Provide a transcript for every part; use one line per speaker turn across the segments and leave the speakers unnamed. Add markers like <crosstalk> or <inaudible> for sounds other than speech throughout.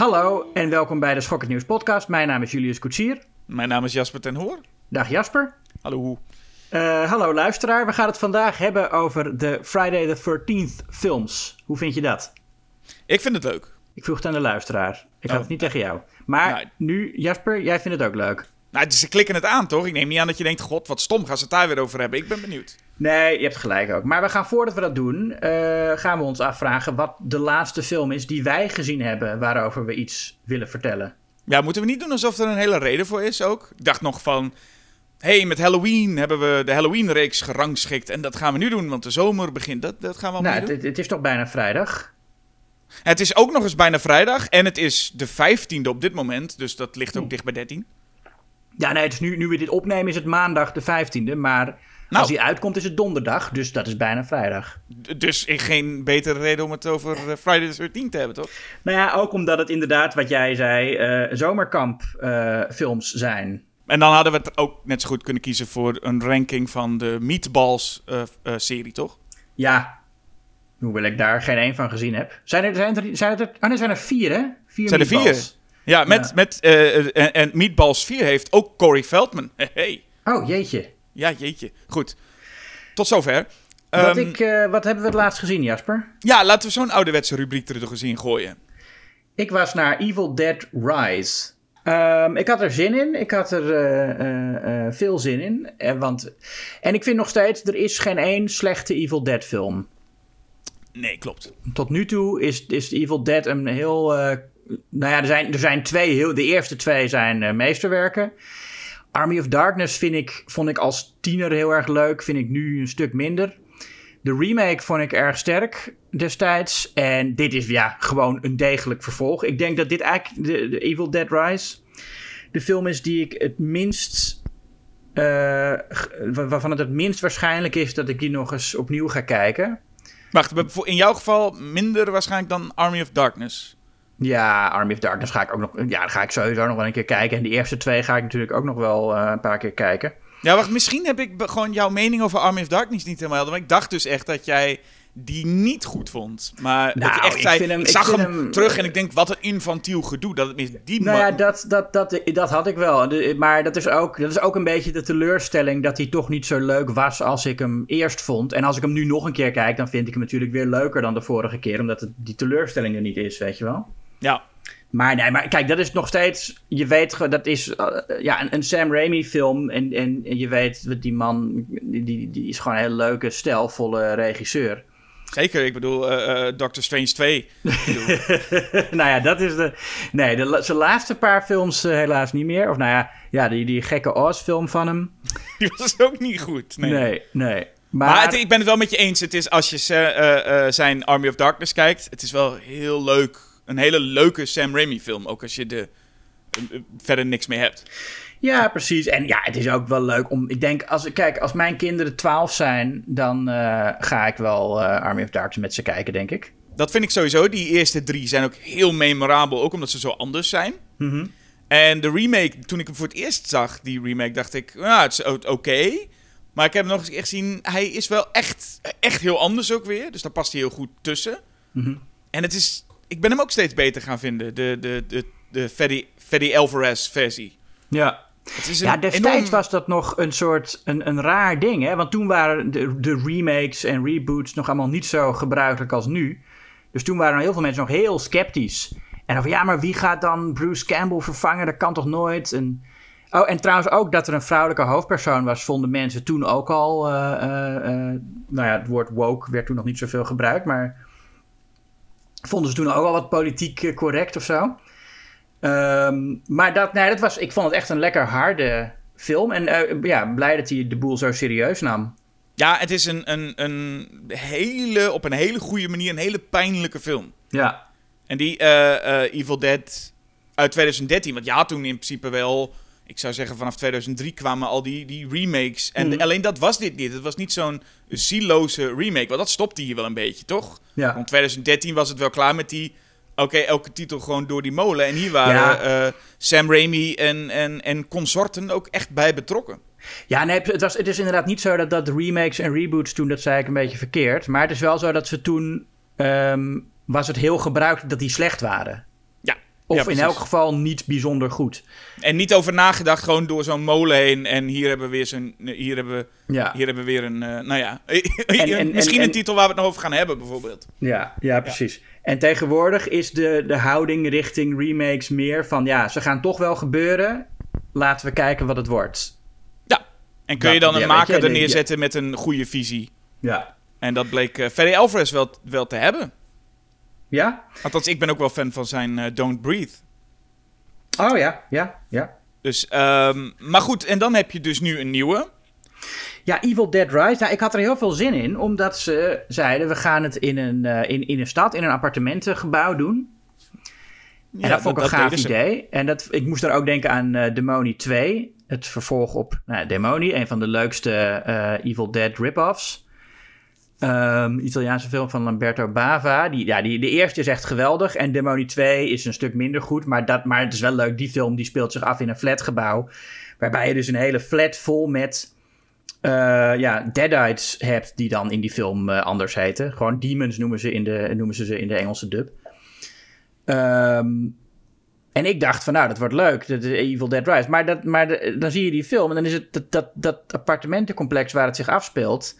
Hallo en welkom bij de Schokkend Nieuws podcast. Mijn naam is Julius Koetsier.
Mijn naam is Jasper ten Hoor.
Dag Jasper.
Hallo.
Uh, hallo luisteraar. We gaan het vandaag hebben over de Friday the 13th films. Hoe vind je dat?
Ik vind het leuk.
Ik vroeg het aan de luisteraar. Ik had oh. het niet tegen jou. Maar nu, Jasper, jij vindt het ook leuk.
Nou, ze klikken het aan, toch? Ik neem niet aan dat je denkt, god, wat stom, gaan ze het daar weer over hebben? Ik ben benieuwd.
Nee, je hebt gelijk ook. Maar we gaan voordat we dat doen, uh, gaan we ons afvragen wat de laatste film is die wij gezien hebben waarover we iets willen vertellen.
Ja, moeten we niet doen alsof er een hele reden voor is ook? Ik dacht nog van, hey, met Halloween hebben we de Halloween-reeks gerangschikt en dat gaan we nu doen, want de zomer begint. Dat, dat gaan we
allemaal
nou, doen.
Het, het is toch bijna vrijdag?
Het is ook nog eens bijna vrijdag en het is de 15e op dit moment, dus dat ligt ook dicht bij 13.
Ja, nee, het is nu, nu we dit opnemen is het maandag de 15e, maar nou. Als hij uitkomt is het donderdag, dus dat is bijna vrijdag.
Dus geen betere reden om het over uh, Friday the 13th te hebben, toch?
Nou ja, ook omdat het inderdaad, wat jij zei, uh, zomerkampfilms uh, zijn.
En dan hadden we het ook net zo goed kunnen kiezen voor een ranking van de Meatballs-serie, toch?
Ja, hoewel ik daar geen één van gezien heb. Zijn er, zijn er, zijn er, oh nee, zijn er vier, hè?
Vier zijn er vier? Ja, met, ja. met, en, en Meatballs 4 heeft ook Corey Feldman. <laughs> Hey.
Oh, jeetje.
Ja, jeetje. Goed. Tot zover.
Wat, um, ik, uh, wat hebben we het laatst gezien, Jasper?
Ja, laten we zo'n ouderwetse rubriek er nog eens in gooien.
Ik was naar Evil Dead Rise. Um, ik had er zin in. Ik had er uh, uh, veel zin in. want, en ik vind nog steeds, er is geen één slechte Evil Dead film.
Nee, klopt.
Tot nu toe is, is Evil Dead een heel... nou ja, er zijn, er zijn twee, heel, de eerste twee zijn meesterwerken. Army of Darkness vind ik, vond ik als tiener heel erg leuk. Vind ik nu een stuk minder. De remake vond ik erg sterk destijds. En dit is ja, gewoon een degelijk vervolg. Ik denk dat dit eigenlijk de, Evil Dead Rise de film is die ik het minst. Uh, waarvan het het minst waarschijnlijk is dat ik die nog eens opnieuw ga kijken.
Wacht, in jouw geval minder waarschijnlijk dan Army of Darkness?
Ja, Army of Darkness ga ik ook nog. Ja, ga ik sowieso nog wel een keer kijken. En die eerste twee ga ik natuurlijk ook nog wel uh, een paar keer kijken.
Ja, wacht, misschien heb ik gewoon jouw mening over Army of Darkness niet helemaal helder. Maar ik dacht dus echt dat jij die niet goed vond. Maar nou, dat je echt zei, hem, ik zag hem, terug en ik denk, wat een infantiel gedoe. Dat het mis die
Nou ja, dat, dat, dat, dat had ik wel. Maar dat is, ook, dat is ook een beetje de teleurstelling dat hij toch niet zo leuk was als ik hem eerst vond. En als ik hem nu nog een keer kijk, dan vind ik hem natuurlijk weer leuker dan de vorige keer. Omdat het, die teleurstelling er niet is, weet je wel.
Ja.
Maar nee, maar kijk, dat is nog steeds. Je weet, dat is uh, ja, een, een, Sam Raimi film. En, en, en je weet, die man, die, die is gewoon een hele leuke, stijlvolle regisseur.
Zeker, ik bedoel, uh, uh, Doctor Strange 2. <laughs>
nou ja, dat is de. Nee, de, zijn laatste paar films uh, helaas niet meer. Of nou ja, ja die, die gekke Oz-film van hem. <laughs>
Die was ook niet goed. Nee,
nee. nee.
Maar, maar het, ik ben het wel met je eens. Het is als je zijn Army of Darkness kijkt, het is wel heel leuk een hele leuke Sam Raimi film. Ook als je er verder niks mee hebt.
Ja, precies. En ja, het is ook wel leuk om. Ik denk, als, kijk, als mijn kinderen 12 zijn, dan uh, ga ik wel uh, Army of Darkness met ze kijken, denk ik.
Dat vind ik sowieso. Die eerste drie zijn ook heel memorabel, ook omdat ze zo anders zijn.
Mm -hmm.
En de remake, toen ik hem voor het eerst zag, die remake, dacht ik, nou, het is oké. Maar ik heb hem nog eens echt zien, hij is wel echt, echt heel anders ook weer. Dus daar past hij heel goed tussen.
Mm -hmm.
En het is ik ben hem ook steeds beter gaan vinden. De, de, de, de Freddy, Freddy Alvarez versie.
Ja. Het is ja, destijds was dat nog een soort een, een raar ding. Hè? Want toen waren de, de remakes en reboots nog allemaal niet zo gebruikelijk als nu. Dus toen waren heel veel mensen nog heel sceptisch. En dan van ja, maar wie gaat dan Bruce Campbell vervangen? Dat kan toch nooit? En, oh, en trouwens ook dat er een vrouwelijke hoofdpersoon was, vonden mensen toen ook al. Uh, uh, uh, nou ja, het woord woke werd toen nog niet zoveel gebruikt, maar vonden ze toen ook al wat politiek eh, correct of zo. Ehm, maar dat, nee, dat was, ik vond het echt een lekker harde film. En uh, ja, blij dat hij de boel zo serieus nam.
Ja, het is een, een, een hele, op een hele goede manier een hele pijnlijke film.
Ja.
En die uh, Evil Dead uit 2013, want ja, toen in principe wel ik zou zeggen, vanaf 2003 kwamen al die, die remakes. En mhm. alleen dat was dit niet. Het was niet zo'n zieloze remake. Want dat stopte hier wel een beetje, toch?
Ja.
Want 2013 was het wel klaar met die... Oké, elke titel gewoon door die molen. En hier waren eh, Sam Raimi en, en, en consorten ook echt bij betrokken.
Ja, nee, het, was, het is inderdaad niet zo dat, dat remakes en reboots toen, dat zei ik een beetje verkeerd. Maar het is wel zo dat ze toen, um, was het heel gebruikelijk dat die slecht waren. Of in elk geval niet bijzonder goed.
En niet over nagedacht, gewoon door zo'n molen heen. En hier hebben we weer, zo'n, hier hebben we, ja. hier hebben we weer een, uh, nou ja, <laughs> en, en, misschien een titel waar we het nog over gaan hebben, bijvoorbeeld.
Ja, ja precies. En tegenwoordig is de, de houding richting remakes meer van, ja, ze gaan toch wel gebeuren. Laten we kijken wat het wordt.
Ja, en kun je dan een maker er neerzetten met een goede visie.
Ja.
En dat bleek uh, Ferry Alvarez wel, wel te hebben.
Ja?
Althans, ik ben ook wel fan van zijn uh, Don't Breathe.
Oh ja, ja, ja.
Dus, um, maar goed, en dan heb je dus nu een nieuwe.
Ja, Evil Dead Rise. Nou, ik had er heel veel zin in, omdat ze zeiden: we gaan het in een, uh, in, in een stad, in een appartementengebouw doen. Ja, en dat vond ik een gaaf idee. En dat, ik moest daar ook denken aan uh, Demoni 2, het vervolg op nou, Demoni, een van de leukste uh, Evil Dead rip-offs. Um, Italiaanse film van Lamberto Bava. Die, ja, die, de eerste is echt geweldig. En Demoni 2 is een stuk minder goed. Maar, dat, maar het is wel leuk. Die film die speelt zich af in een flatgebouw. Waarbij je dus een hele flat vol met uh, ja, Deadites hebt. Die dan in die film uh, anders heten. Gewoon demons noemen ze, in de, noemen ze ze in de Engelse dub. Um, en ik dacht van nou, dat wordt leuk. De, Evil Dead Rise. Maar, dat, maar dan zie je die film. En dan is het dat, dat, dat appartementencomplex waar het zich afspeelt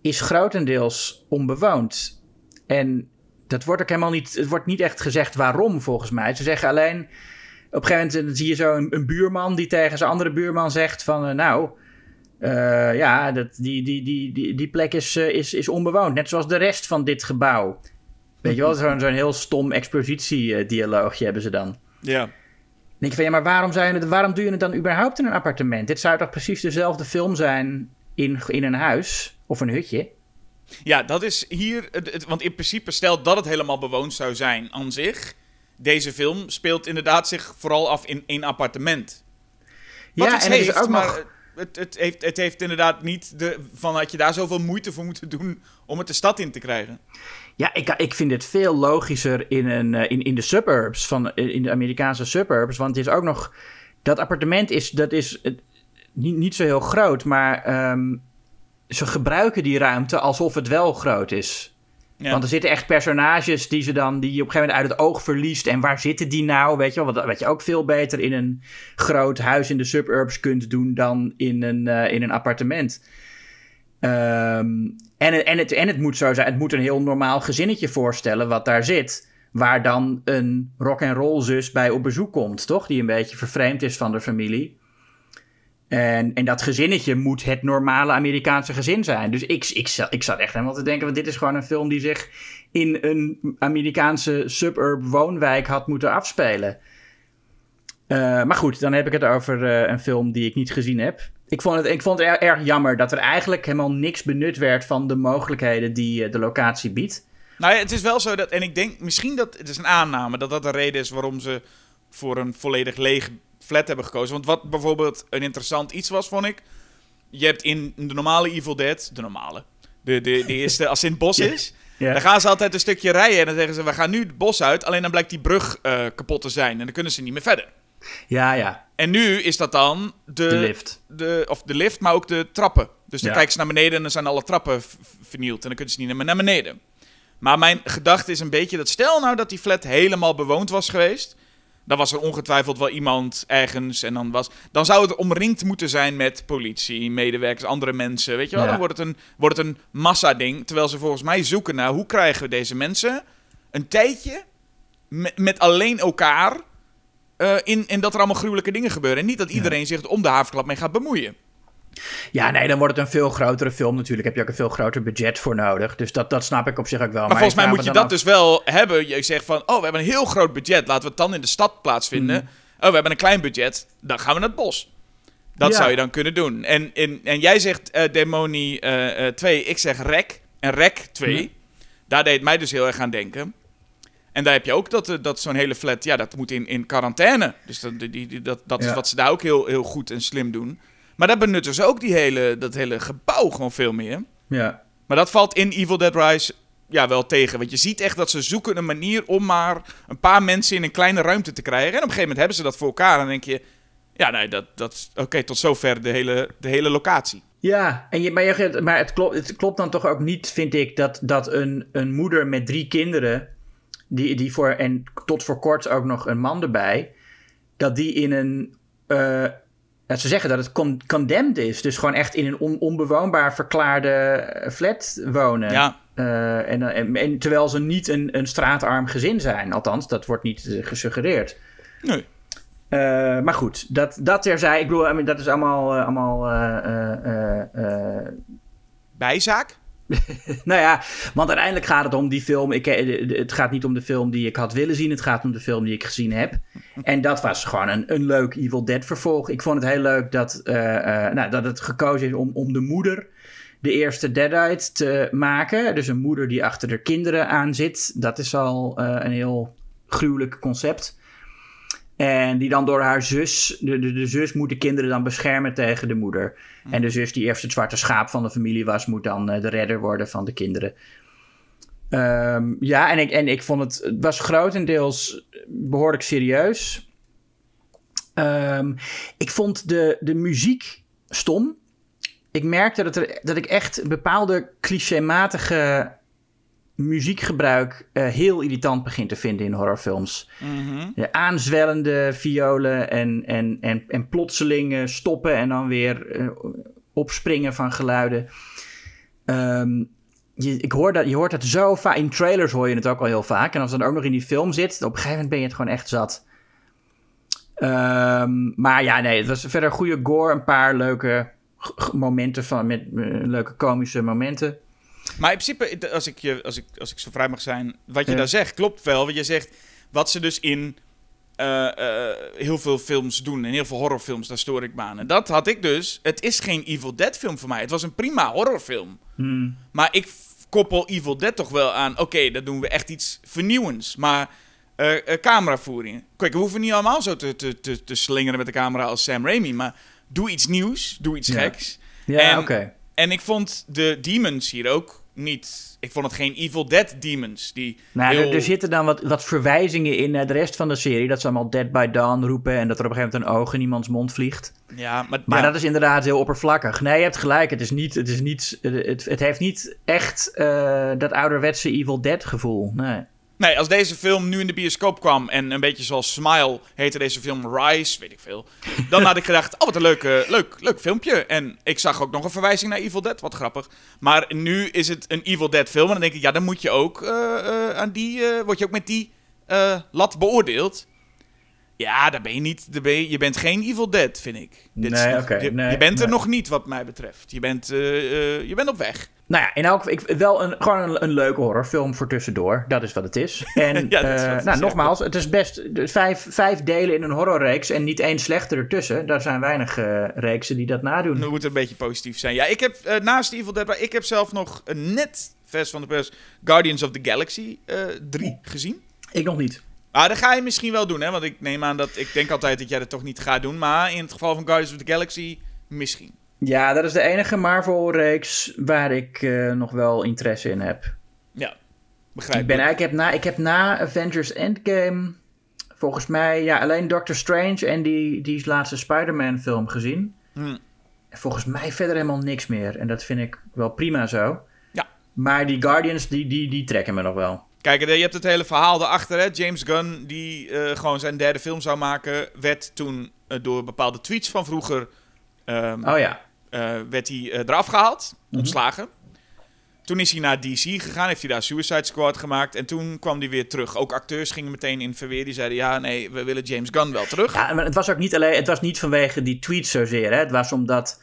is grotendeels onbewoond. En dat wordt ook helemaal niet, het wordt niet echt gezegd waarom volgens mij. Ze zeggen alleen, op een gegeven moment zie je zo een, een buurman die tegen zijn andere buurman zegt van, uh, nou, uh, ja, dat, die, die, die, die, die plek is, uh, is, is onbewoond. Net zoals de rest van dit gebouw. Weet je wel, zo'n zo'n heel stom expositiedialoogje hebben ze dan.
Ja.
Dan denk je van, ja, maar waarom, je het, waarom doe je het dan überhaupt in een appartement? Dit zou toch precies dezelfde film zijn in, in een huis? Of een hutje.
Ja, dat is hier. Het, want in principe, stel dat het helemaal bewoond zou zijn aan zich. Deze film speelt inderdaad zich vooral af in één appartement. Wat ja, en heeft, is ook maar nog... het, het, heeft, het heeft inderdaad niet de. van dat je daar zoveel moeite voor moeten doen om het de stad in te krijgen.
Ja, ik, ik vind het veel logischer in, een, eh, in, in de suburbs, van, eh, in de Amerikaanse suburbs. Want het is ook nog. Dat appartement is, dat is niet, niet zo heel groot, maar um, ze gebruiken die ruimte alsof het wel groot is. Want er zitten echt personages die ze dan die je op een gegeven moment uit het oog verliest. En waar zitten die nou? Weet je wel, wat, wat je ook veel beter in een groot huis in de suburbs kunt doen dan in een, uh, in een appartement. Um, en, en, het, en het moet zo zijn, het moet een heel normaal gezinnetje voorstellen wat daar zit. Waar dan een rock and roll zus bij op bezoek komt, toch? Die een beetje vervreemd is van de familie. En, en dat gezinnetje moet het normale Amerikaanse gezin zijn. Dus ik, ik, ik zat echt helemaal te denken: want dit is gewoon een film die zich in een Amerikaanse suburb woonwijk had moeten afspelen. Uh, maar goed, dan heb ik het over uh, een film die ik niet gezien heb. Ik vond het, ik vond het erg, jammer dat er eigenlijk helemaal niks benut werd van de mogelijkheden die uh, de locatie biedt.
Nou ja, het is wel zo dat, en ik denk misschien dat, het is een aanname, dat dat de reden is waarom ze voor een volledig leeg flat hebben gekozen. Want wat bijvoorbeeld een interessant iets was, vond ik. Je hebt in de normale Evil Dead, de normale, de, de, de <laughs> eerste, als het in het bos is, dan gaan ze altijd een stukje rijden en dan zeggen ze: We gaan nu het bos uit, alleen dan blijkt die brug uh, kapot te zijn en dan kunnen ze niet meer verder.
Ja, ja.
En nu is dat dan de,
de lift.
De, of de lift, maar ook de trappen. Dus dan kijken ze naar beneden en dan zijn alle trappen vernield en dan kunnen ze niet meer naar beneden. Maar mijn gedachte is een beetje dat stel nou dat die flat helemaal bewoond was geweest dan was er ongetwijfeld wel iemand ergens. En dan, was, dan zou het omringd moeten zijn met politie, medewerkers, andere mensen. Weet je wel? Dan wordt het een, wordt het een massa-ding. Terwijl ze volgens mij zoeken naar hoe krijgen we deze mensen een tijdje met, met alleen elkaar. Uh, in, in dat er allemaal gruwelijke dingen gebeuren. En niet dat iedereen zich om de havenklap mee gaat bemoeien.
Ja, nee, dan wordt het een veel grotere film natuurlijk. Heb je ook een veel groter budget voor nodig. Dus dat, dat snap ik op zich ook wel.
Maar, volgens mij moet je dat dus wel hebben. Je zegt van, oh, we hebben een heel groot budget. Laten we het dan in de stad plaatsvinden. Mm. Oh, we hebben een klein budget. Dan gaan we naar het bos. Dat zou je dan kunnen doen. En, en, en jij zegt uh, Demoni uh, uh, 2, ik zeg Rek. En Rek 2, mm. daar deed mij dus heel erg aan denken. En daar heb je ook dat, dat zo'n hele flat, ja, dat moet in, in quarantaine. Dus dat, die, die, dat, dat is wat ze daar ook heel, heel goed en slim doen. Maar daar benutten ze ook die hele, dat hele gebouw gewoon veel meer.
Ja.
Maar dat valt in Evil Dead Rise ja, wel tegen. Want je ziet echt dat ze zoeken een manier om maar een paar mensen in een kleine ruimte te krijgen. En op een gegeven moment hebben ze dat voor elkaar. En dan denk je, ja, nee, dat, dat oké, tot zover de hele, de hele locatie.
Ja, en je, maar, je, maar het, klopt, het klopt dan toch ook niet, vind ik, dat, dat een, een moeder met drie kinderen die, die voor, en tot voor kort ook nog een man erbij, dat die in een. Uh, ze zeggen dat het con condemned is. Dus gewoon echt in een on onbewoonbaar verklaarde flat wonen. Ja. Uh, en, en, en, terwijl ze niet een, een straatarm gezin zijn. Althans, dat wordt niet gesuggereerd.
Nee.
Uh, maar goed, dat, dat terzij. Ik bedoel, dat is allemaal. Allemaal uh,
Bijzaak? <laughs>
nou ja, want uiteindelijk gaat het om die film. Ik, het gaat niet om de film die ik had willen zien. Het gaat om de film die ik gezien heb. En dat was gewoon een, een leuk Evil Dead vervolg. Ik vond het heel leuk dat, nou, dat het gekozen is om, om de moeder de eerste Deadite te maken. Dus een moeder die achter de kinderen aan zit. Dat is al een heel gruwelijk concept. En die dan door haar zus, de, de, de, zus moet de kinderen dan beschermen tegen de moeder. Hm. En de zus, die eerst het zwarte schaap van de familie was, moet dan uh, de redder worden van de kinderen. Um, ja, en ik, en ik vond het, het was grotendeels behoorlijk serieus. Um, ik vond de, de muziek stom. Ik merkte dat, er, dat ik echt bepaalde clichématige muziekgebruik uh, heel irritant begint te vinden in horrorfilms. Mm -hmm. aanzwellende violen en, en, en, en plotseling stoppen en dan weer uh, opspringen van geluiden. Um, je, ik hoor dat, je hoort het zo vaak. In trailers hoor je het ook al heel vaak. En als het dan ook nog in die film zit, op een gegeven moment ben je het gewoon echt zat. Um, maar ja, nee, het was verder goede gore. Een paar leuke momenten van, met uh, leuke komische momenten.
Maar in principe, als ik, je, als ik, als ik zo vrij mag zijn, wat je daar zegt, klopt wel. Want je zegt, wat ze dus in uh, uh, heel veel films doen, en heel veel horrorfilms, daar stoor ik me aan. En dat had ik dus. Het is geen Evil Dead film voor mij. Het was een prima horrorfilm. Hmm. Maar ik koppel Evil Dead toch wel aan, oké, okay, dat doen we echt iets vernieuwends. Maar uh, cameravoering. Kijk, we hoeven niet allemaal zo te, te, te, te, slingeren met de camera als Sam Raimi. Maar doe iets nieuws, doe iets geks.
Ja, oké.
En ik vond de demons hier ook niet. Ik vond het geen Evil Dead demons. Die
nou, er, er, zitten dan wat, wat verwijzingen in naar de rest van de serie. Dat ze allemaal Dead by Dawn roepen. En dat er op een gegeven moment een oog in iemands mond vliegt.
Ja, maar,
maar dat is inderdaad heel oppervlakkig. Nee, je hebt gelijk. Het, is niet, het, is niet, het, het heeft niet echt uh, dat ouderwetse Evil Dead gevoel. Nee.
Nee, als deze film nu in de bioscoop kwam en een beetje zoals Smile heette deze film Rise, weet ik veel. Dan had ik gedacht, oh wat een leuk, leuk, leuk filmpje. En ik zag ook nog een verwijzing naar Evil Dead, wat grappig. Maar nu is het een Evil Dead film en dan denk ik, ja dan moet je ook uh, uh, aan die, uh, word je ook met die lat beoordeeld. Ja, daar ben je niet. Daar ben je, je bent geen Evil Dead, vind ik.
Dit nee, oké.
je,
nee,
je, bent
er
nog niet, wat mij betreft. Je bent, je bent op weg.
Nou ja, in elk geval, wel een, gewoon een, een, leuke horrorfilm voor tussendoor. Dat is wat het is. <laughs> En ja, is uh, nou, nogmaals, het is best vijf, vijf delen in een horrorreeks en niet één slechte ertussen. Daar zijn weinig uh, reeksen die dat nadoen.
We moeten een beetje positief zijn. Ja, ik heb uh, naast Evil Dead, ik heb zelf nog net vers van de pers Guardians of the Galaxy 3 gezien.
Ik nog niet.
Ah, dat ga je misschien wel doen, hè? Want ik neem aan dat ik denk altijd dat jij dat toch niet gaat doen. Maar in het geval van Guardians of the Galaxy, misschien.
Ja, dat is de enige Marvel-reeks waar ik uh, nog wel interesse in heb.
Ja, begrijp
ik. Ben, ik, heb na, ik heb na Avengers Endgame volgens mij ja, alleen Doctor Strange en die, die laatste Spider-Man film gezien. Hmm. Volgens mij verder helemaal niks meer. En dat vind ik wel prima zo.
Ja.
Maar die Guardians, die, die, die trekken me nog wel.
Kijk, je hebt het hele verhaal erachter. Hè? James Gunn, die uh, gewoon zijn derde film zou maken, werd toen uh, door bepaalde tweets van vroeger... Um,
oh ja
uh, werd hij eraf gehaald, mm ontslagen. Toen is hij naar DC gegaan, heeft hij daar Suicide Squad gemaakt. En toen kwam hij weer terug. Ook acteurs gingen meteen in verweer. Die zeiden, ja, nee, we willen James Gunn wel terug.
Ja, maar het was ook niet alleen... Het was niet vanwege die tweets zozeer, hè. Het was omdat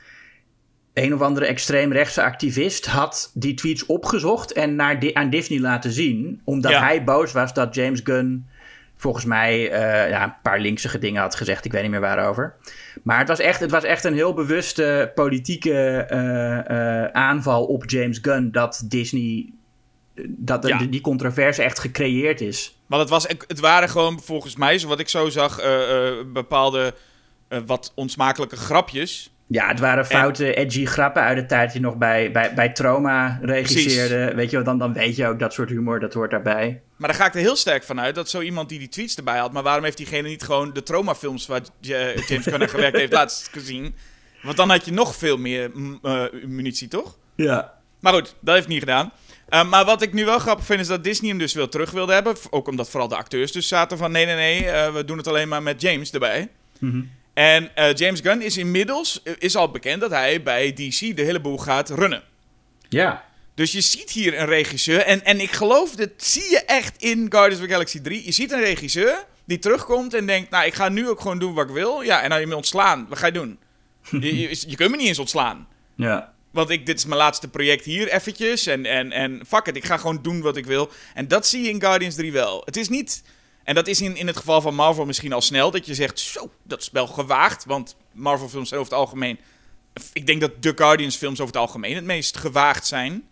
een of andere extreemrechtse activist had die tweets opgezocht en naar aan Disney laten zien. Omdat hij boos was dat James Gunn volgens mij uh, ja, een paar linksige dingen had gezegd. Ik weet niet meer waarover. Maar het was echt, het was echt een heel bewuste politieke uh, uh, aanval op James Gunn. Dat Disney. Dat de, die controverse echt gecreëerd is.
Maar het, was, het waren gewoon volgens mij, wat ik zo zag, bepaalde wat onsmakelijke grapjes.
Ja, het waren foute, edgy grappen uit de tijd die nog bij, bij, bij Trauma regisseerde. Weet je, dan, dan weet je ook dat soort humor, dat hoort daarbij.
Maar daar ga ik er heel sterk van uit dat zo iemand die die tweets erbij had. Maar waarom heeft diegene niet gewoon de Trauma-films waar James <laughs> Gunn gewerkt heeft laatst gezien? Want dan had je nog veel meer uh, munitie, toch?
Ja.
Maar goed, dat heeft niet gedaan. Uh, maar wat ik nu wel grappig vind is dat Disney hem dus wil terug wilde hebben. Ook omdat vooral de acteurs dus zaten van nee, nee, nee, uh, we doen het alleen maar met James erbij.
Mm
En uh, James Gunn is inmiddels is al bekend dat hij bij DC de hele boel gaat runnen.
Ja.
Dus je ziet hier een regisseur. En, en ik geloof, dat zie je echt in Guardians of the Galaxy 3. Je ziet een regisseur die terugkomt en denkt... Nou, ik ga nu ook gewoon doen wat ik wil. Ja, en dan je me ontslaan. Wat ga je doen? <laughs> je, je, je kunt me niet eens ontslaan.
Ja.
Want ik, dit is mijn laatste project hier eventjes. En, en, en fuck it, ik ga gewoon doen wat ik wil. En dat zie je in Guardians 3 wel. Het is niet... En dat is in, in het geval van Marvel misschien al snel. Dat je zegt, zo, dat is wel gewaagd. Want Marvel films over het algemeen... Ik denk dat de Guardians films over het algemeen het meest gewaagd zijn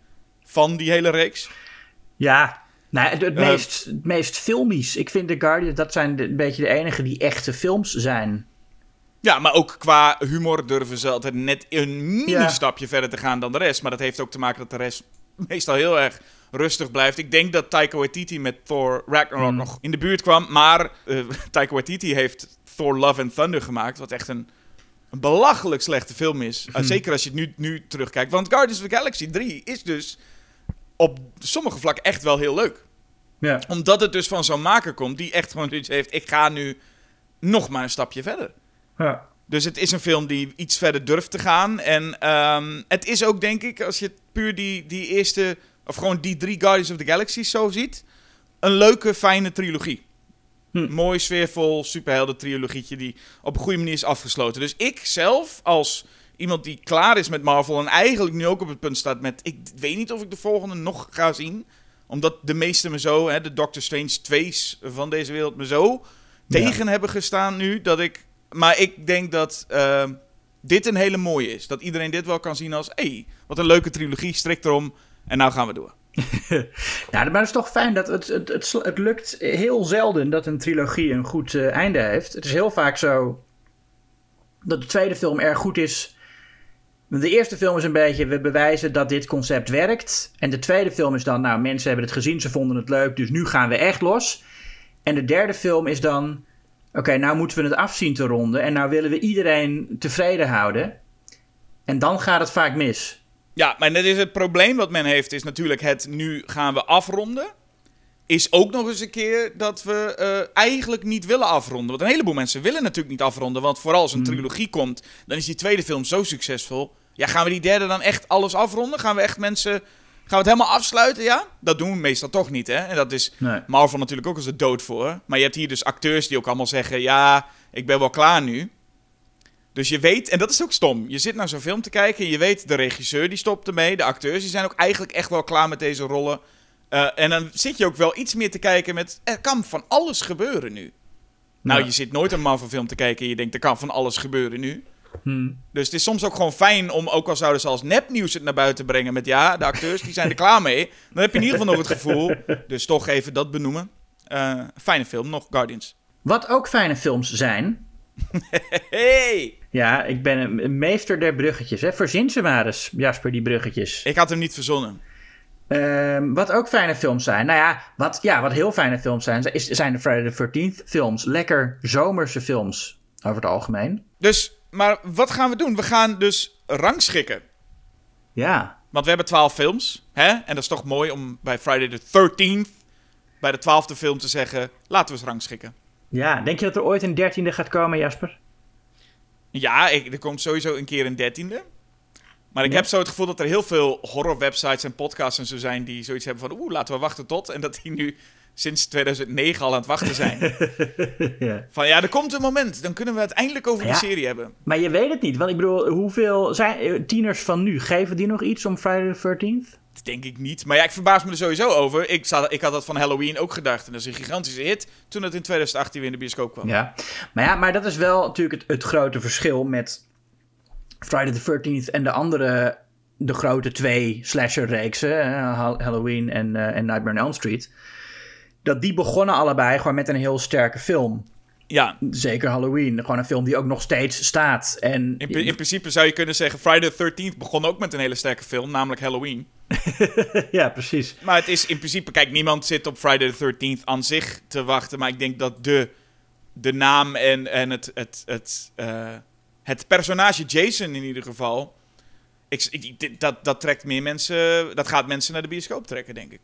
van die hele reeks?
Ja, nou, het, het meest, het meest filmisch. Ik vind de Guardians, dat zijn een beetje de enige die echte films zijn.
Ja, maar ook qua humor durven ze altijd net een mini-stapje verder te gaan dan de rest. Maar dat heeft ook te maken dat de rest <laughs> meestal heel erg rustig blijft. Ik denk dat Taika Waititi met Thor Ragnarok mm. nog in de buurt kwam. Maar uh, <laughs> Taika Waititi heeft Thor Love and Thunder gemaakt. Wat echt een, een belachelijk slechte film is. Uh, zeker als je het nu, nu terugkijkt. Want Guardians of the Galaxy 3 is dus op sommige vlakken echt wel heel leuk. Omdat het dus van zo'n maker komt die echt gewoon iets heeft. Ik ga nu nog maar een stapje verder.
Ja.
Dus het is een film die iets verder durft te gaan. En ehm, het is ook, denk ik, als je puur die, die eerste, of gewoon die drie Guardians of the Galaxy zo ziet, een leuke, fijne trilogie. Hm. Mooi, sfeervol, superhelden trilogietje die op een goede manier is afgesloten. Dus ik zelf, als iemand die klaar is met Marvel en eigenlijk nu ook op het punt staat met... Ik weet niet of ik de volgende nog ga zien. Omdat de meeste me zo, hè, de Doctor Strange 2's van deze wereld, me zo tegen hebben gestaan nu. Dat ik, maar ik denk dat uh, dit een hele mooie is. Dat iedereen dit wel kan zien als... Hey, wat een leuke trilogie, strikt erom. En nou gaan we door.
ja, <laughs> maar het is toch fijn dat het, het, het, het lukt heel zelden dat een trilogie een goed uh, einde heeft. Het is heel vaak zo dat de tweede film erg goed is de eerste film is een beetje, we bewijzen dat dit concept werkt. En de tweede film is dan, nou, mensen hebben het gezien, ze vonden het leuk, dus nu gaan we echt los. En de derde film is dan, oké, nou moeten we het afzien te ronden. En nou willen we iedereen tevreden houden. En dan gaat het vaak mis.
Ja, maar dat is het probleem wat men heeft, is natuurlijk het nu gaan we afronden. Is ook nog eens een keer dat we uh, eigenlijk niet willen afronden. Want een heleboel mensen willen natuurlijk niet afronden. Want vooral als een hmm. trilogie komt, dan is die tweede film zo succesvol ja, gaan we die derde dan echt alles afronden? Gaan we echt mensen. Gaan we het helemaal afsluiten, ja? Dat doen we meestal toch niet, hè? En dat is nee. Marvel natuurlijk ook als de dood voor. Maar je hebt hier dus acteurs die ook allemaal zeggen... Ja, ik ben wel klaar nu. Dus je weet, en dat is ook stom. Je zit naar zo'n film te kijken en je weet... De regisseur die stopt ermee. De acteurs die zijn ook eigenlijk echt wel klaar met deze rollen. Uh, en dan zit je ook wel iets meer te kijken met... Er kan van alles gebeuren nu. Nou, je zit nooit een Marvel film te kijken en je denkt... Er kan van alles gebeuren nu.
Hmm.
Dus het is soms ook gewoon fijn om, ook al zouden ze als nepnieuws het naar buiten brengen met ja, de acteurs die zijn er klaar mee. Dan heb je in ieder geval nog het gevoel, dus toch even dat benoemen. Uh, fijne film, nog Guardians.
Wat ook fijne films zijn. <laughs>
hey!
Ja, ik ben een meester der bruggetjes. Hè. Verzin ze maar eens, Jasper, die bruggetjes.
Ik had hem niet verzonnen.
Uh, wat ook fijne films zijn. Nou ja, wat, ja, wat heel fijne films zijn, is, zijn de Friday the 13th films. Lekker zomerse films over het algemeen.
Dus maar wat gaan we doen? We gaan dus rangschikken.
Ja.
Want we hebben twaalf films. Hè? En dat is toch mooi om bij Friday the 13th, bij de twaalfde film te zeggen, laten we eens rangschikken.
Ja, denk je dat er ooit een dertiende gaat komen, Jasper?
Ja, ik, er komt sowieso een keer een dertiende. Maar ik heb zo het gevoel dat er heel veel horror websites en podcasts en zo zijn die zoiets hebben van, oeh, laten we wachten tot. En dat die nu sinds 2009 al aan het wachten zijn. <laughs> ja. Van ja, er komt een moment, dan kunnen we het eindelijk over de serie hebben.
Maar je weet het niet, want ik bedoel, hoeveel zijn eh, tieners van nu, geven die nog iets om Friday the 13th?
Dat denk ik niet. Maar ja, ik verbaas me er sowieso over. Ik, zat, ik had dat van Halloween ook gedacht. En dat is een gigantische hit toen het in 2018 weer in de bioscoop kwam.
Ja, maar, ja, maar dat is wel natuurlijk het, het grote verschil met Friday the 13th en de andere, de grote twee slasher-reeksen. Halloween en, uh, en Nightmare on Elm Street dat die begonnen allebei gewoon met een heel sterke film.
Ja.
Zeker Halloween. Gewoon een film die ook nog steeds staat. En...
In, in principe zou je kunnen zeggen... Friday the 13th begon ook met een hele sterke film, namelijk Halloween. <laughs>
ja, precies.
Maar het is in principe... Kijk, niemand zit op Friday the 13th aan zich te wachten. Maar ik denk dat de, de naam en, en het, het, het, uh, het personage Jason in ieder geval... ik, dat, dat trekt meer mensen. Dat gaat mensen naar de bioscoop trekken, denk ik.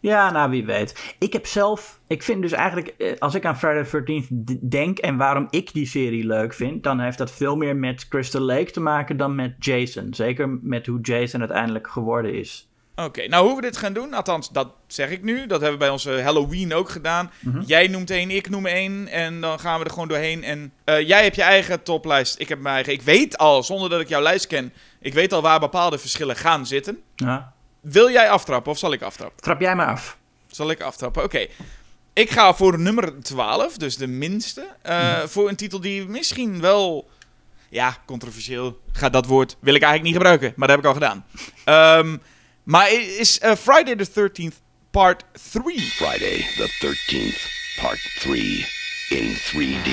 Ja, nou wie weet. Ik heb zelf. Ik vind dus eigenlijk. eh, Als ik aan Friday the 13th denk. en waarom ik die serie leuk vind. dan heeft dat veel meer met Crystal Lake te maken dan met Jason. Zeker met hoe Jason uiteindelijk geworden is.
Oké, nou hoe we dit gaan doen, althans dat zeg ik nu. Dat hebben we bij onze Halloween ook gedaan. Jij noemt één, ik noem één. En dan gaan we er gewoon doorheen. En eh, jij hebt je eigen toplijst, ik heb mijn eigen. Ik weet al, zonder dat ik jouw lijst ken, ik weet al waar bepaalde verschillen gaan zitten.
Ja.
Wil jij aftrappen of zal ik aftrappen?
Trap jij maar af.
Zal ik aftrappen? Oké. Ik ga voor nummer 12, dus de minste. eh, Voor een titel die misschien wel. Ja, controversieel. Gaat dat woord. Wil ik eigenlijk niet gebruiken, maar dat heb ik al gedaan. Ehm, maar is eh, Friday the 13th Part 3.
Friday the 13th, Part 3 in 3D.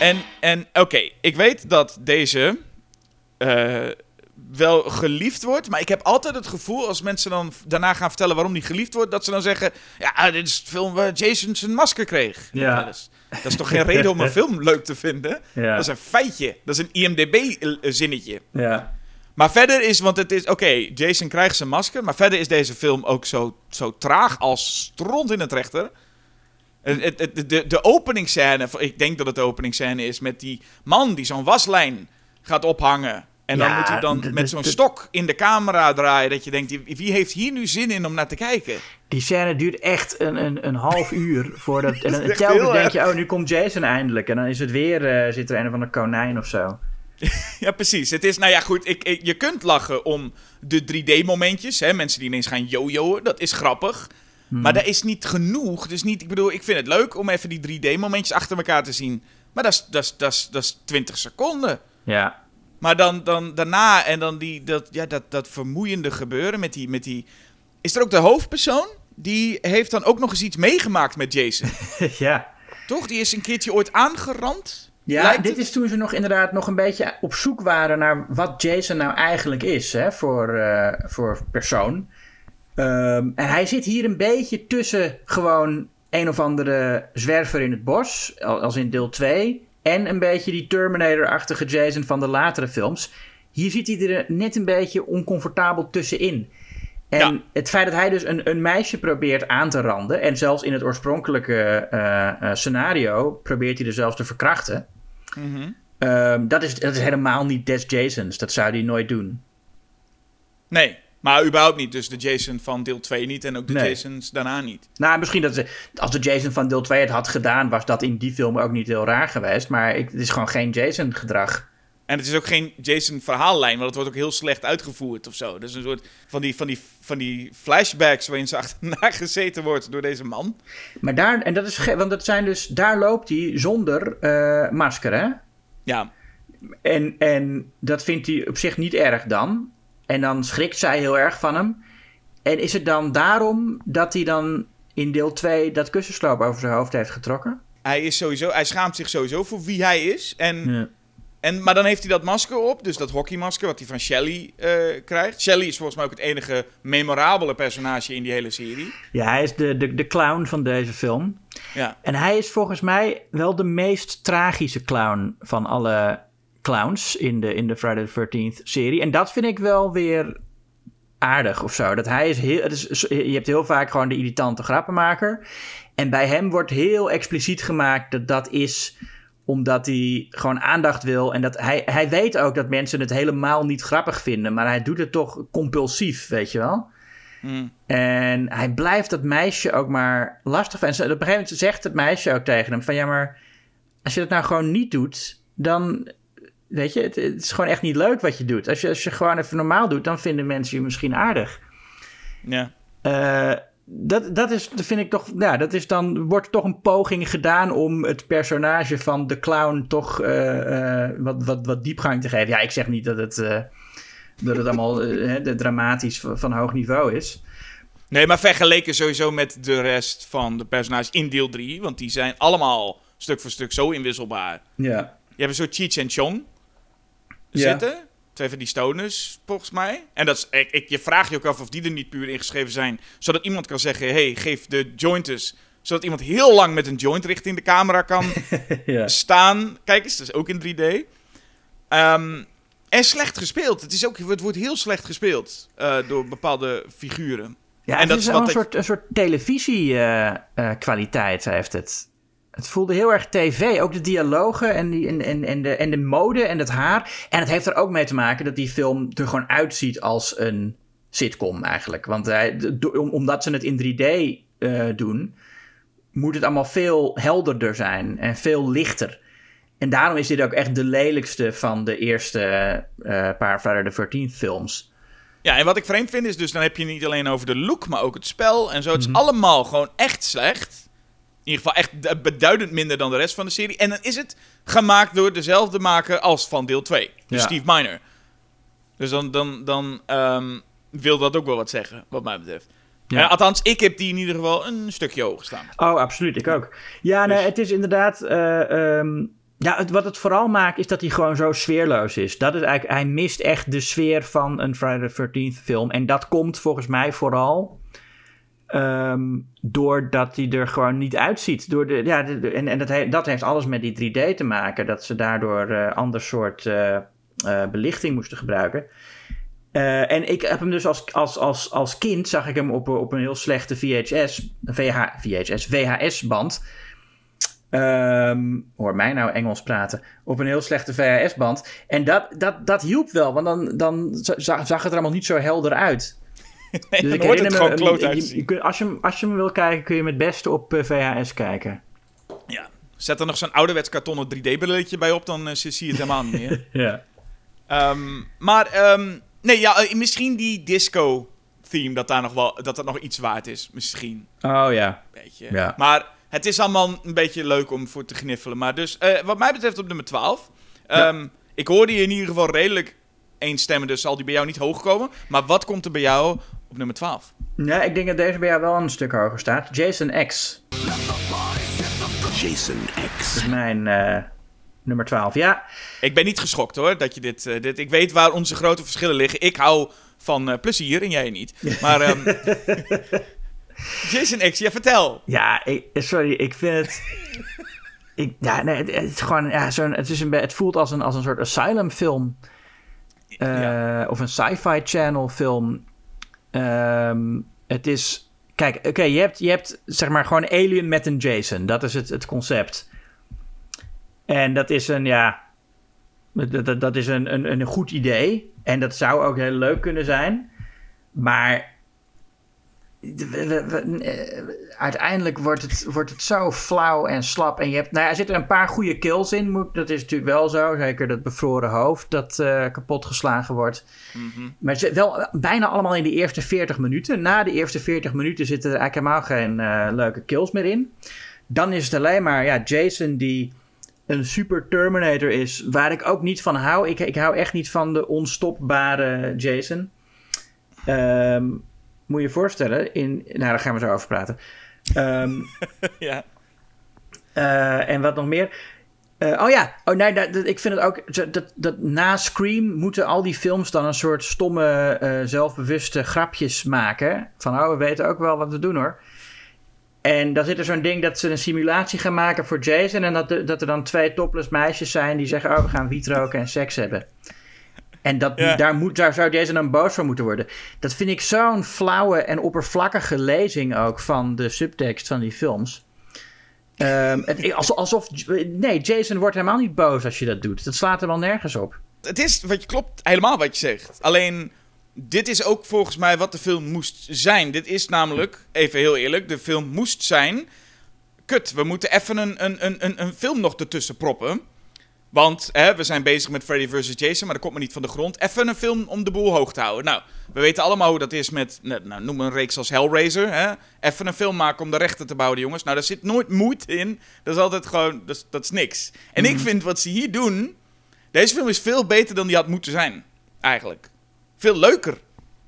En, en oké, ik weet dat deze eh, wel geliefd wordt. Maar ik heb altijd het gevoel, als mensen dan daarna gaan vertellen waarom die geliefd wordt, dat ze dan zeggen: Ja, dit is de film waar Jason zijn masker kreeg.
Ja.
dat, is, dat is toch geen reden om een <laughs> film leuk te vinden?
Ja.
Dat is een feitje. Dat is een IMDb-zinnetje.
Ja.
Maar verder is, want het is, oké, Jason krijgt zijn masker. Maar verder is deze film ook zo, zo traag als stront in het rechter. De, de openingsscène, ik denk dat het de openingsscène is, met die man die zo'n waslijn gaat ophangen. En dan
Ja,
moet hij dan
de-
met
de-
zo'n
de-
stok in de camera draaien. Dat je denkt, wie heeft hier nu zin in om naar te kijken?
Die scène duurt echt een, een, een half uur voordat. <laughs> En dan telkens denk je, oh, nu komt Jason eindelijk. En dan is het weer, eh, zit er een of ander konijn of zo. <laughs>
Ja, precies. Het is, nou ja, goed. Ik, ik- je kunt lachen om de 3D-momentjes. Hè? Mensen die ineens gaan jojoen. Dat is grappig. Maar dat is niet genoeg. Dus niet, ik bedoel, ik vind het leuk om even die 3D-momentjes achter elkaar te zien. Maar dat is, dat is, dat is, dat is 20 seconden.
Ja.
Maar dan, dan daarna en dan die, dat, ja, dat, dat vermoeiende gebeuren met die, met die... Is er ook de hoofdpersoon? Die heeft dan ook nog eens iets meegemaakt met Jason. <laughs>
ja.
Toch? Die is een keertje ooit aangerand.
Ja,
lijkt
dit
het?
is toen ze nog inderdaad nog een beetje op zoek waren naar wat Jason nou eigenlijk is hè, voor, eh, voor persoon. Ehm, en hij zit hier een beetje tussen gewoon een of andere zwerver in het bos, al- als in deel 2, en een beetje die Terminator-achtige Jason van de latere films. Hier zit hij er net een beetje oncomfortabel tussenin. En
Ja.
het feit dat hij dus een, een meisje probeert aan te randen, en zelfs in het oorspronkelijke eh, eh, scenario probeert hij er zelfs te verkrachten.
Mhm.
Ehm, dat, is, dat is helemaal niet Des Jasons. Dat zou hij nooit doen.
Nee, maar überhaupt niet. Dus de Jason van deel 2 niet en ook de
Nee.
Jasons daarna niet.
Nou, misschien dat ze, als de Jason van deel 2 het had gedaan, was dat in die film ook niet heel raar geweest. Maar ik, het is gewoon geen Jason-gedrag.
En het is ook geen Jason verhaallijn, want het wordt ook heel slecht uitgevoerd of zo. Dus een soort van die, van die, van die flashbacks waarin ze <laughs> achterna gezeten wordt door deze man.
Maar daar, en dat is, want dat zijn dus, daar loopt hij zonder eh, masker, hè?
Ja,
En, en dat vindt hij op zich niet erg dan. En dan schrikt zij heel erg van hem. En is het dan daarom dat hij dan in deel 2 dat kussensloop over zijn hoofd heeft getrokken?
hij, is sowieso, hij schaamt zich sowieso voor wie hij is. En,
Ja.
En, maar dan heeft hij dat masker op, dus dat hockeymasker wat hij van Shelly eh, krijgt. Shelly is volgens mij ook het enige memorabele personage in die hele serie.
Ja, hij is de, de, de clown van deze film.
Ja,
En hij is volgens mij wel de meest tragische clown van alle clowns in de, in de Friday the 13th serie. En dat vind ik wel weer aardig of zo. Dat hij is heel, het is, je hebt heel vaak gewoon de irritante grappenmaker. En bij hem wordt heel expliciet gemaakt dat dat is omdat hij gewoon aandacht wil. En dat hij, hij weet ook dat mensen het helemaal niet grappig vinden. Maar hij doet het toch compulsief, weet je wel.
Hm.
En hij blijft dat meisje ook maar lastig. En op een gegeven moment zegt het meisje ook tegen hem van... ja, maar als je dat nou gewoon niet doet, dan... weet je, het, het is gewoon echt niet leuk wat je doet. Als je, als je gewoon even normaal doet, dan vinden mensen je misschien aardig.
ja.
Eh, dat, dat, is, dat vind ik toch... Ja, dat is dan... wordt toch een poging gedaan om het personage van de clown... toch eh, eh, wat, wat, wat diepgang te geven. Ja, ik zeg niet dat het... eh, dat het allemaal de dramatisch van, van hoog niveau is.
Nee, maar vergeleken sowieso met de rest van de personages in deel 3. Want die zijn allemaal stuk voor stuk zo inwisselbaar.
Ja.
Je hebt een soort Cheech en Chong
Ja.
Twee van die stoners, volgens mij. En dat is, ik, ik, je vraagt je ook af of die er niet puur ingeschreven zijn. Zodat iemand kan zeggen, hey, geef de jointers. Zodat iemand heel lang met een joint richting de camera kan <laughs>
ja.
staan. Kijk eens, dat is ook in 3D. Ehm, En slecht gespeeld. Het, is ook, het wordt heel slecht gespeeld uh, door bepaalde figuren.
Ja,
en
het
dat
is wel een
ik-
soort, een soort televisiekwaliteit heeft het. Het voelde heel erg tv. Ook de dialogen en, die, en, en, en, de, en de mode en het haar. En het heeft er ook mee te maken dat die film er gewoon uitziet als een sitcom eigenlijk. Want hij, omdat ze het in 3D eh, doen, moet het allemaal veel helderder zijn en veel lichter. En daarom is dit ook echt de lelijkste van de eerste eh, paar Friday the 13th films.
Ja, en wat ik vreemd vind is dus, dan heb je niet alleen over de look, maar ook het spel en zo. Het is allemaal gewoon echt slecht. In ieder geval echt beduidend minder dan de rest van de serie. En dan is het gemaakt door dezelfde maker als van deel 2. Dus
Ja.
Steve Miner. Dus dan, dan, dan ehm, wil dat ook wel wat zeggen, wat mij betreft.
Ja.
Eh, althans, ik heb die in ieder geval een stukje hoger staan.
Oh, absoluut. Ik ook. Ja, nee,
Dus-
het is inderdaad. eh, ehm, ja, het, wat het vooral maakt is dat hij gewoon zo sfeerloos is. Dat is eigenlijk, hij mist echt de sfeer van een Friday the 13th film. En dat komt volgens mij vooral ehm, doordat hij er gewoon niet uitziet. Door de, ja, en en dat, dat heeft alles met die 3D te maken. Dat ze daardoor eh ander soort eh, eh, belichting moesten gebruiken. En ik heb hem dus als, als, als, als kind, zag ik hem op, op een heel slechte VHS, VH, VHS, VHS-band. Ehm, hoor mij nou Engels praten. Op een heel slechte VHS-band. En dat, dat, dat hielp wel, want dan, dan za- zag het er allemaal niet zo helder uit.
Nee,
Dus ik
wordt het gewoon kloot
je-
uit te
je,
zien.
kunt- als, je, hem- als je hem wil kijken, kun je hem het beste op eh, VHS kijken.
Ja. Zet er nog zo'n ouderwets kartonnen 3D-brilletje bij op, dan eh, zie je het helemaal niet meer. <laughs>
Ja.
Ehm, maar, ehm, nee, ja, eh, misschien die disco-theme, dat, daar nog wel, dat dat nog iets waard is. Misschien,
Oh ja.
weet je.
Ja.
Maar het is allemaal een beetje leuk om voor te gniffelen. Maar dus, wat mij betreft op nummer 12.
Ja.
Ehm, Ik hoorde je in ieder geval redelijk één stemmen, dus zal die bij jou niet hoog komen. Maar wat komt er bij jou op nummer 12?
Ja, ik denk dat deze bij jou wel een stuk hoger staat. Jason X
Jason X.
is mijn eh, nummer 12. Ja,
Ik ben niet geschokt hoor, dat je dit, eh, dit... Ik weet waar onze grote verschillen liggen. Ik hou van eh, plezier en jij niet. Maar ehm, <laughs> Jason X, ja vertel.
Ja, ik, sorry, ik vind het. ik, ja, nee, het, het is gewoon. Ja, zo'n, het, is een, het voelt als een, als een soort asylum film. Eh,
Ja.
Of een sci-fi channel film. Ehm, het is. Kijk, oké, je, hebt, je hebt zeg maar gewoon Alien met een Jason. Dat is het, het concept. En dat is een, ja. Dat, dat, dat is een, een, een goed idee. En dat zou ook heel leuk kunnen zijn. Maar we- we- we- eh, uiteindelijk wordt het, wordt het zo flauw en slap. En je hebt, nou ja, er zitten een paar goede kills in. Dat is natuurlijk wel zo. Zeker dat bevroren hoofd dat eh kapotgeslagen wordt. Maar het zit wel bijna allemaal in de eerste 40 minuten. Na de eerste 40 minuten zitten er eigenlijk helemaal geen eh, leuke kills meer in. Dan is het alleen maar ja, Jason die een super Terminator is. Waar ik ook niet van hou. Ik, ik hou echt niet van de onstopbare Jason. Ehm, moet je voorstellen. In, nou, daar gaan we zo over praten. Ehm, <laughs>
ja.
eh, en wat nog meer? Eh, oh ja, oh, nee, dat, ik vind het ook. Dat, dat na Scream moeten al die films dan een soort stomme, eh, zelfbewuste grapjes maken. Van oh, we weten ook wel wat we doen hoor. En dan zit er zo'n ding dat ze een simulatie gaan maken voor Jason. En dat, dat er dan twee topless meisjes zijn die zeggen: Oh, we gaan wiet roken en seks hebben. En dat,
Ja.
daar, moet, daar zou Jason dan boos voor moeten worden. Dat vind ik zo'n flauwe en oppervlakkige lezing ook van de subtekst van die films. Ehm, het, alsof. Nee, Jason wordt helemaal niet boos als je dat doet. Dat slaat er wel nergens op.
Het is, wat je klopt, helemaal wat je zegt. Alleen, dit is ook volgens mij wat de film moest zijn. Dit is namelijk, even heel eerlijk, de film moest zijn... Kut, we moeten even een, een, een, een film nog ertussen proppen. Want hè, we zijn bezig met Freddy vs. Jason, maar dat komt maar niet van de grond. Even een film om de boel hoog te houden. Nou, we weten allemaal hoe dat is met, nou, noem een reeks als Hellraiser. Hè? Even een film maken om de rechten te bouwen, jongens. Nou, daar zit nooit moeite in. Dat is altijd gewoon, dat is, dat is niks. En ik vind wat ze hier doen... Deze film is veel beter dan die had moeten zijn, eigenlijk. Veel leuker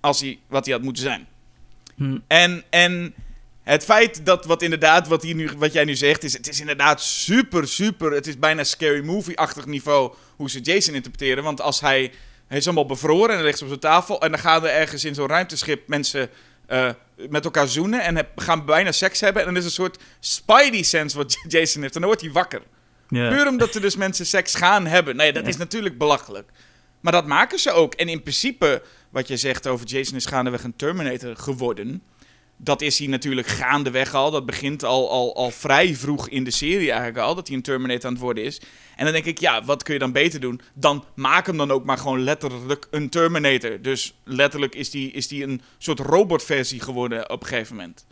als hij, wat hij had moeten zijn.
Hm.
En, en het feit dat wat inderdaad, wat, hier nu, wat jij nu zegt, is... Het is inderdaad super, super... Het is bijna scary movie-achtig niveau hoe ze Jason interpreteren. Want als hij... Hij is allemaal bevroren en hij ligt op zijn tafel. En dan gaan er ergens in zo'n ruimteschip mensen eh, met elkaar zoenen. En heb- gaan bijna seks hebben. En dan is een soort spidey sense wat <laughs> Jason heeft. En dan wordt hij wakker.
Ja.
Puur omdat er dus mensen seks gaan hebben. Nee, dat is natuurlijk belachelijk. Maar dat maken ze ook. En in principe, wat je zegt over Jason is gaandeweg een Terminator geworden. Dat is hij natuurlijk gaandeweg al. Dat begint al, al, al vrij vroeg in de serie eigenlijk al. Dat hij een Terminator aan het worden is. En dan denk ik, ja, wat kun je dan beter doen? Dan maak hem dan ook maar gewoon letterlijk een Terminator. Dus letterlijk is die, is die een soort robotversie geworden op een gegeven moment.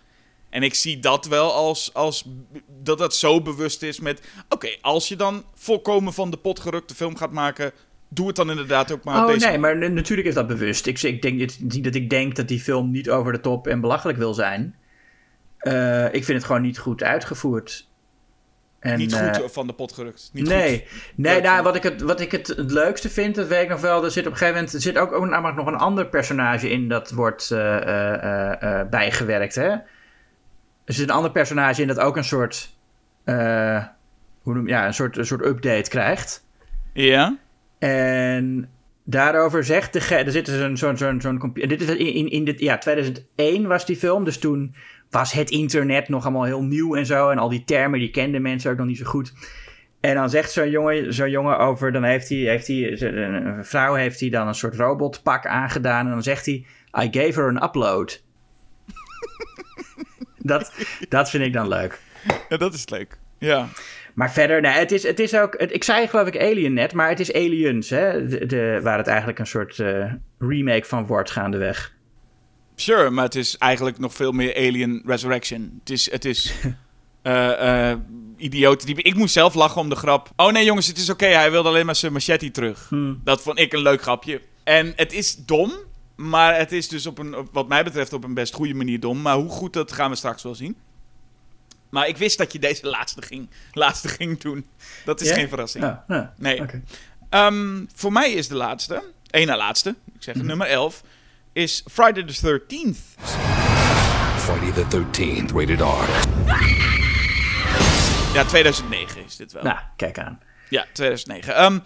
En ik zie dat wel als, als dat dat zo bewust is met... Oké, als je dan volkomen van de pot gerukte film gaat maken... Doe het dan inderdaad ook maar
oh,
deze
nee, maar natuurlijk is dat bewust. Ik, ik denk niet dat ik denk dat die film niet over de top en belachelijk wil zijn. Uh, ik vind het gewoon niet goed uitgevoerd.
En, niet goed uh, van de pot gerukt. Niet
nee,
goed.
nee nou, wat, ik het, wat ik het, het leukste vind, dat weet ik nog wel. Er zit op een gegeven moment er zit ook, ook namelijk nog een ander personage in dat wordt uh, bijgewerkt. Hè? Er zit een ander personage in dat ook een soort, hoe noem, ja, een soort, een soort update krijgt.
Ja.
En daarover zegt de. Er zit dus zo'n zo'n zo'n zo'n Dit is in, in, in dit, ja, 2001 was die film, dus toen was het internet nog allemaal heel nieuw en zo. En al die termen, die kenden mensen ook nog niet zo goed. En dan zegt zo'n jongen, zo'n jongen over, dan heeft hij, heeft hij, een vrouw heeft hij dan een soort robotpak aangedaan. En dan zegt hij, I gave her an upload. <laughs> dat, dat vind ik dan leuk.
Ja, dat is leuk. Ja.
Maar verder, nee, het is, het is ook. Het, ik zei geloof ik Alien net, maar het is Aliens, hè? De, de, waar het eigenlijk een soort uh, remake van wordt gaandeweg.
Sure, maar het is eigenlijk nog veel meer Alien Resurrection. Het is. Het is uh, <laughs> uh, idioot. Ik moest zelf lachen om de grap. Oh nee, jongens, het is oké. Hij wilde alleen maar zijn machete terug. Hmm. Dat vond ik een leuk grapje. En het is dom, maar het is dus op een, op, wat mij betreft, op een best goede manier dom. Maar hoe goed, dat gaan we straks wel zien. Maar ik wist dat je deze laatste ging, laatste ging doen. Dat is geen verrassing.
Ja, ja.
Nee. Um, voor mij is de laatste, één na laatste, ik zeg mm nummer 11, is Friday the 13th.
Friday the 13th, rated R.
Ja, 2009 is dit wel.
Nou, kijk aan.
Ja, 2009. Um, ehm,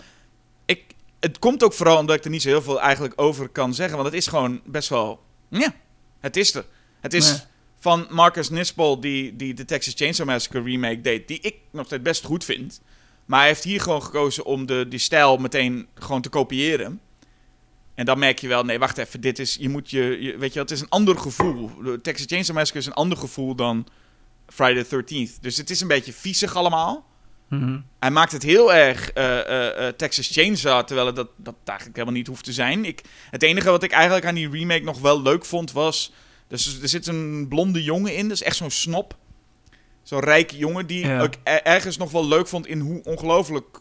ik, het komt ook vooral omdat ik er niet zo heel veel eigenlijk over kan zeggen. Want het is gewoon best wel... Ja, het is er. Het is van Marcus Nispel, die, die de Texas Chainsaw Massacre remake deed, die ik nog steeds best goed vind. Maar hij heeft hier gewoon gekozen om de, die stijl meteen gewoon te kopiëren. En dan merk je wel, nee, wacht even, dit is, je moet je, je weet je, het is een ander gevoel. De Texas Chainsaw Massacre is een ander gevoel dan Friday the 13th. Dus het is een beetje viezig allemaal.
Mhm.
Hij maakt het heel erg uh, uh, uh, Texas Chainsaw, terwijl het dat, dat eigenlijk helemaal niet hoeft te zijn. Ik, het enige wat ik eigenlijk aan die remake nog wel leuk vond was dus er zit een blonde jongen in, dat is echt zo'n snop. Zo'n rijke jongen die ja. ik ergens nog wel leuk vond in hoe ongelooflijk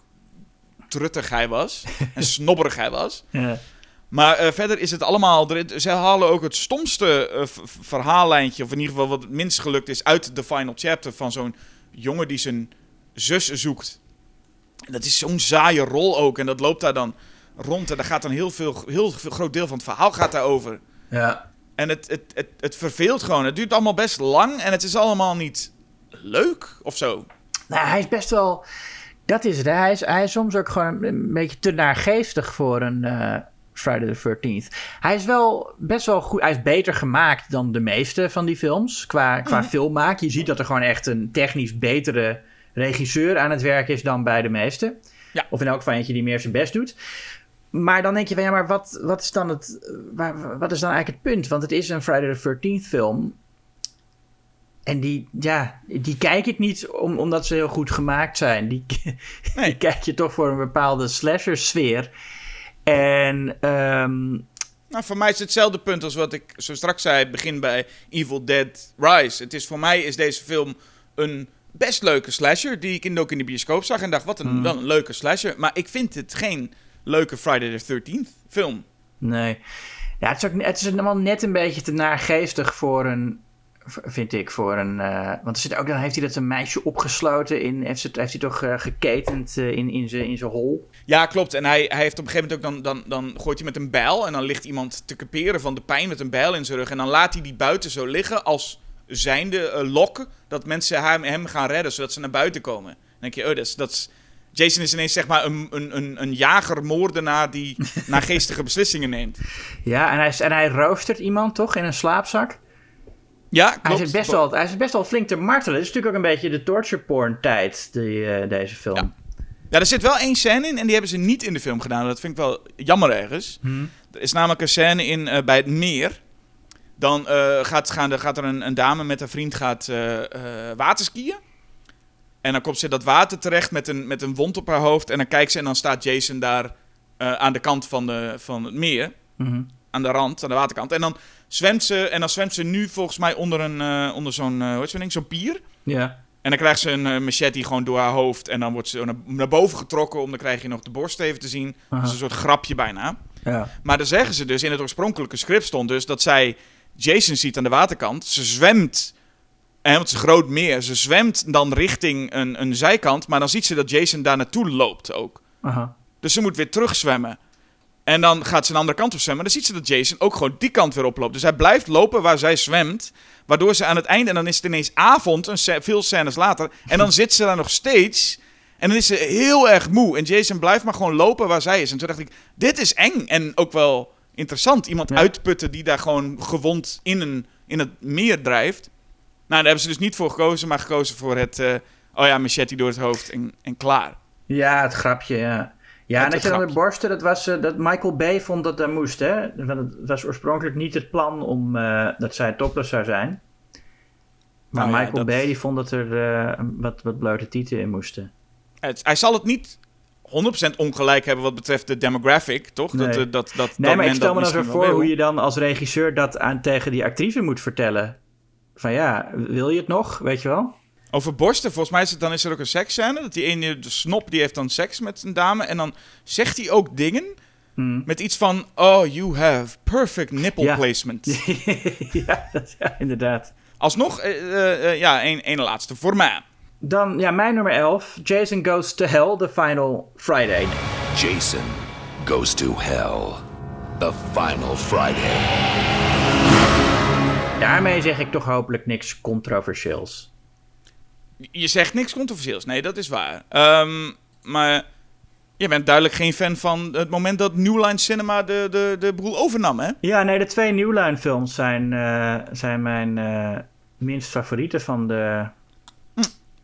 truttig hij was. <laughs> en snobberig hij was.
Ja.
Maar uh, verder is het allemaal... Ze halen ook het stomste uh, verhaallijntje... of in ieder geval wat het minst gelukt is... uit de final chapter van zo'n jongen die zijn zus zoekt. En dat is zo'n saaie rol ook. En dat loopt daar dan rond. En daar gaat dan heel veel... heel groot deel van het verhaal gaat daarover.
Ja.
En het, het, het, het verveelt gewoon. Het duurt allemaal best lang en het is allemaal niet leuk of zo.
Nou, hij is best wel. Dat is het. Hij is, hij is soms ook gewoon een beetje te naargeestig voor een uh, Friday the 13th. Hij is wel best wel goed. Hij is beter gemaakt dan de meeste van die films. Qua, qua mm. filmmaak. Je ziet dat er gewoon echt een technisch betere regisseur aan het werk is dan bij de meeste.
Ja.
Of in elk geval eentje die meer zijn best doet. Maar dan denk je van ja, maar wat, wat is dan het. Waar, wat is dan eigenlijk het punt? Want het is een Friday the 13th film. En die, ja, die kijk ik niet om, omdat ze heel goed gemaakt zijn. Die, <laughs> nee. die kijk je toch voor een bepaalde slasher-sfeer. En. Um,
nou, voor mij is het hetzelfde punt als wat ik zo straks zei. Begin bij Evil Dead Rise. Het is voor mij is deze film een best leuke slasher. Die ik in, ook in de bioscoop zag. En dacht, wat een, mm. wel een leuke slasher. Maar ik vind het geen leuke Friday the 13th film.
Nee. Ja, het is, ook, het is allemaal net een beetje te naargeestig voor een, vind ik, voor een... Uh, want er zit ook, dan heeft hij dat een meisje opgesloten in, heeft, het, heeft hij toch uh, geketend uh, in, in zijn in hol.
Ja, klopt. En hij, hij heeft op een gegeven moment ook, dan, dan, dan gooit hij met een bijl en dan ligt iemand te kaperen van de pijn met een bijl in zijn rug. En dan laat hij die buiten zo liggen als zijnde lok, dat mensen hem, hem gaan redden, zodat ze naar buiten komen. Dan denk je, oh, dat is... Dat is Jason is ineens zeg maar een, een, een, een jager-moordenaar die <laughs> naargeestige beslissingen neemt.
Ja, en hij, en hij roostert iemand toch in een slaapzak?
Ja, klopt.
Hij is, best wel, hij is best wel flink te martelen. Het is natuurlijk ook een beetje de torture porn tijd, die, uh, deze film.
Ja. Ja, er zit wel één scène in en die hebben ze niet in de film gedaan. Dat vind ik wel jammer ergens.
Hmm.
Er is namelijk een scène in, eh, bij het meer. Dan eh, gaat, gaan gaat er een, een dame met een vriend gaat, eh, eh, waterskiën. En dan komt ze in dat water terecht met een, met een wond op haar hoofd. En dan kijkt ze en dan staat Jason daar eh, aan de kant van, de, van het meer.
Mhm.
Aan de rand, aan de waterkant. En dan zwemt ze, en dan zwemt ze nu volgens mij onder, een, eh, onder zo'n eh, hoe heet zo'n ding? Zo'n pier.
Ja.
En dan krijgt ze een machete gewoon door haar hoofd. En dan wordt ze naar, naar boven getrokken. Om dan krijg je nog de borst even te zien. Dat is een soort grapje bijna.
Ja.
Maar dan zeggen ze dus, in het oorspronkelijke script stond dus dat zij Jason ziet aan de waterkant. Ze zwemt, en want het is een groot meer, ze zwemt dan richting een, een zijkant. Maar dan ziet ze dat Jason daar naartoe loopt ook.
Aha.
Dus ze moet weer terugzwemmen. En dan gaat ze een andere kant op zwemmen. Dan ziet ze dat Jason ook gewoon die kant weer oploopt. Dus hij blijft lopen waar zij zwemt. Waardoor ze aan het einde, en dan is het ineens avond, een veel scènes later. En dan zit ze daar nog steeds. En dan is ze heel erg moe. En Jason blijft maar gewoon lopen waar zij is. En toen dacht ik, dit is eng. En ook wel interessant. Iemand
Ja.
uitputten die daar gewoon gewond in, een, in het meer drijft. Nou, daar hebben ze dus niet voor gekozen, maar gekozen voor het... eh, oh ja, machete door het hoofd en, en klaar.
Ja, het grapje, ja. Ja, en dat je dan de borsten, dat was dat Michael Bay vond dat dat moest, hè? Want het was oorspronkelijk niet het plan om eh, dat zij topless zou zijn. Maar
Nou ja,
Michael
dat-
Bay die vond dat er wat, wat blote tieten in moesten.
Het- hij zal het niet 100% ongelijk hebben wat betreft de demographic, toch? Dat,
Nee.
eh, dat, dat,
Nee,
dat
maar ik stel me
dat
dan zo voor hoe je dan als regisseur dat aan tegen die actrice moet vertellen. Van ja, wil je het nog, weet je wel?
Over borsten, volgens mij is het, dan is er ook een seksscène. Dat die ene, de snop, die heeft dan seks met een dame. En dan zegt hij ook dingen
Hmm.
met iets van... Oh, you have perfect nipple
Ja.
placement. <laughs>
ja, dat, ja, inderdaad.
Alsnog, eh, ja, één één laatste. Voor mij.
Dan, ja, mijn nummer 11. Jason Goes to Hell, The Final Friday.
Jason goes to hell. The final Friday.
Daarmee zeg ik toch hopelijk niks controversieels.
Je zegt niks controversieels. Nee, dat is waar. Ehm, maar je bent duidelijk geen fan van het moment dat New Line Cinema de, de, de boel overnam, hè?
Ja, nee, de twee New Line films zijn, eh, zijn mijn eh, minst favorieten van de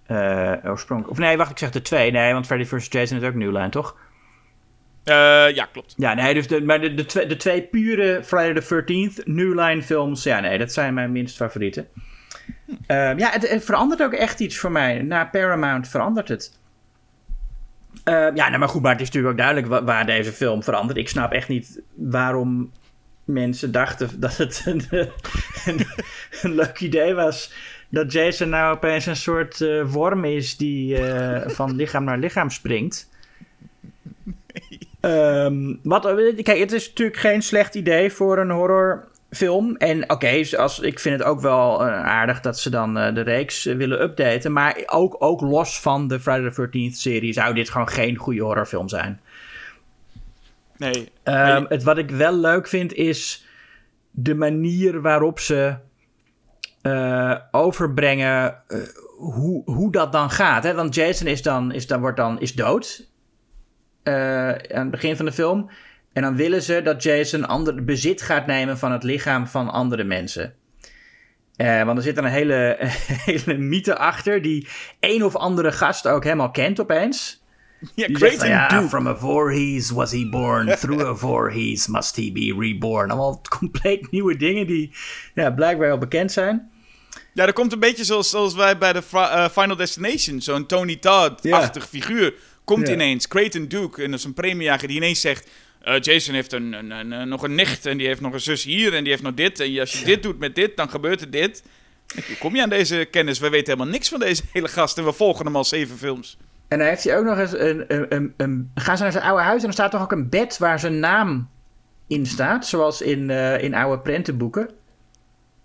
eh oorsprong. Of nee, wacht, ik zeg de twee. Nee, want Freddy vs. Jason is ook New Line, toch?
Eh, ja, klopt.
Ja, nee, dus de, maar de, de, twee, pure Friday the 13th New Line films, ja, nee, dat zijn mijn minst favorieten. Ehm, ja, het, verandert ook echt iets voor mij. Na Paramount verandert het. Ehm, ja, nou, maar goed, maar het is natuurlijk ook duidelijk wa- waar deze film verandert. Ik snap echt niet waarom mensen dachten dat het een, <laughs> een, een leuk idee was. Dat Jason nou opeens een soort eh, worm is die eh, van lichaam naar lichaam springt. Ehm, wat, kijk, het is natuurlijk geen slecht idee voor een horrorfilm. En oké, als ik vind het ook wel eh, aardig dat ze dan eh, de reeks eh, willen updaten. Maar ook, ook los van de Friday the 13th serie zou dit gewoon geen goede horrorfilm zijn.
Nee.
Ehm,
je-
het, wat ik wel leuk vind is de manier waarop ze overbrengen hoe, hoe dat dan gaat. Hè? Want Jason is dan, is dan, wordt dan is dood aan het begin van de film. En dan willen ze dat Jason ander, bezit gaat nemen van het lichaam van andere mensen. Eh, want er zit een hele, <laughs> hele mythe achter die een of andere gast ook helemaal kent opeens.
ja,
Die zegt van,
Creighton
ja,
Duke.
from a voorhees was he born, <laughs> through a voorhees must he be reborn. Allemaal <laughs> compleet nieuwe dingen die ja, blijkbaar al bekend zijn.
Ja, dat komt een beetje zoals, zoals wij bij de eh, Final Destination. Zo'n Tony Todd-achtig figuur. Komt
Ja.
ineens, Creighton Duke, en dat is een premiejager die ineens zegt... eh, Jason heeft een, een, een, een- nog een nicht en die heeft nog een zus hier en die heeft nog dit. En als je dit doet met dit, dan gebeurt er dit. Hoe kom je aan deze kennis? We weten helemaal niks van deze hele gast en we volgen hem al zeven films.
En dan heeft hij ook nog eens een, een, een, een- gaan ze naar zijn oude huis en er staat toch ook een bed waar zijn naam in staat. Zoals in, eh, in oude prentenboeken.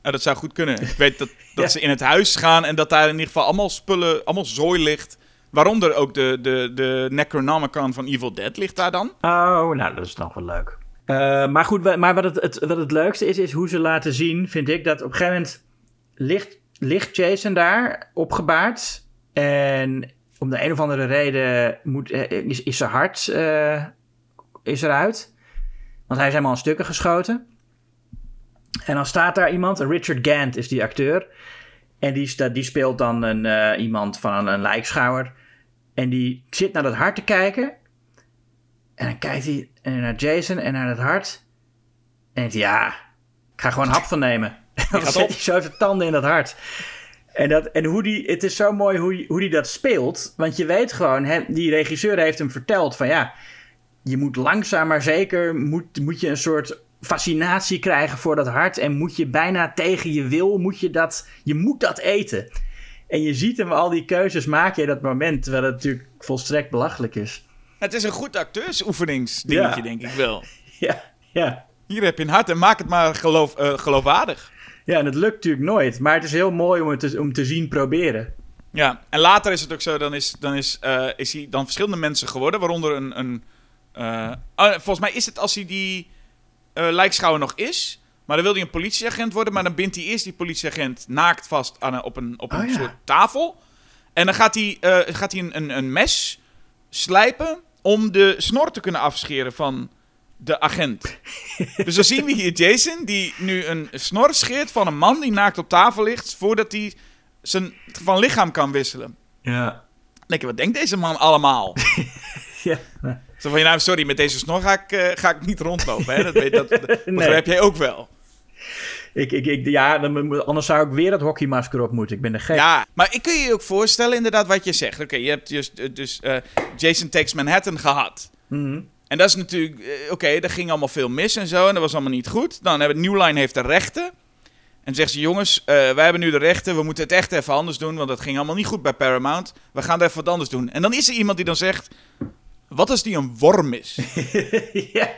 Nou, dat zou goed kunnen. Ik weet dat, dat <laughs>
Ja.
ze in het huis gaan en dat daar in ieder geval allemaal spullen, allemaal zooi ligt. Waaronder ook de, de, de Necronomicon van Evil Dead ligt daar dan.
Oh, nou, dat is nog wel leuk. Eh, maar goed, maar wat het, het, wat het leukste is, is hoe ze laten zien, vind ik, dat op een gegeven moment ligt, ligt Jason daar opgebaard. En om de een of andere reden moet, eh, is, is zijn hart eh, is eruit. Want hij is helemaal in stukken geschoten. En dan staat daar iemand, Richard Gant is die acteur. En die, die speelt dan een, iemand van een lijkschouwer. En die zit naar dat hart te kijken. En dan kijkt hij naar Jason en naar het hart. En denkt ja, ik ga gewoon een hap van nemen. <laughs> En dan zet hij zo zijn tanden in dat hart. En, dat, en hoe die, het is zo mooi hoe, hoe die dat speelt. Want je weet gewoon, die regisseur heeft hem verteld van ja, je moet langzaam maar zeker, moet, moet je een soort fascinatie krijgen voor dat hart. En moet je bijna tegen je wil, moet je dat, je moet dat eten. En je ziet hem al die keuzes maken in dat moment, terwijl het natuurlijk volstrekt belachelijk is.
Het is een goed acteursoefeningsdingetje, denk ik wel. <laughs>
Ja, ja.
Hier heb je een hart en maak het maar geloof, uh, geloofwaardig.
Ja, en het lukt natuurlijk nooit. Maar het is heel mooi om het te, om te zien proberen.
Ja, en later is het ook zo, dan is, dan is, uh, is hij dan verschillende mensen geworden, waaronder een... een uh, oh, volgens mij is het als hij die lijkschouwer nog is, maar dan wil hij een politieagent worden, maar dan bindt hij eerst die politieagent naakt vast aan een, op een, op een oh, soort tafel. En dan gaat hij, gaat hij een, een, een mes slijpen om de snor te kunnen afscheren van de agent. <laughs> dus dan zien we hier Jason, die nu een snor scheert van een man die naakt op tafel ligt, voordat hij zijn van lichaam kan wisselen.
Ja.
Denk je, wat denkt deze man allemaal? <laughs>
ja.
Zo van, nou, sorry, met deze snor ga ik, uh, ga ik niet rondlopen. Hè? Dat, weet, dat, dat <laughs> begrijp jij ook wel.
Ik, ik, ik, ja, dan, anders zou ik weer dat hockeymasker op moeten. Ik ben er gek.
Ja, maar ik kun je je ook voorstellen, inderdaad, wat je zegt. Oké, je hebt dus, dus uh, Jason Takes Manhattan gehad.
Mm
en dat is natuurlijk, eh, oké, okay, er ging allemaal veel mis en zo. En dat was allemaal niet goed. Dan hebben New Line heeft de rechten. En zegt ze, jongens, uh, wij hebben nu de rechten. We moeten het echt even anders doen. Want dat ging allemaal niet goed bij Paramount. We gaan er even wat anders doen. En dan is er iemand die dan zegt, wat als die een worm is? <laughs> <laughs>
ja.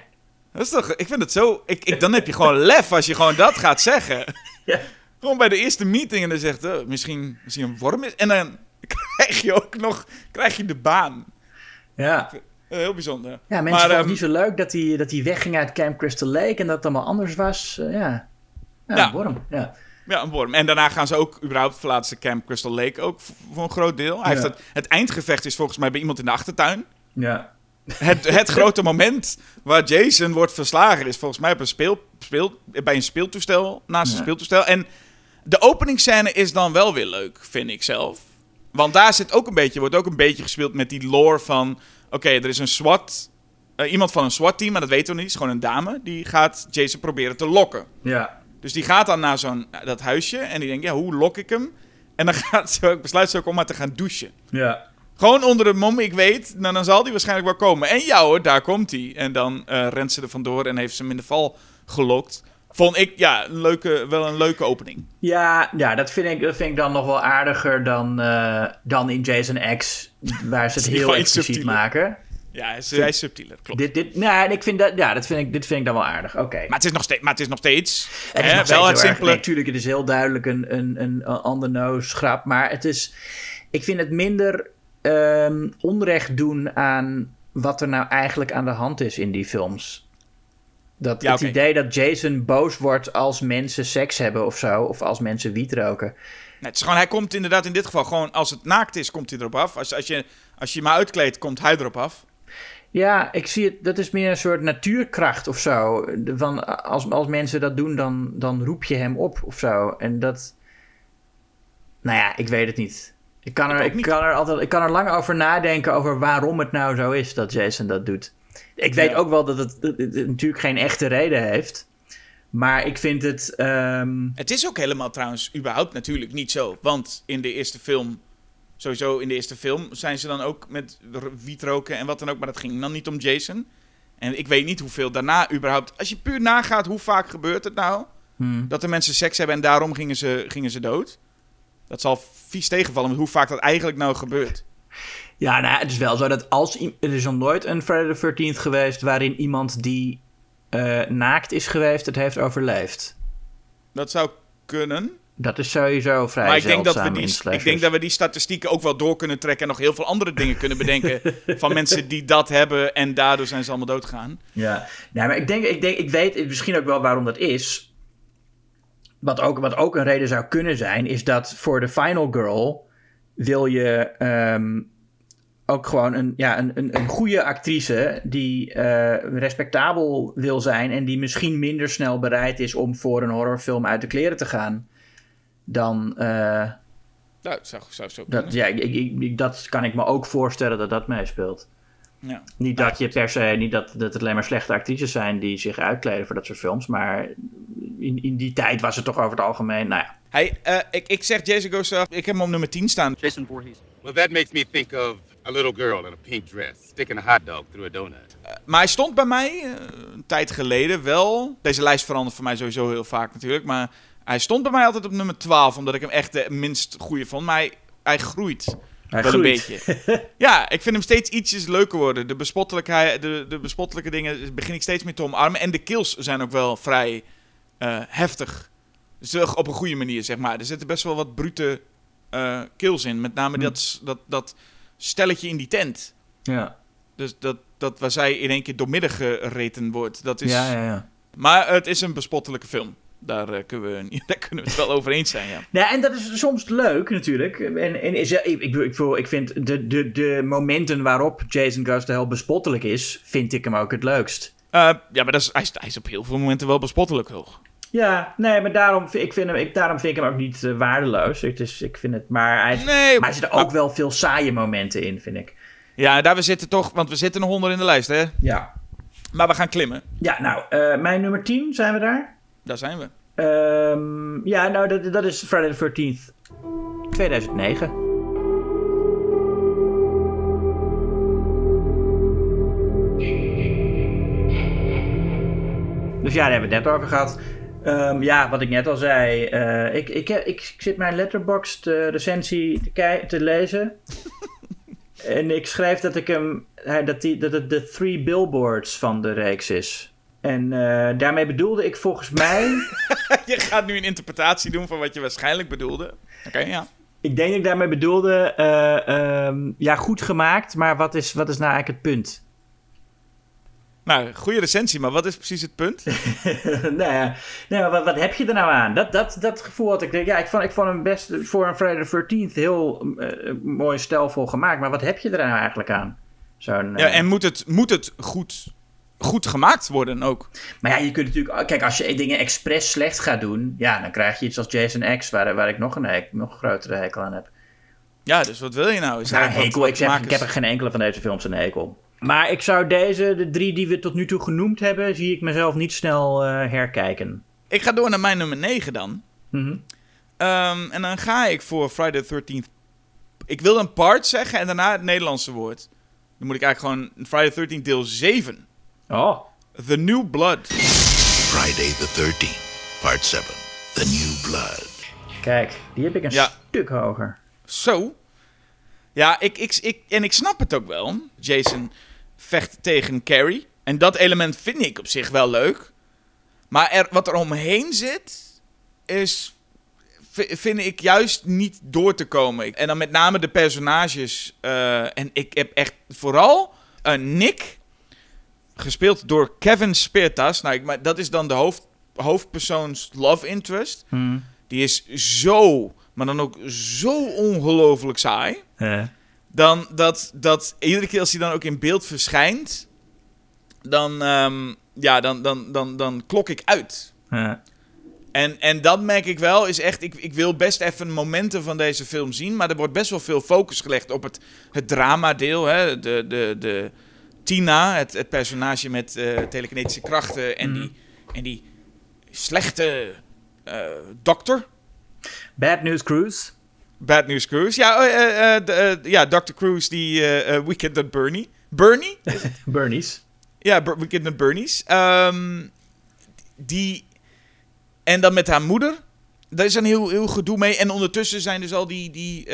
Dat is toch, ik vind het zo, ik, ik, dan heb je gewoon lef als je gewoon dat gaat zeggen. <laughs>
ja.
Gewoon bij de eerste meeting en dan zegt, uh, misschien, misschien een worm is. En dan <laughs> krijg je ook nog, krijg je de baan.
Ja.
Eh, heel bijzonder.
Ja, mensen vonden het um, niet zo leuk dat hij, dat hij wegging uit Camp Crystal Lake en dat het allemaal anders was. Uh, ja. Ja, ja, een worm. Ja.
ja, een worm. En daarna gaan ze ook überhaupt verlaten Camp Crystal Lake ook voor een groot deel. Hij heeft het, het eindgevecht is volgens mij bij iemand in de achtertuin.
Ja.
Het, het grote moment waar Jason wordt verslagen is volgens mij op een speel, speel, bij een speeltoestel, naast een speeltoestel. En de openingsscène is dan wel weer leuk, vind ik zelf. Want daar zit ook een beetje, wordt ook een beetje gespeeld met die lore van Oké, er is een SWAT. Uh, iemand van een SWAT-team, maar dat weten we niet. Het is gewoon een dame. Die gaat Jason proberen te lokken.
Ja.
Dus die gaat dan naar zo'n dat huisje. En die denkt, ja, hoe lok ik hem? En dan <laughs> gaat ze, besluit ze ook om maar te gaan douchen.
Ja.
Gewoon onder de mom, ik weet, nou, dan zal die waarschijnlijk wel komen. En ja hoor, daar komt hij. En dan uh, rent ze er vandoor en heeft ze hem in de val gelokt. Vond ik, ja, een leuke, wel een leuke opening.
Ja, ja dat, vind ik, dat vind ik dan nog wel aardiger dan, uh, dan in Jason X, waar ze het <laughs> heel expliciet maken.
Ja, hij is, hij is subtieler, klopt.
Dit, dit, nou, ik vind dat, ja, dat vind ik, dit vind ik dan wel aardig, oké.
Maar, het is nog steeds, maar het is nog steeds...
Het is nog wel het simpele... Natuurlijk, het is heel duidelijk een, een, een the nose grap, maar het is... Ik vind het minder um, onrecht doen aan wat er nou eigenlijk aan de hand is in die films. Dat het idee dat Jason boos wordt als mensen seks hebben of zo, of als mensen wiet roken. Nee,
het is gewoon, hij komt inderdaad in dit geval gewoon, als het naakt is, komt hij erop af. Als, als, je, als je maar uitkleedt, komt hij erop af.
Ja, ik zie het, dat is meer een soort natuurkracht of zo. Van als, als mensen dat doen, dan, dan roep je hem op of zo. En dat. Nou ja, ik weet het niet. Ik kan, er, ik, ik kan er altijd ik kan er lang over nadenken over waarom het nou zo is dat Jason dat doet. Ik weet ook wel dat het, natuurlijk geen echte reden heeft. Maar ik vind het. Ehm,
het is ook helemaal trouwens überhaupt natuurlijk niet zo. Want in de eerste film. Sowieso in de eerste film zijn ze dan ook met wietroken en wat dan ook. Maar dat ging dan niet om Jason. En ik weet niet hoeveel daarna überhaupt. Als je puur nagaat, hoe vaak gebeurt het nou?
Hmm.
Dat de mensen seks hebben en daarom gingen ze, gingen ze dood. Dat zal vies tegenvallen hoe vaak dat eigenlijk nou gebeurt.
Ja, nou, het is wel zo dat als... Er is nog nooit een Friday the 13th geweest... waarin iemand die uh, naakt is geweest het heeft overleefd.
Dat zou kunnen.
Dat is sowieso vrij
Maar ik denk, dat we, die, ik denk dat we die statistieken ook wel door kunnen trekken... en nog heel veel andere dingen kunnen bedenken... <laughs> van mensen die dat hebben en daardoor zijn ze allemaal doodgegaan.
Ja, nee, maar ik denk, ik denk, ik weet misschien ook wel waarom dat is. Wat ook, wat ook een reden zou kunnen zijn... is dat voor de Final Girl wil je... Um, ook gewoon een, ja, een, een, een goede actrice die uh, respectabel wil zijn en die misschien minder snel bereid is om voor een horrorfilm uit de kleren te gaan dan, uh,
Nou, dat zou, zou zo
dat, ja, ik, ik, dat kan ik me ook voorstellen dat dat meespeelt. Ja. Niet dat je per se, niet dat, dat het alleen maar slechte actrices zijn die zich uitkleden voor dat soort films, maar in, in die tijd was het toch over het algemeen, nou ja.
Hey, uh, ik, ik zeg Jason Goes ik heb hem op nummer 10 staan.
Jason Voorhees. Well, that makes me think of a little girl in a pink dress, sticking a hot dog through a donut.
Uh, maar hij stond bij mij uh, een tijd geleden wel. Deze lijst verandert voor mij sowieso heel vaak natuurlijk, maar hij stond bij mij altijd op nummer 12, omdat ik hem echt de minst goede vond. Maar hij, hij groeit.
Hij wel groeit.
een beetje. <laughs> ja, ik vind hem steeds ietsjes leuker worden. De, bespottelijkheid, de, de bespottelijke dingen begin ik steeds meer te omarmen. En de kills zijn ook wel vrij uh, heftig. Dus op een goede manier, zeg maar. Er zitten best wel wat brute uh, kills in. Met name hm. dat, dat, dat stelletje in die tent.
Ja.
Dus dat, dat waar zij in één keer doormidden gereten wordt. Dat is...
Ja, ja, ja.
Maar het is een bespottelijke film. Daar, uh, kunnen we, <laughs> daar kunnen we het wel over eens zijn, ja.
ja. En dat is soms leuk natuurlijk. En, en is, ik, ik, ik, ik vind de, de, de momenten waarop Jason Hell bespottelijk is, vind ik hem ook het leukst.
Uh, ja, maar dat is, hij, is, hij is op heel veel momenten wel bespottelijk, toch?
Ja, nee, maar daarom, ik vind hem, ik, daarom vind ik hem ook niet uh, waardeloos. Het is, ik vind het, maar hij,
nee,
maar er zitten ook wel veel saaie momenten in, vind ik.
Ja, daar we zitten toch, want we zitten nog onder in de lijst, hè?
Ja.
Maar we gaan klimmen.
Ja, nou, uh, mijn nummer 10, zijn we daar?
Daar zijn we.
Um, ja, nou, dat, dat is Friday the 13th 2009. Dus ja, daar hebben we het net over gehad. Um, ja, wat ik net al zei. Uh, ik, ik, ik, zit mijn letterboxd uh, recensie te, te lezen. <laughs> en ik schrijf dat ik hem. Dat, die, dat het de three billboards van de reeks is. En uh, daarmee bedoelde ik volgens mij. <laughs>
je gaat nu een interpretatie doen van wat je waarschijnlijk bedoelde. Oké, ja.
Ik denk dat ik daarmee bedoelde. Uh, um, ja, goed gemaakt, maar wat is, wat is nou eigenlijk het punt?
Nou, goede recensie, maar wat is precies het punt? <laughs>
nou ja, nou, wat, wat, heb je er nou aan? Dat, dat, dat gevoel had ik. Ja, ik vond, ik vond hem best voor een Friday the 13th heel uh, mooi stijlvol gemaakt. Maar wat heb je er nou eigenlijk aan?
Zo'n, ja, en moet het, moet het goed goed gemaakt worden ook.
Maar ja, je kunt natuurlijk... Kijk, als je dingen expres slecht gaat doen... Ja, dan krijg je iets als Jason X... waar, waar ik nog een hek, nog grotere hekel aan heb.
Ja, dus wat wil je nou? Is
nou, hekel, ik, zeg, ik heb er geen enkele van deze films een hekel. Maar ik zou deze, de drie die we tot nu toe genoemd hebben... zie ik mezelf niet snel uh, herkijken.
Ik ga door naar mijn nummer 9 dan.
Mm -hmm.
um, en dan ga ik voor Friday the 13th... Ik wil een part zeggen en daarna het Nederlandse woord. Dan moet ik eigenlijk gewoon Friday the 13th deel 7...
Oh.
The New Blood.
Friday the 13th, part 7. The New Blood.
Kijk, die heb ik een ja. stuk hoger.
Zo. Ja, ik, ik, ik, en ik snap het ook wel. Jason vecht tegen Carrie. En dat element vind ik op zich wel leuk. Maar er, wat er omheen zit, is, vind ik juist niet door te komen. En dan met name de personages. Uh, en ik heb echt vooral uh, Nick gespeeld door Kevin Spirtas. Nou, ik, dat is dan de hoofd, hoofdpersoons love interest.
Hmm.
Die is zo, maar dan ook zo ongelooflijk saai. Dan dat, dat iedere keer als hij dan ook in beeld verschijnt, dan, um, ja, dan, dan, dan, dan klok ik uit. En, en dat merk ik wel, is echt, ik, ik wil best even momenten van deze film zien, maar er wordt best wel veel focus gelegd op het, het drama-deel, hè, de, de, de, Tina, het, het personage met uh, telekinetische krachten en, die, mhm. en die slechte uh, dokter.
Bad News Cruise.
Bad News Cruise. Ja, uh, ja Dr. Cruise, die Weekend at Bernie. Bernie? <laughs>
Bernie's.
Ja, Weekend at Bernie's. Um, die... En dan met haar moeder. Daar is een heel, heel gedoe mee. En ondertussen zijn dus al die, die,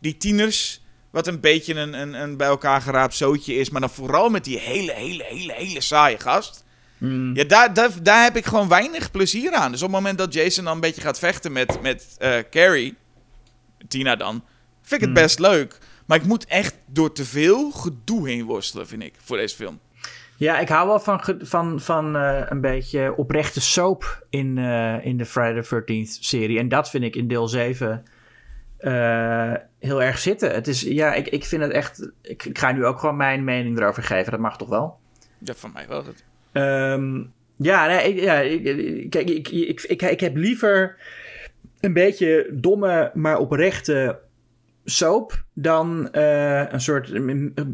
die tieners wat een beetje een, een, een bij elkaar geraapt zootje is. Maar dan vooral met die hele, hele, hele, hele saaie gast.
Hmm.
Ja, daar, daar, daar heb ik gewoon weinig plezier aan. Dus op het moment dat Jason dan een beetje gaat vechten met, met uh, Carrie, Tina dan, vind ik het hmm. best leuk. Maar ik moet echt door te veel gedoe heen worstelen, vind ik, voor deze film.
Ja, ik hou wel van, van, van uh, een beetje oprechte soap in, uh, in de Friday the 13th serie. En dat vind ik in deel 7 uh, heel erg zitten. Het is, ja, ik, ik vind het echt. Ik, ik, ga nu ook gewoon mijn mening erover geven. Dat mag toch wel?
Ja, van mij wel. Het.
Um, ja, nee, ik, ja, ik, ik, ik, ik, heb liever een beetje domme, maar oprechte soap dan uh, een soort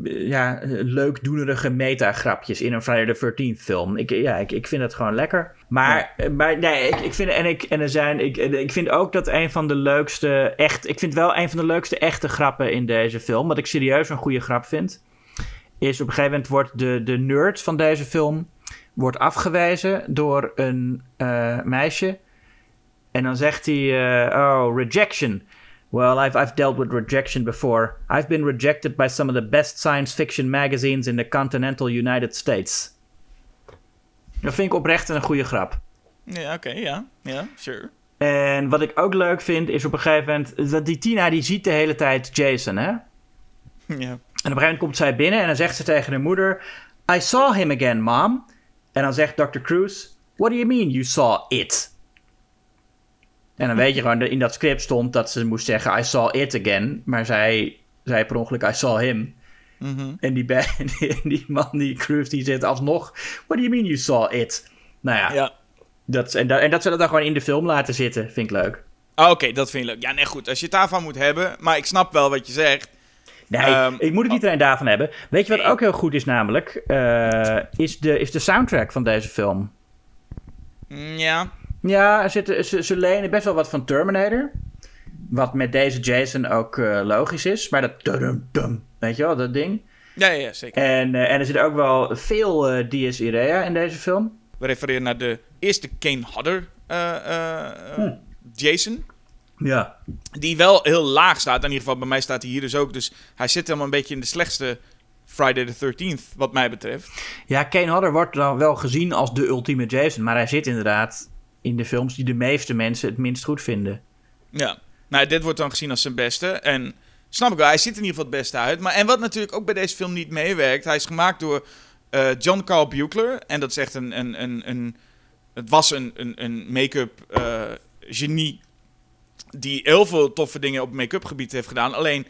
ja, leukdoenerige metagrapjes in een Friday the 13th film. Ik, ja, ik, ik vind het gewoon lekker. Maar, maar nee, ik, ik vind, en, ik, en er zijn, ik, ik vind ook dat een van de leukste, echt, ik vind wel een van de leukste echte grappen in deze film, wat ik serieus een goede grap vind, is op een gegeven moment wordt de, de nerd van deze film wordt afgewezen door een uh, meisje. En dan zegt hij, uh, oh, rejection. Well, I've, I've dealt with rejection before. I've been rejected by some of the best science fiction magazines in the continental United States. Dat vind ik oprecht een goede grap.
Ja, oké, ja. Ja, sure.
En wat ik ook leuk vind, is op een gegeven moment... dat die Tina, die ziet de hele tijd Jason, hè? Ja. En op een gegeven moment komt zij binnen en dan zegt ze tegen haar moeder... I saw him again, mom. En dan zegt Dr. Cruz... What do you mean you saw it? En dan weet je gewoon, in dat script stond dat ze moest zeggen... I saw it again. Maar zij zei per ongeluk I saw him. Mhm. En die, <laughs> die, die, man, die Cruz, die zit alsnog... What do you mean you saw it? Nou ja, ja. Dat, en, dat, en dat ze dat dan gewoon in de film laten zitten, vind ik leuk.
Ah, oké, dat vind ik leuk. Ja, nee, goed. Als je het daarvan moet hebben... Maar ik snap wel wat je zegt.
Nee, um, ik moet het niet alleen daarvan hebben. Weet je wat ook heel goed is namelijk? Uh, is, de, is de soundtrack van deze film.
Mm, ja.
Ja, er zitten, ze, ze lenen best wel wat van Terminator. Wat met deze Jason ook uh, logisch is. Maar dat... Dum, dum, weet je wel, dat ding.
Ja, ja, zeker.
En, uh, en er zit ook wel veel uh, Dies Irea in deze film.
We refereren naar de eerste Kane Hodder hm. Jason.
Ja.
Die wel heel laag staat. In ieder geval bij mij staat hij hier dus ook. Dus hij zit helemaal een beetje in de slechtste Friday the 13th, wat mij betreft.
Ja, Kane Hodder wordt dan wel gezien als de ultieme Jason. Maar hij zit inderdaad in de films die de meeste mensen het minst goed vinden.
Ja, nou, dit wordt dan gezien als zijn beste. En snap ik wel, hij ziet er in ieder geval het beste uit. Maar, en wat natuurlijk ook bij deze film niet meewerkt, hij is gemaakt door uh, John Carl Buechler. En dat is echt een. een, een, een het was een, een, een make-up uh, genie die heel veel toffe dingen op make-up gebied heeft gedaan. Alleen,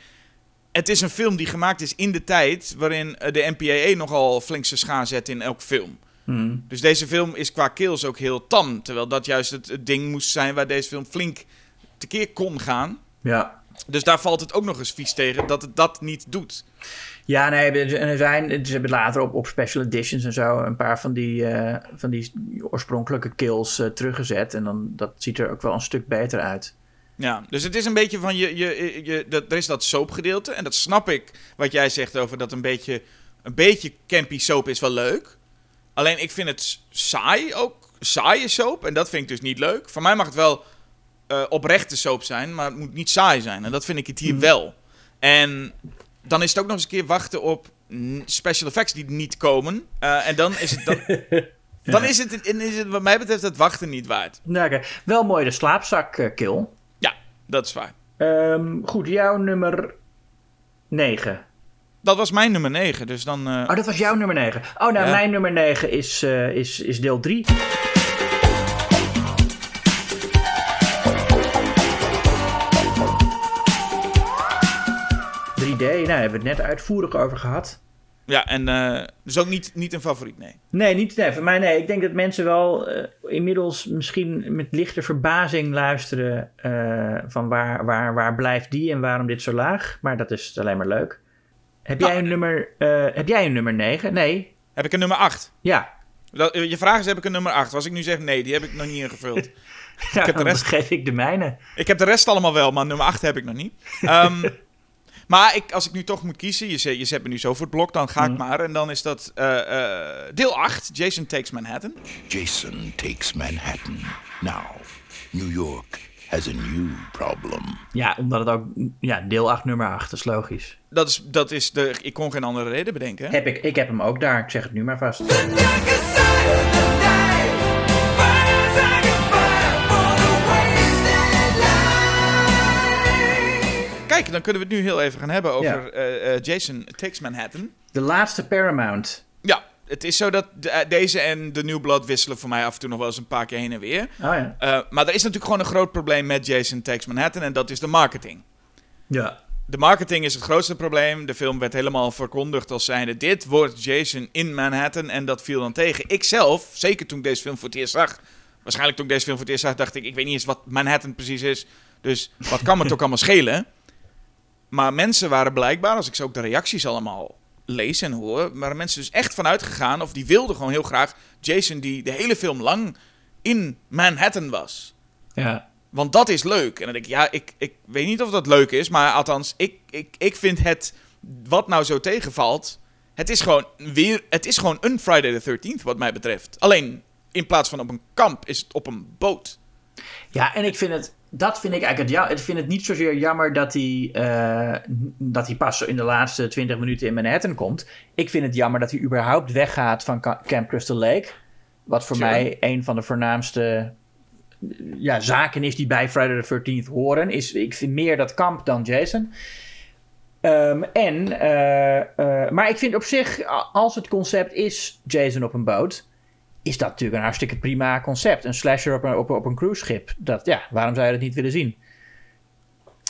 het is een film die gemaakt is in de tijd waarin de NPAA nogal flink zijn schaar zet in elk film. Hmm. Dus deze film is qua kills ook heel tam. Terwijl dat juist het, ding moest zijn waar deze film flink tekeer kon gaan.
Ja.
Dus daar valt het ook nog eens vies tegen dat het dat niet doet.
Ja, nee, er zijn, ze hebben later op, op special editions en zo een paar van die, uh, van die oorspronkelijke kills uh, teruggezet. En dan, dat ziet er ook wel een stuk beter uit.
Ja, dus het is een beetje van je, je, je, dat, er is dat soapgedeelte. En dat snap ik, wat jij zegt over dat een beetje, een beetje campy soap is wel leuk. Alleen ik vind het saai ook. Saaie soap. En dat vind ik dus niet leuk. Voor mij mag het wel uh, oprechte soap zijn. Maar het moet niet saai zijn. En dat vind ik het hier mhm. wel. En dan is het ook nog eens een keer wachten op special effects die niet komen. Uh, en dan is het. Dan, <laughs> dan is, het, is het, wat mij betreft, het wachten niet waard.
Nou, okay. Wel mooi de slaapzak uh, kill.
Ja, dat is waar.
Um, goed, jouw nummer 9.
Dat was mijn nummer 9, dus dan... Uh...
Oh, dat was jouw nummer 9. Oh, nou, ja. mijn nummer 9 is, uh, is, is deel 3. 3D, nou, daar hebben we het net uitvoerig over gehad.
Ja, en uh, dus ook niet, niet een favoriet, nee.
Nee, niet nee, voor mij nee. Ik denk dat mensen wel uh, inmiddels misschien met lichte verbazing luisteren uh, van waar, waar, waar blijft die en waarom dit zo laag. Maar dat is alleen maar leuk. Heb, jij, een nummer, uh, heb jij een nummer 9? Nee.
Heb ik een nummer 8?
Ja.
Dat, je vraag is, heb ik een nummer 8? Als ik nu zeg nee, die heb ik nog niet ingevuld.
ja, <laughs> ik heb de rest... geef ik de mijne.
Ik heb de rest allemaal wel, maar nummer 8 heb ik nog niet. Um, <laughs> maar ik, als ik nu toch moet kiezen, je, zet, je zet me nu zo voor het blok, dan ga ik mm. maar. En dan is dat uh, uh, deel 8, Jason Takes Manhattan.
Jason Takes Manhattan. Now, New York has a new problem.
Ja, omdat het ook ja, deel 8, nummer 8, dat is logisch.
Dat is, dat is de. Ik kon geen andere reden bedenken.
Heb ik, ik heb hem ook daar, ik zeg het nu maar vast.
Kijk, dan kunnen we het nu heel even gaan hebben over ja. uh, uh, Jason Takes Manhattan.
De laatste Paramount.
Het is zo dat de, uh, deze en de New Blood wisselen voor mij af en toe nog wel eens een paar keer heen en weer.
Oh, ja.
uh, maar er is natuurlijk gewoon een groot probleem met Jason Takes Manhattan en dat is de marketing.
Ja.
De marketing is het grootste probleem. De film werd helemaal verkondigd als zijnde dit wordt Jason in Manhattan en dat viel dan tegen. Ik zelf, zeker toen ik deze film voor het eerst zag, waarschijnlijk toen ik deze film voor het eerst zag, dacht ik, ik weet niet eens wat Manhattan precies is. Dus wat kan me <laughs> toch allemaal schelen? Maar mensen waren blijkbaar, als ik zo ook de reacties allemaal lees en hoor, waren mensen dus echt vanuit gegaan, of die wilden gewoon heel graag Jason die de hele film lang in Manhattan was.
Ja.
Want dat is leuk. En dan denk ik, ja, ik, ik weet niet of dat leuk is, maar althans, ik, ik, ik vind het, wat nou zo tegenvalt, het is gewoon weer, het is gewoon een Friday the 13th wat mij betreft. Alleen, in plaats van op een kamp, is het op een boot.
Ja, en ik vind het, dat vind ik eigenlijk het, ja, ik vind het niet zozeer jammer dat hij, eh, dat hij pas in de laatste 20 minuten in Manhattan komt. Ik vind het jammer dat hij überhaupt weggaat van Camp Crystal Lake. Wat voor mij een van de voornaamste ja, zaken is die bij Friday the 13th horen. Is, ik vind meer dat kamp dan Jason. Ehm, en, eh, eh, maar ik vind op zich, als het concept is Jason op een boot, is dat natuurlijk een hartstikke prima concept. Een slasher op een, op, op een cruiseschip. Dat, ja, waarom zou je dat niet willen zien?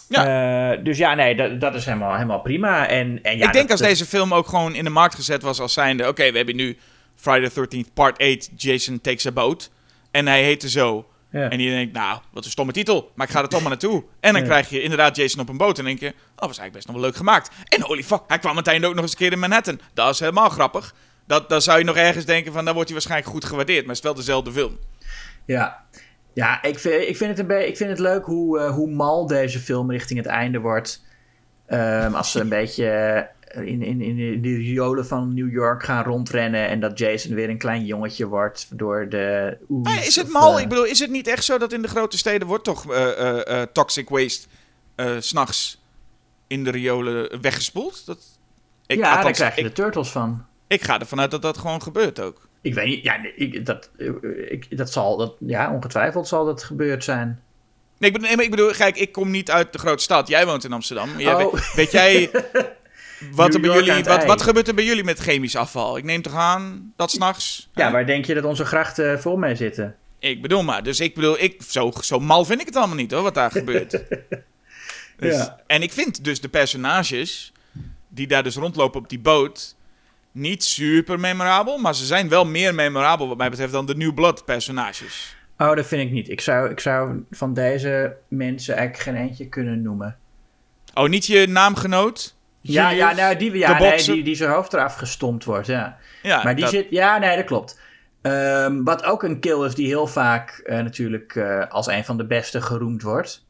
Ja. Uh, dus ja, nee, dat, dat is helemaal, helemaal prima. En, en ja,
ik denk als deze film ook gewoon in de markt gezet was als zijnde... Oké, we hebben nu Friday the 13th Part 8, Jason Takes a Boat. En hij heette zo. Ja. En je denkt, nou, wat een stomme titel. Maar ik ga er toch maar naartoe. En dan krijg je inderdaad Jason op een boot. En denk je, oh, was eigenlijk best nog wel leuk gemaakt. En holy fuck, hij kwam meteen ook nog eens een keer in Manhattan. Dat is helemaal grappig. Dat, dan zou je nog ergens denken van, dan wordt hij waarschijnlijk goed gewaardeerd. Maar het is wel dezelfde film.
Ja, ja ik, vind, ik, vind het een ik vind het leuk hoe, uh, hoe mal deze film richting het einde wordt. Um, als ze een <laughs> beetje in, in, in de riolen van New York gaan rondrennen. En dat Jason weer een klein jongetje wordt door de.
Oes, is het mal? Uh, ik bedoel, is het niet echt zo dat in de grote steden wordt toch uh, toxic waste s s'nachts in de riolen weggespoeld? Dat,
ik, ja, althans, daar krijg je ik, de turtles van.
Ik ga ervan uit dat dat gewoon gebeurt ook.
Ik weet niet, ja, ik, dat, ik, dat zal, dat, ja, ongetwijfeld zal dat gebeurd zijn.
Nee, ik bedoel, ik bedoel, kijk, ik kom niet uit de grote stad. Jij woont in Amsterdam. Jij, oh. weet, weet jij <laughs> Wat, er bij jullie, wat, wat, gebeurt er bij jullie met chemisch afval? Ik neem toch aan dat s'nachts.
Ja, waar denk je dat onze grachten vol mee zitten?
Ik bedoel maar. Dus ik bedoel, ik, zo, zo mal vind ik het allemaal niet hoor, wat daar gebeurt. <laughs> Dus, ja. En ik vind dus de personages die daar dus rondlopen op die boot niet super memorabel, maar ze zijn wel meer memorabel wat mij betreft dan de New Blood personages.
Oh, dat vind ik niet. Ik zou, ik zou van deze mensen eigenlijk geen eentje kunnen noemen.
Oh, niet je naamgenoot?
Ja, ja, nou, die, ja nee, die, die zijn hoofd eraf gestompt wordt, ja. ja maar die zit... Ja, nee, dat klopt. Um, wat ook een kill is die heel vaak uh, natuurlijk uh, als een van de beste geroemd wordt.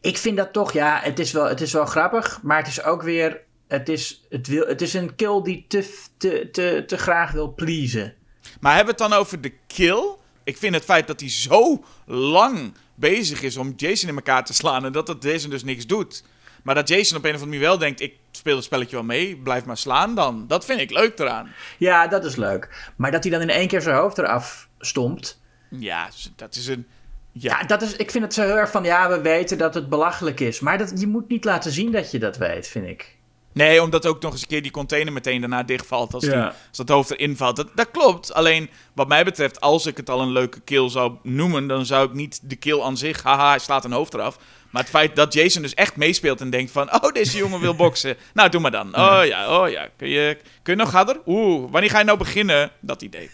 Ik vind dat toch, ja, het is wel, het is wel grappig, maar het is ook weer... Het is, het wil, het is een kill die te, te, te, te graag wil pleasen.
Maar hebben we het dan over de kill? Ik vind het feit dat hij zo lang bezig is om Jason in elkaar te slaan... en dat het Jason dus niks doet... Maar dat Jason op een of andere manier wel denkt: ik speel het spelletje wel mee, blijf maar slaan dan. Dat vind ik leuk eraan.
Ja, dat is leuk. Maar dat hij dan in één keer zijn hoofd eraf stompt.
Ja, dat is een.
Ja. ja, dat is, ik vind het zo heel erg van, ja, we weten dat het belachelijk is. Maar dat, je moet niet laten zien dat je dat weet, vind ik.
Nee, omdat ook nog eens een keer die container meteen daarna dichtvalt als, die, als dat hoofd erin valt. Dat, dat klopt. Alleen, wat mij betreft, als ik het al een leuke kill zou noemen, dan zou ik niet de kill aan zich, haha, hij slaat een hoofd eraf. Maar het feit dat Jason dus echt meespeelt en denkt van... Oh, deze jongen wil boksen. <laughs> nou, doe maar dan. Oh ja, oh ja. Kun je, kun je nog harder? Oeh, wanneer ga je nou beginnen? Dat idee.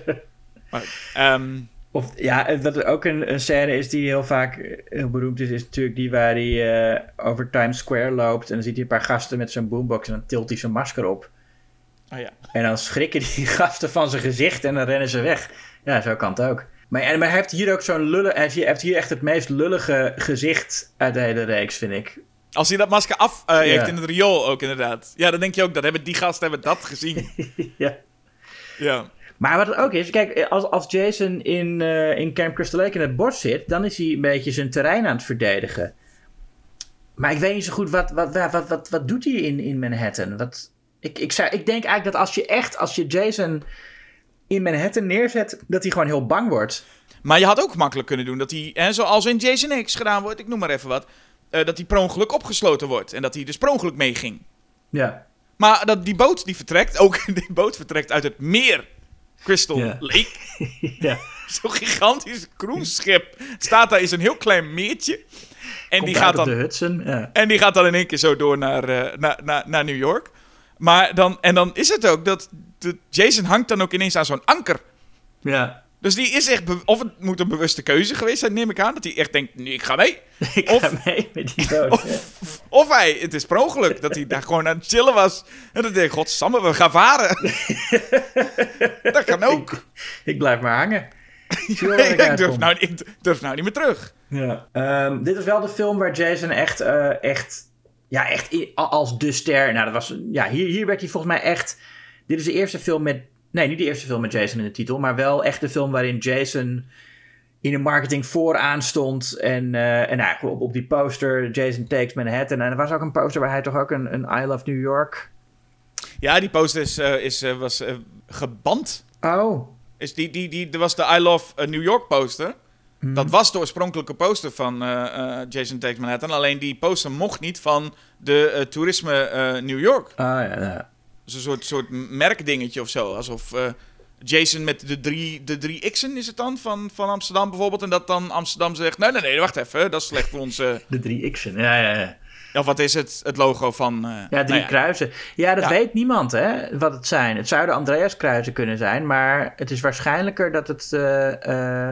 <laughs> maar, um...
Of ja, wat ook een, een scène is die heel vaak eh, heel beroemd is, is natuurlijk die waar hij uh, over Times Square loopt. En dan ziet hij een paar gasten met zijn boombox en dan tilt hij zijn masker op.
Oh ja.
En dan schrikken die <laughs> gasten van zijn gezicht en dan rennen ze weg. Ja, zo kan het ook. Maar, maar hij heeft hier ook zo'n lullig... Hij heeft hier echt het meest lullige gezicht uit de hele reeks, vind ik.
Als hij dat masker af uh, heeft in het riool ook, inderdaad. Ja, dan denk je ook, dat hebben die gasten hebben dat gezien. <laughs>
ja.
Ja.
Maar wat het ook is, kijk, als, als Jason in, uh, in Camp Crystal Lake in het bos zit, dan is hij een beetje zijn terrein aan het verdedigen. Maar ik weet niet zo goed, wat, wat, wat, wat, wat, doet hij in, in Manhattan? Wat, ik, ik, zou, ik denk eigenlijk dat als je echt, als je Jason in Manhattan neerzet, dat hij gewoon heel bang wordt.
Maar je had ook makkelijk kunnen doen dat hij, hè, zoals in Jason X gedaan wordt, ik noem maar even wat, uh, dat hij per ongeluk opgesloten wordt. En dat hij dus per ongeluk meeging.
Ja.
Maar dat die boot die vertrekt, ook <laughs> die boot vertrekt uit het meer Crystal Lake. <laughs>
ja.
Zo'n gigantisch cruiseschip staat daar in een heel klein meertje. En die gaat dan.
De Hudson, ja.
En die gaat dan in één keer zo door naar, uh, naar, naar, naar New York. Maar dan, en dan is het ook dat de Jason hangt dan ook ineens aan zo'n anker.
Ja.
Dus die is echt, of het moet een bewuste keuze geweest zijn, neem ik aan. Dat hij echt denkt, nee, ik ga mee. <laughs>
ik of, ga mee met die boot.
Of, Of hij, het is per ongeluk dat hij daar gewoon aan het chillen was. En dan denk ik, godsamme, we gaan varen. <laughs> dat kan ook.
Ik, ik blijf maar hangen. <laughs>
ik, durf nou, ik durf nou niet meer terug.
Ja. Um, dit is wel de film waar Jason echt, uh, echt, ja, echt als de ster. Nou, dat was, ja, hier, hier werd hij volgens mij echt. Dit is de eerste film met. Nee, niet de eerste film met Jason in de titel, maar wel echt de film waarin Jason in de marketing vooraan stond. En, uh, en nou, op, op die poster, Jason Takes Manhattan. En er was ook een poster waar hij toch ook een, een I Love New York.
Ja, die poster is, uh, is, uh, was geband.
Oh.
Is die, die, die, er was de I Love New York poster. Hmm. Dat was de oorspronkelijke poster van Jason Takes Manhattan. Alleen die poster mocht niet van de toerisme New York.
Ah ja, ja.
Dus een soort, soort merkdingetje of zo. Alsof Jason met de drie, de drie X'en is het dan, van, van Amsterdam bijvoorbeeld. En dat dan Amsterdam zegt, nee, nee, nee, wacht even, dat is slecht voor ons. <laughs>
De drie X'en, ja, ja, ja.
Of wat is het, het logo van... Uh,
ja, drie nou ja. kruisen. Ja, dat weet niemand, hè, wat het zijn. Het zouden Andreas-kruisen kunnen zijn, maar het is waarschijnlijker dat het uh,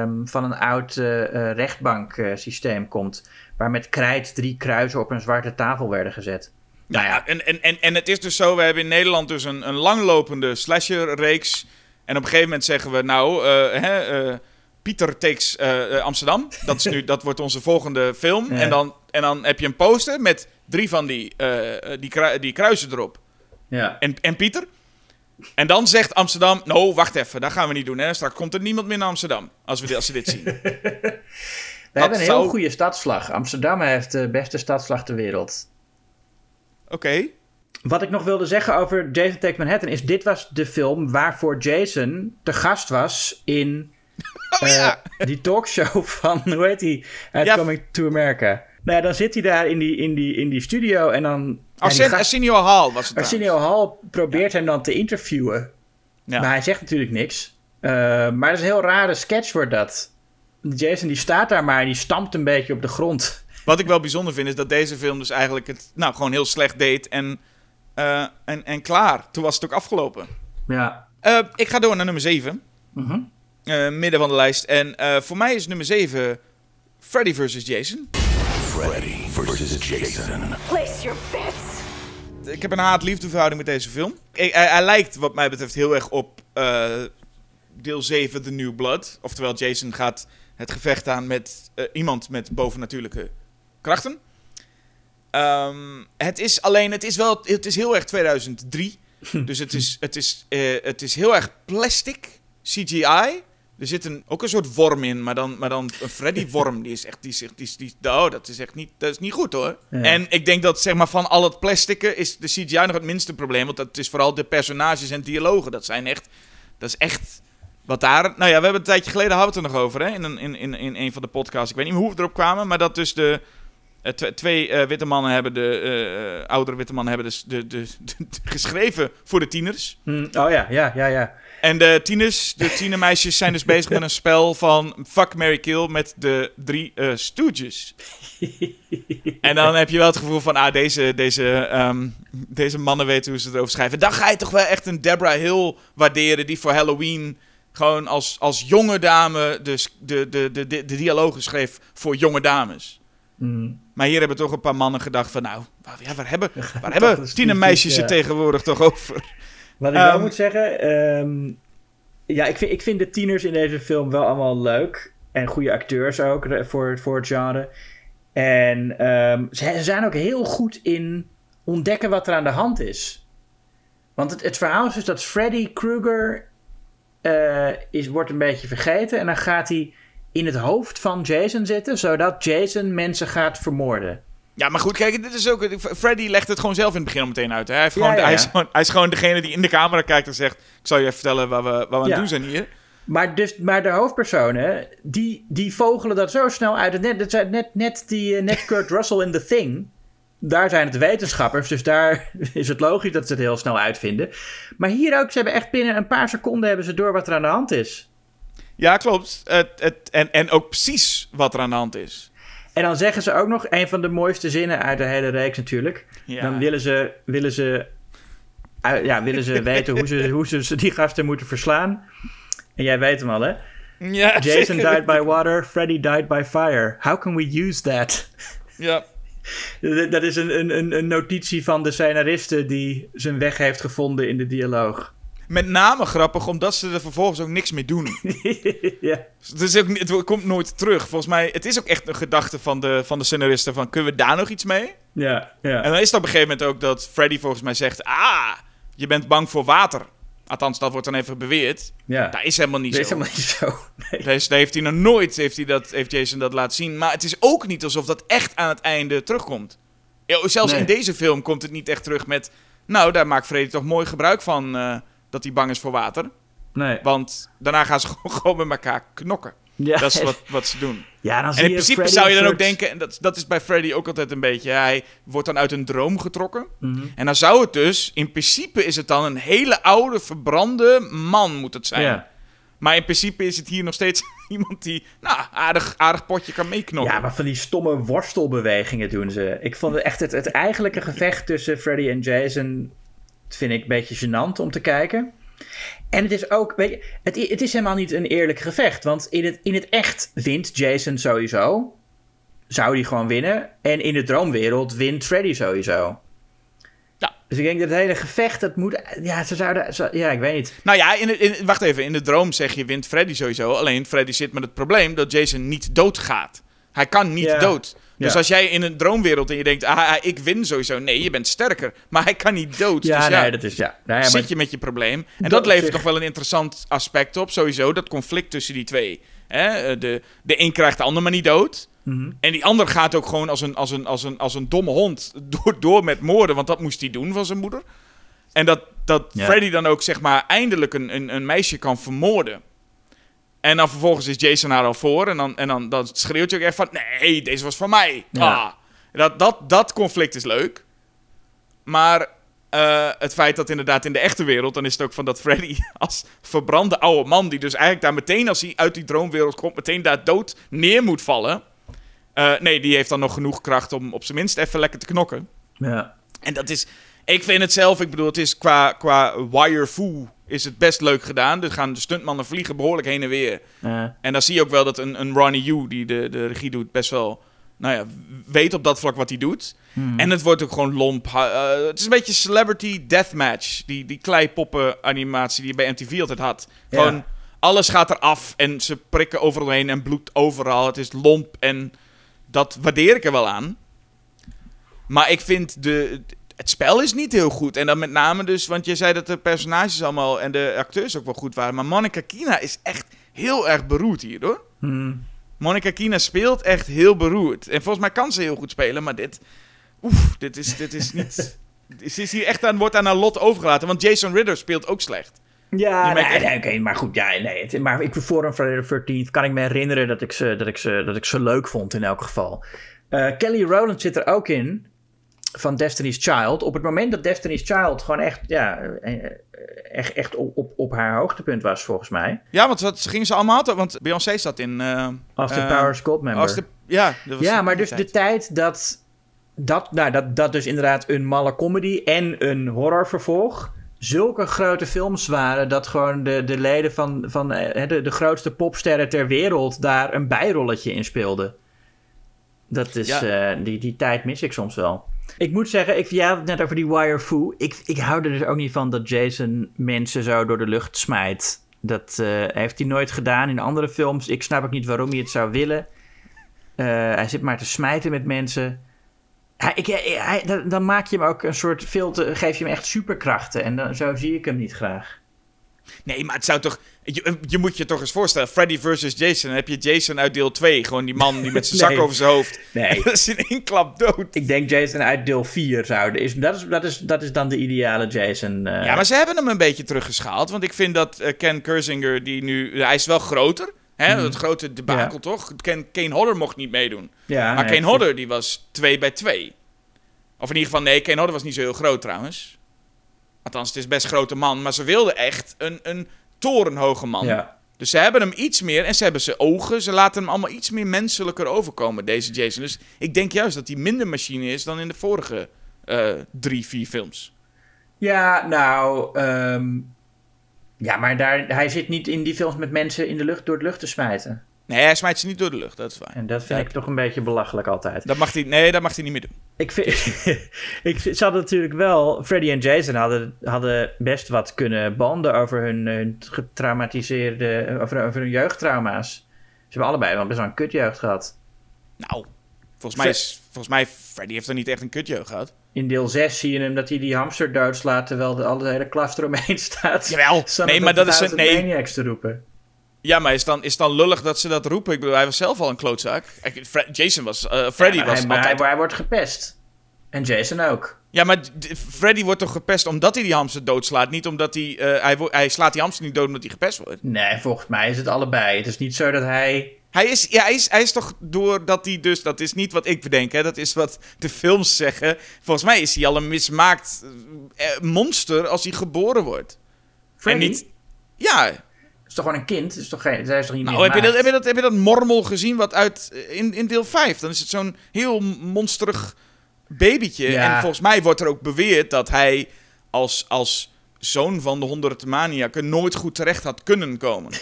um, van een oud rechtbanksysteem komt. Waar met krijt drie kruisen op een zwarte tafel werden gezet.
Nou ja, en, en, en, en het is dus zo, we hebben in Nederland dus een, een langlopende slasher-reeks. En op een gegeven moment zeggen we, nou, uh, hè, uh, Pieter takes uh, Amsterdam. Dat, is nu, <laughs> dat wordt onze volgende film. Ja. En, dan, en dan heb je een poster met drie van die, die, kru die kruisen erop.
Ja.
En, en Pieter. En dan zegt Amsterdam, nou, wacht even, dat gaan we niet doen. Hè. Straks komt er niemand meer naar Amsterdam, als we, als we dit zien. <laughs>
we hebben een heel goede stadsvlag. Amsterdam heeft de beste stadsvlag ter wereld.
Oké. Okay.
Wat ik nog wilde zeggen over Jason Takes Manhattan is... dit was de film waarvoor Jason te gast was in <laughs>
oh, uh, ja.
die talkshow van... <laughs> hoe heet die? Ja. Coming to America. Nou ja, dan zit hij daar in die, in die, in die studio en dan...
Arsen. Arsenio Hall was het
Arsenio Hall probeert ja. hem dan te interviewen. Maar hij zegt natuurlijk niks. Uh, maar dat is een heel rare sketch wordt dat. Jason die staat daar maar die stampt een beetje op de grond.
Wat ik wel bijzonder vind is dat deze film dus eigenlijk het nou, gewoon heel slecht deed en, uh, en, en klaar. Toen was het ook afgelopen.
Ja.
Uh, ik ga door naar nummer 7.
Mm -hmm.
uh, midden van de lijst. En voor mij is nummer 7 Freddy vs. Jason.
Freddy vs. Jason.
Place your bets.
Ik heb een haat-liefde verhouding met deze film. Ik, hij, hij, lijkt wat mij betreft heel erg op deel 7, The New Blood. Oftewel, Jason gaat het gevecht aan met iemand met bovennatuurlijke krachten. Um, het is alleen, het is wel, het is heel erg 2003. <laughs> dus het is, het, is, uh, het is heel erg plastic, CGI. Er zit een, ook een soort worm in, maar dan, maar dan een Freddy-worm. Die is echt, die, die, die, die, oh, dat is echt niet, dat is niet goed hoor. Ja. En ik denk dat zeg maar, van al het plasticen is de CGI nog het minste probleem. Want dat is vooral de personages en dialogen. Dat zijn echt, dat is echt wat daar, nou ja, we hebben een tijdje geleden hadden we het er nog over hè, in, een, in, in, in een van de podcasts. Ik weet niet hoe we erop kwamen, maar dat dus de, uh, twee uh, witte mannen hebben de uh, oudere witte mannen hebben dus de, de, de, de, geschreven voor de tieners.
Mm, oh ja, ja, ja, ja.
En de tieners, de tienermeisjes zijn dus bezig met een spel van fuck, Mary kill met de drie stooges. <laughs> en dan heb je wel het gevoel van, ah, deze, deze, um, deze mannen weten hoe ze erover schrijven. Dan ga je toch wel echt een Deborah Hill waarderen die voor Halloween gewoon als, als jonge dame de, de, de, de, de, de dialogen schreef voor jonge dames.
Mm.
Maar hier hebben toch een paar mannen gedacht van... Nou, ja, waar hebben, <laughs> waar hebben tienermeisjes ja. het tegenwoordig toch over?
Wat ik um, wel moet zeggen... Um, ja, ik vind, ik vind de tieners in deze film wel allemaal leuk. En goede acteurs ook voor, voor het genre. En um, ze zijn ook heel goed in ontdekken wat er aan de hand is. Want het, het verhaal is dus dat Freddy Krueger... Uh, is, wordt een beetje vergeten. En dan gaat hij in het hoofd van Jason zitten, zodat Jason mensen gaat vermoorden.
Ja, maar goed, kijk, dit is ook. Freddy legt het gewoon zelf in het begin al meteen uit. Hè? Hij, heeft gewoon, ja, ja, ja. Hij, is gewoon, hij, is gewoon, degene die in de camera kijkt en zegt: Ik zal je even vertellen waar we, waar we aan het doen zijn hier.
Maar, dus, maar de hoofdpersonen, die, die vogelen dat zo snel uit. Net, net, net, die, net Kurt Russell in The Thing. Daar zijn het wetenschappers, dus daar <laughs> is het logisch dat ze het heel snel uitvinden. Maar hier ook, ze hebben echt binnen een paar seconden hebben ze door wat er aan de hand is.
Ja, klopt. Het, het, en, en ook precies wat er aan de hand is.
En dan zeggen ze ook nog een van de mooiste zinnen uit de hele reeks natuurlijk. Ja. Dan willen ze, willen ze, ja, willen ze <laughs> weten hoe ze, hoe ze die gasten moeten verslaan. En jij weet hem al, hè?
Ja,
Jason died by water, Freddy died by fire. How can we use that?
Ja. <laughs>
Dat is een, een, een notitie van de scenariste die zijn weg heeft gevonden in de dialoog.
Met name grappig, omdat ze er vervolgens ook niks mee doen. <laughs> ja. Dus het, het komt nooit terug. Volgens mij, het is ook echt een gedachte van de, van de scenaristen van, kunnen we daar nog iets mee?
Ja, ja.
En dan is het op een gegeven moment ook dat Freddy volgens mij zegt, ah, je bent bang voor water. Althans, dat wordt dan even beweerd. Ja. Dat is helemaal niet
dat
zo.
Dat is helemaal niet zo. <laughs>
Nee. daar heeft hij nog nooit, heeft, hij dat, heeft Jason dat laten zien. Maar het is ook niet alsof dat echt aan het einde terugkomt. Zelfs in deze film komt het niet echt terug met... Nou, daar maakt Freddy toch mooi gebruik van uh, dat hij bang is voor water.
Nee.
Want daarna gaan ze <laughs> gewoon met elkaar knokken. Ja. Dat is wat, wat ze doen.
Ja, dan
en in principe zou je dan ook denken, en dat, dat is bij Freddy ook altijd een beetje, hij wordt dan uit een droom getrokken.
Mhm.
En dan zou het dus, in principe is het dan een hele oude, verbrande man moet het zijn.
Ja.
Maar in principe is het hier nog steeds <laughs> iemand die, nou, aardig, aardig potje kan meeknokken.
Ja, maar van die stomme worstelbewegingen doen ze. Ik vond het echt het, het eigenlijke gevecht tussen Freddy en Jason, vind ik een beetje gênant om te kijken. En het is ook, weet je, het, het is helemaal niet een eerlijk gevecht. Want in het, in het echt wint Jason sowieso. Zou hij gewoon winnen. En in de droomwereld wint Freddy sowieso.
Ja.
Dus ik denk dat het hele gevecht, dat moet... Ja, ze zouden... ja, ik weet niet.
Nou ja, in, in, wacht even. In de droom zeg je wint Freddy sowieso. Alleen Freddy zit met het probleem dat Jason niet doodgaat. Hij kan niet dood. Dus als jij in een droomwereld en je denkt, ah, ah, ik win sowieso. Nee, je bent sterker. Maar hij kan niet dood.
Ja,
dus
nee, dat is ja.
Nee, zit je met je probleem. En dat, levert nog wel een interessant aspect op. Sowieso, dat conflict tussen die twee. Hè? Eh, de, de een krijgt de ander maar niet dood.
Mhm.
En die ander gaat ook gewoon als een, als een, als een, als een domme hond <laughs> door, door met moorden. Want dat moest hij doen van zijn moeder. En dat, dat Freddy dan ook, zeg maar, eindelijk een, een, een meisje kan vermoorden. En dan vervolgens is Jason haar al voor. En dan, en dan, dan schreeuwt hij ook echt van... Nee, deze was van mij. Ah. Dat, dat, dat conflict is leuk. Maar uh, het feit dat inderdaad in de echte wereld... dan is het ook van dat Freddy <laughs> als verbrande oude man... die dus eigenlijk daar meteen als hij uit die droomwereld komt... meteen daar dood neer moet vallen. Uh, nee, die heeft dan nog genoeg kracht om op zijn minst even lekker te knokken.
Ja.
En dat is... Ik vind het zelf, ik bedoel, het is qua, qua wire is het best leuk gedaan. Er gaan de stuntmannen vliegen behoorlijk heen en weer. En dan zie je ook wel dat een, een Ronnie Yu, die de, de regie doet, best wel... Nou ja, weet op dat vlak wat hij doet.
Hmm.
En het wordt ook gewoon lomp. Uh, het is een beetje celebrity deathmatch. Die, die kleipoppen animatie die je bij MTV altijd had. Gewoon, alles gaat eraf en ze prikken overal heen en bloed overal. Het is lomp en dat waardeer ik er wel aan. Maar ik vind de, het spel is niet heel goed. En dan met name dus, want je zei dat de personages allemaal en de acteurs ook wel goed waren. Maar Monica Kina is echt heel erg beroerd hier hoor.
Hmm.
Monica Kina speelt echt heel beroerd. En volgens mij kan ze heel goed spelen, maar dit. Oef, dit is, dit is niet. <laughs> ze is hier echt aan, wordt aan haar lot overgelaten. Want Jason Ritter speelt ook slecht.
Ja, nee, nee, oké, maar goed, ja, nee. maar ik, voor een Friday the 13th kan ik me herinneren dat ik ze, dat ik ze, dat ik ze leuk vond in elk geval. Uh, Kelly Rowland zit er ook in van Destiny's Child. Op het moment dat Destiny's Child gewoon echt, ja, eh, echt, echt op, op, op haar hoogtepunt was, volgens mij.
Ja, want wat gingen ze allemaal... Want Beyoncé zat in... Uh,
de uh, Powers Gold member.
Ja,
dat was ja maar dus de tijd dat... Dat, nou, dat, dat dus inderdaad een malle comedy en een horrorvervolg zulke grote films waren dat gewoon de, de leden van, van de, de grootste popsterren ter wereld daar een bijrolletje in speelden. Dat is, ja. die, die tijd mis ik soms wel. Ik moet zeggen, ik, het net over die wire foo. Ik, ik hou er dus ook niet van dat Jason mensen zo door de lucht smijt. Dat uh, heeft hij nooit gedaan in andere films. Ik snap ook niet waarom hij het zou willen. Uh, hij zit maar te smijten met mensen. Hij, ik, hij, dan maak je hem ook een soort te, geef je hem echt superkrachten. En dan, zo zie ik hem niet graag.
Nee, maar het zou toch. Je, je, moet je toch eens voorstellen: Freddy versus Jason. Dan heb je Jason uit deel 2. Gewoon die man die met zijn <laughs> zak over zijn hoofd.
Nee. <laughs>
dat is in één klap dood.
Ik denk Jason uit deel 4 zouden. Is, dat, is, dat, is, dat is dan de ideale Jason. Uh...
Ja, maar ze hebben hem een beetje teruggeschaald. Want ik vind dat uh, Ken Kersinger, die nu. Hij is wel groter. Hè? Mm. Het grote debakel, ja. toch? Ken, Kane Hodder mocht niet meedoen.
Ja,
maar
nee,
Kane Hodder, die was 2 bij 2. Of in ieder geval, nee, Kane Hodder was niet zo heel groot trouwens. Althans, het is best grote man. Maar ze wilden echt een, een torenhoge man.
Ja.
Dus ze hebben hem iets meer. En ze hebben zijn ogen. Ze laten hem allemaal iets meer menselijker overkomen, deze Jason. Dus ik denk juist dat hij minder machine is dan in de vorige uh, drie, vier films.
Ja, nou. Um, ja, maar daar, hij zit niet in die films met mensen in de lucht door de lucht te smijten.
Nee, hij smijt ze niet door de lucht, dat is waar.
En dat vind ik toch een beetje belachelijk altijd.
Dat mag hij, nee, dat mag hij niet meer doen.
Ik vind, <laughs> ik vind, ze hadden natuurlijk wel, Freddy en Jason hadden, hadden best wat kunnen banden over hun, hun getraumatiseerde, over, over hun jeugdtrauma's. Ze hebben allebei wel best wel een kutjeugd gehad.
Nou, volgens mij, is, volgens mij, Freddy heeft er niet echt een kutjeugd gehad.
In deel 6 zie je hem dat hij die hamster doodslaat terwijl de, alle hele klas eromheen staat.
Jawel, nee, maar dat is een- nee.
Maniacs te roepen.
Ja, maar is dan, is dan lullig dat ze dat roepen? Ik bedoel, hij was zelf al een klootzak. Jason was, eh, Freddy
Ja,
was
hij,
altijd...
hij, hij wordt gepest. En Jason ook.
Ja, maar Freddy wordt toch gepest omdat hij die hamster doodslaat? Niet omdat hij... eh, hij slaat die hamster niet dood omdat hij gepest wordt.
Nee, volgens mij is het allebei. Het is niet zo dat hij...
Hij is, ja, hij is, hij is toch doordat hij dus... Dat is niet wat ik bedenk, hè. Dat is wat de films zeggen. Volgens mij is hij al een mismaakt eh, monster als hij geboren wordt.
Freddy
En niet... Ja,
is toch gewoon een kind? Is toch geen, zij is toch niet
Nou,
meer
heb je, dat, heb, je dat, heb je dat mormel gezien wat uit eh, in, in deel 5? Dan is het zo'n heel monsterig babytje.
Ja.
En volgens mij wordt er ook beweerd dat hij als, als zoon van de honderd maniaken nooit goed terecht had kunnen komen. <laughs>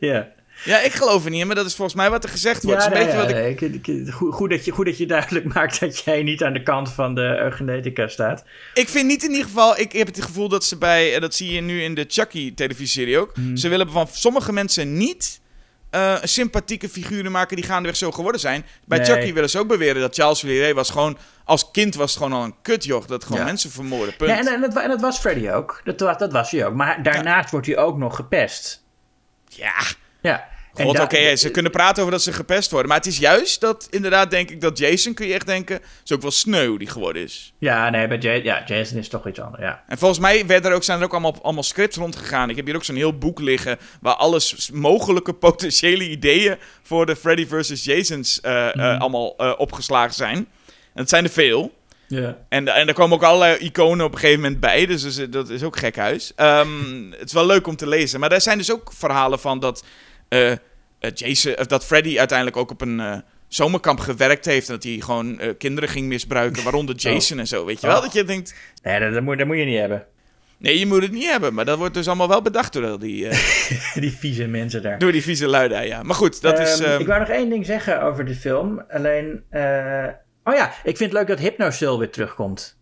Ja.
Ja, ik geloof er niet in, maar dat is volgens mij wat er gezegd wordt.
Ja,
dat is een
nee,
beetje
ja,
wat ik...
nee, ik- ik- goed, dat je, goed dat je duidelijk <laughs> maakt dat jij niet aan de kant van de eugenetica staat.
Ik vind niet in ieder geval, ik heb het gevoel dat ze bij, eh, dat zie je nu in de Chucky televisieserie ook,
Hmm.
ze willen van sommige mensen niet eh, sympathieke figuren maken die gaandeweg zo geworden zijn. Bij
Nee.
Chucky willen ze ook beweren dat Charles Villiers was gewoon, als kind was het gewoon al een kutjoch, dat gewoon
Ja.
mensen vermoorden, punt.
Ja, en, en, dat, en dat was Freddy ook. Dat, dat was hij ook. Maar daarnaast wordt hij ook nog gepest.
Ja,
Ja.
God,
dat-
oké, ze kunnen praten over dat ze gepest worden, maar het is juist dat, inderdaad denk ik, dat Jason, kun je echt denken, is ook wel sneu die geworden is.
Ja, nee, bij Ja- ja, Jason is toch iets anders, ja.
En volgens mij werden er ook, zijn er ook allemaal, allemaal scripts rondgegaan. Ik heb hier ook zo'n heel boek liggen. waar alles mogelijke <laughs> potentiële ideeën. voor de Freddy vs. Jasons. eh, eh, allemaal eh, opgeslagen zijn. En dat zijn er veel.
ja.
En, en er komen ook allerlei iconen op een gegeven moment bij. Dus, dus, eh, dat is ook gek huis. Ehm, het is wel leuk om te lezen. Maar er zijn dus ook verhalen van dat. Eh, eh, Jason, of dat Freddy uiteindelijk ook op een. eh, Zomerkamp gewerkt heeft en dat hij gewoon eh, kinderen ging misbruiken, waaronder <laughs> Jason en zo. Weet je wel?
Oh.
Dat je denkt,
Nee, dat, dat, moet, dat moet je niet hebben.
Nee, je moet het niet hebben, maar dat wordt dus allemaal wel bedacht door die, eh, <laughs>
Die vieze mensen daar.
door die vieze luiden, ja. Maar goed, dat is...
Ehm, Ik wou nog één ding zeggen over de film. Alleen... eh, Oh ja, ik vind het leuk dat Hypnocil weer terugkomt.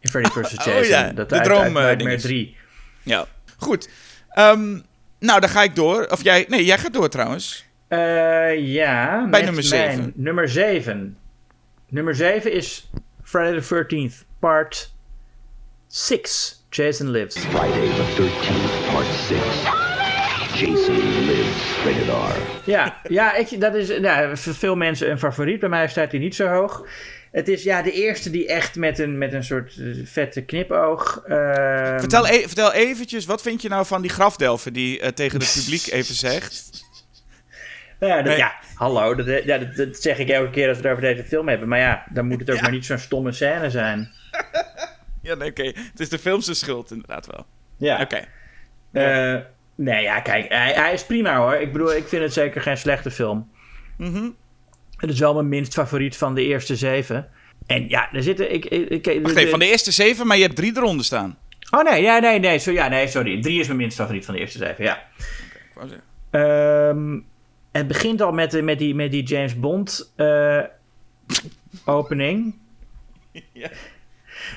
In Freddy vs. <laughs>
Oh
Jason.
ja,
dat
de
uit-
droom,
uit
eh, dinges.
3.
Ja, goed. Ehm, nou, dan ga ik door. Of jij... Nee, jij gaat door trouwens.
Eh, ja,
Bij
met
nummer
mijn
zeven.
Nummer 7. Nummer 7 is Friday the 13th, part 6. Jason Lives.
Friday the 13th, part 6. Jason lives. Rated R.
Ja, ja ik, dat is nou, voor veel mensen een favoriet. Bij mij staat hij niet zo hoog. Het is ja, de eerste die echt met een, met een soort eh, vette knipoog. ehm,
Vertel, e vertel eventjes, wat vind je nou van die grafdelver die eh, tegen het publiek even zegt? <laughs>
Ja, dat,
Nee.
ja hallo. Dat, ja, dat, dat zeg ik elke keer als we het over deze film hebben. Maar ja, dan moet het ook
Ja.
maar niet zo'n stomme scène zijn. <laughs>
Ja, nee, oké. Het is de filmse schuld inderdaad wel.
Ja.
Oké.
Eh, nee, ja, kijk, hij, hij is prima hoor. Ik bedoel, ik vind het zeker geen slechte film.
Mhm.
Het is wel mijn minst favoriet van de eerste zeven. En ja, er zitten. Ik, ik, ik-
Wacht even, van de eerste zeven, maar je hebt drie eronder staan.
Oh nee, ja, nee, nee, so, ja, nee, sorry. Drie is mijn minst favoriet van de eerste zeven, ja.
Zeggen.
Ehm, het begint al met, de- met, die, met die James Bond eh, opening. <laughs>
Ja.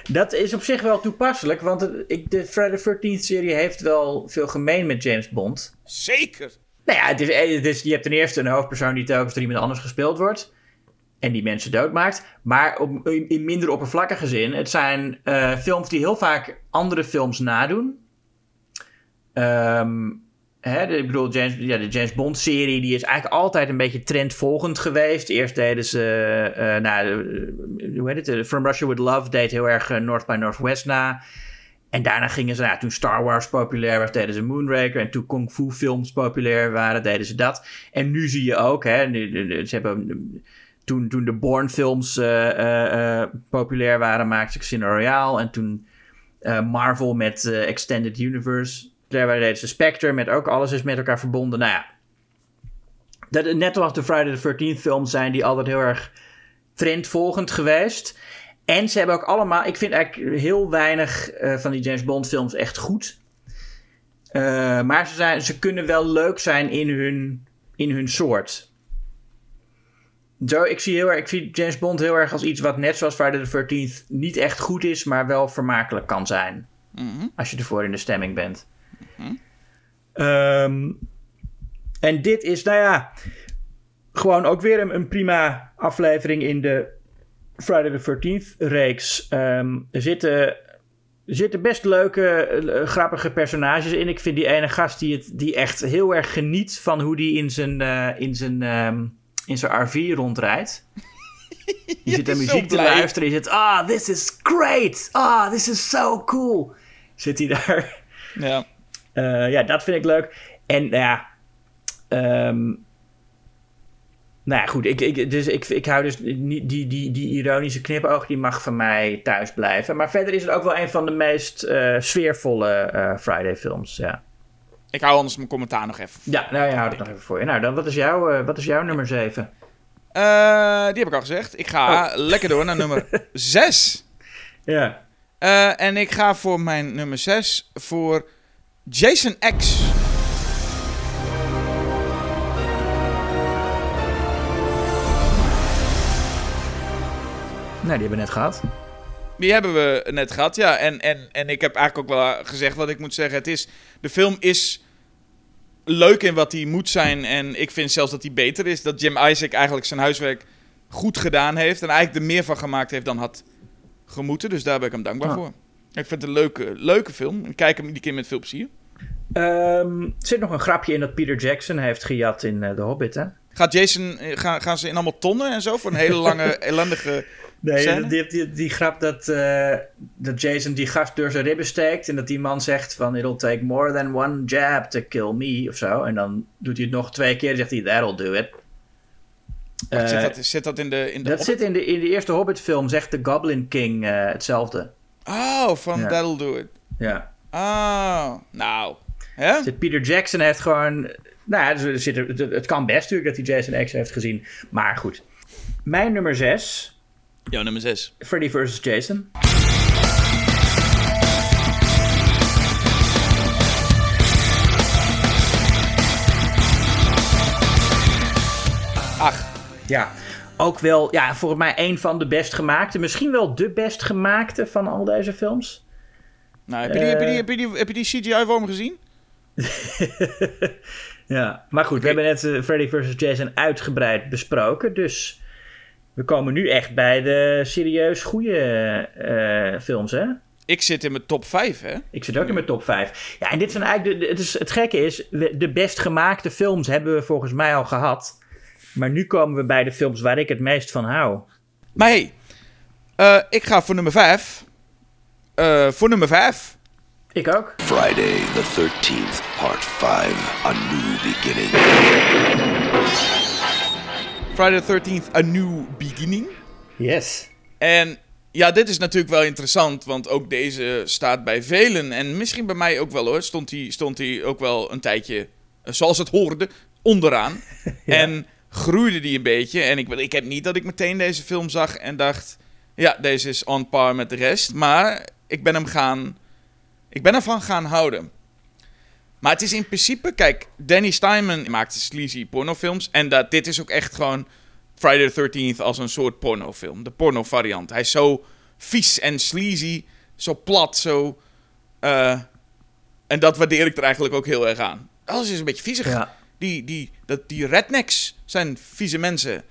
Dat is op zich wel toepasselijk, want ik, de Friday the 13th serie heeft wel veel gemeen met James Bond.
Zeker.
Nou ja, het is, het is, je hebt ten eerste een hoofdpersoon die telkens door iemand anders gespeeld wordt. En die mensen doodmaakt. Maar op, in, in minder oppervlakkige zin. Het zijn eh, films die heel vaak andere films nadoen. Ehm, hè, de, ik bedoel, James, ja, de James Bond serie die is eigenlijk altijd een beetje trendvolgend geweest. Eerst deden ze, eh, nou, eh, hoe heet het? eh, From Russia With Love deed heel erg eh, North by Northwest na. En daarna gingen ze, nou, toen Star Wars populair was, deden ze Moonraker. En toen Kung Fu films populair waren, deden ze dat. En nu zie je ook, hè, ze hebben, toen, toen de Bourne films eh, eh, eh, populair waren, maakten ze Casino Royale. En toen Marvel met Extended Universe, daar deden ze Spectre met ook alles is met elkaar verbonden. Nou ja, dat, net als de Friday the 13th films zijn die altijd heel erg trendvolgend geweest. En ze hebben ook allemaal, ik vind eigenlijk heel weinig eh, van die James Bond films echt goed. Eh, maar ze, zijn, ze kunnen wel leuk zijn in hun in hun soort. Zo, ik zie, heel erg, ik zie James Bond heel erg als iets wat net zoals Friday the 13th niet echt goed is, maar wel vermakelijk kan zijn.
Mhm.
Als je ervoor in de stemming bent.
Mhm.
Ehm, en dit is, nou ja, gewoon ook weer een, een prima aflevering in de Friday the 13th reeks. Er zitten er zitten best leuke, eh, grappige personages in. Ik vind die ene gast die, het, die echt heel erg geniet van hoe die in zijn, eh, in zijn, ehm, in zijn RV rondrijdt. <laughs> Je zit naar
zo
muziek te luisteren. Je zit, ah, this is great. Ah, this is so cool. Zit hij daar.
Ja.
Eh, ja, dat vind ik leuk. En nou ja, ehm, nou ja, goed. Ik, ik, dus ik, ik hou dus niet die, die, die ironische knipoog, die mag van mij thuis blijven. Maar verder is het ook wel een van de meest eh, sfeervolle eh, Friday-films. Ja.
Ik hou anders mijn commentaar nog even.
ja, nou ja, houd het nog even voor je. Nou, dan wat is, jouw, eh, wat is jouw nummer 7?
Eh, die heb ik al gezegd. Ik ga <laughs> lekker door naar nummer 6.
Ja.
En ik ga voor mijn nummer 6 voor Jason X.
Nou, die hebben we net gehad.
Die hebben we net gehad, ja. En, en, en ik heb eigenlijk ook wel gezegd wat ik moet zeggen. Het is, de film is leuk in wat hij moet zijn. En ik vind zelfs dat hij beter is. Dat Jim Isaac eigenlijk zijn huiswerk goed gedaan heeft. En eigenlijk er meer van gemaakt heeft dan had gemoeten. Dus daar ben ik hem dankbaar
Ah.
voor. Ik vind het een leuke, leuke film. Ik kijk hem iedere keer met veel plezier.
Ehm, er zit nog een grapje in dat Peter Jackson heeft gejat in eh, The Hobbit, hè?
Gaat Jason, eh, gaan, gaan ze in allemaal tonnen en zo voor een hele lange, <laughs> ellendige...
Nee, die, die, die grap dat, eh, dat Jason die gast door zijn ribben steekt... en dat die man zegt van... it'll take more than one jab to kill me, of zo. En dan doet hij het nog twee keer en zegt hij... that'll do it.
Zit,
Eh,
dat, zit dat in de... In de
dat
Hobbit?
zit in de, in de eerste Hobbit-film, zegt de Goblin King eh, hetzelfde.
Oh, van
Ja.
That'll Do It.
Ja.
Oh, nou. Hè?
Zit Peter Jackson heeft gewoon... Nou dus er zit, het, het kan best natuurlijk dat hij Jason X heeft gezien. Maar goed. Mijn nummer 6,
Jouw nummer 6.
Freddy vs. Jason.
Ach,
Ja, ook wel, ja, volgens mij een van de best gemaakte. Misschien wel de best gemaakte van al deze films.
nou, heb je die, heb je die,
Eh.
heb je die, heb je die CGI-vorm gezien? <laughs>
Ja, maar goed, we hebben net eh, Freddy vs. Jason uitgebreid besproken. Dus we komen nu echt bij de serieus goede eh, films, hè?
Ik zit in mijn top 5, hè?
Ik zit ook in mijn top 5. Ja, en dit zijn eigenlijk. De, de- het, is, het gekke is, de best gemaakte films hebben we volgens mij al gehad. Maar nu komen we bij de films waar ik het meest van hou.
Maar hey, eh, ik ga voor nummer 5. Eh, voor nummer 5.
Ik ook.
Friday the 13th, part 5, A New Beginning.
Friday the 13th, A New Beginning.
Yes.
En ja, dit is natuurlijk wel interessant, want ook deze staat bij velen. En misschien bij mij ook wel hoor. Stond hij stond die ook wel een tijdje, eh, zoals het hoorde, onderaan. <laughs> En groeide die een beetje. En ik, ik heb niet dat ik meteen deze film zag en dacht... Ja, deze is on par met de rest. Maar ik ben hem gaan... Ik ben ervan gaan houden. Maar het is in principe... Kijk, Danny Steinman maakte sleazy pornofilms. En dat, dit is ook echt gewoon... Friday the 13th als een soort pornofilm. De porno variant. Hij is zo vies en sleazy. Zo plat, zo... eh, en dat waardeer ik er eigenlijk ook heel erg aan. Alles is een beetje viezig.
Ja.
Die, die, dat, die rednecks zijn vieze mensen.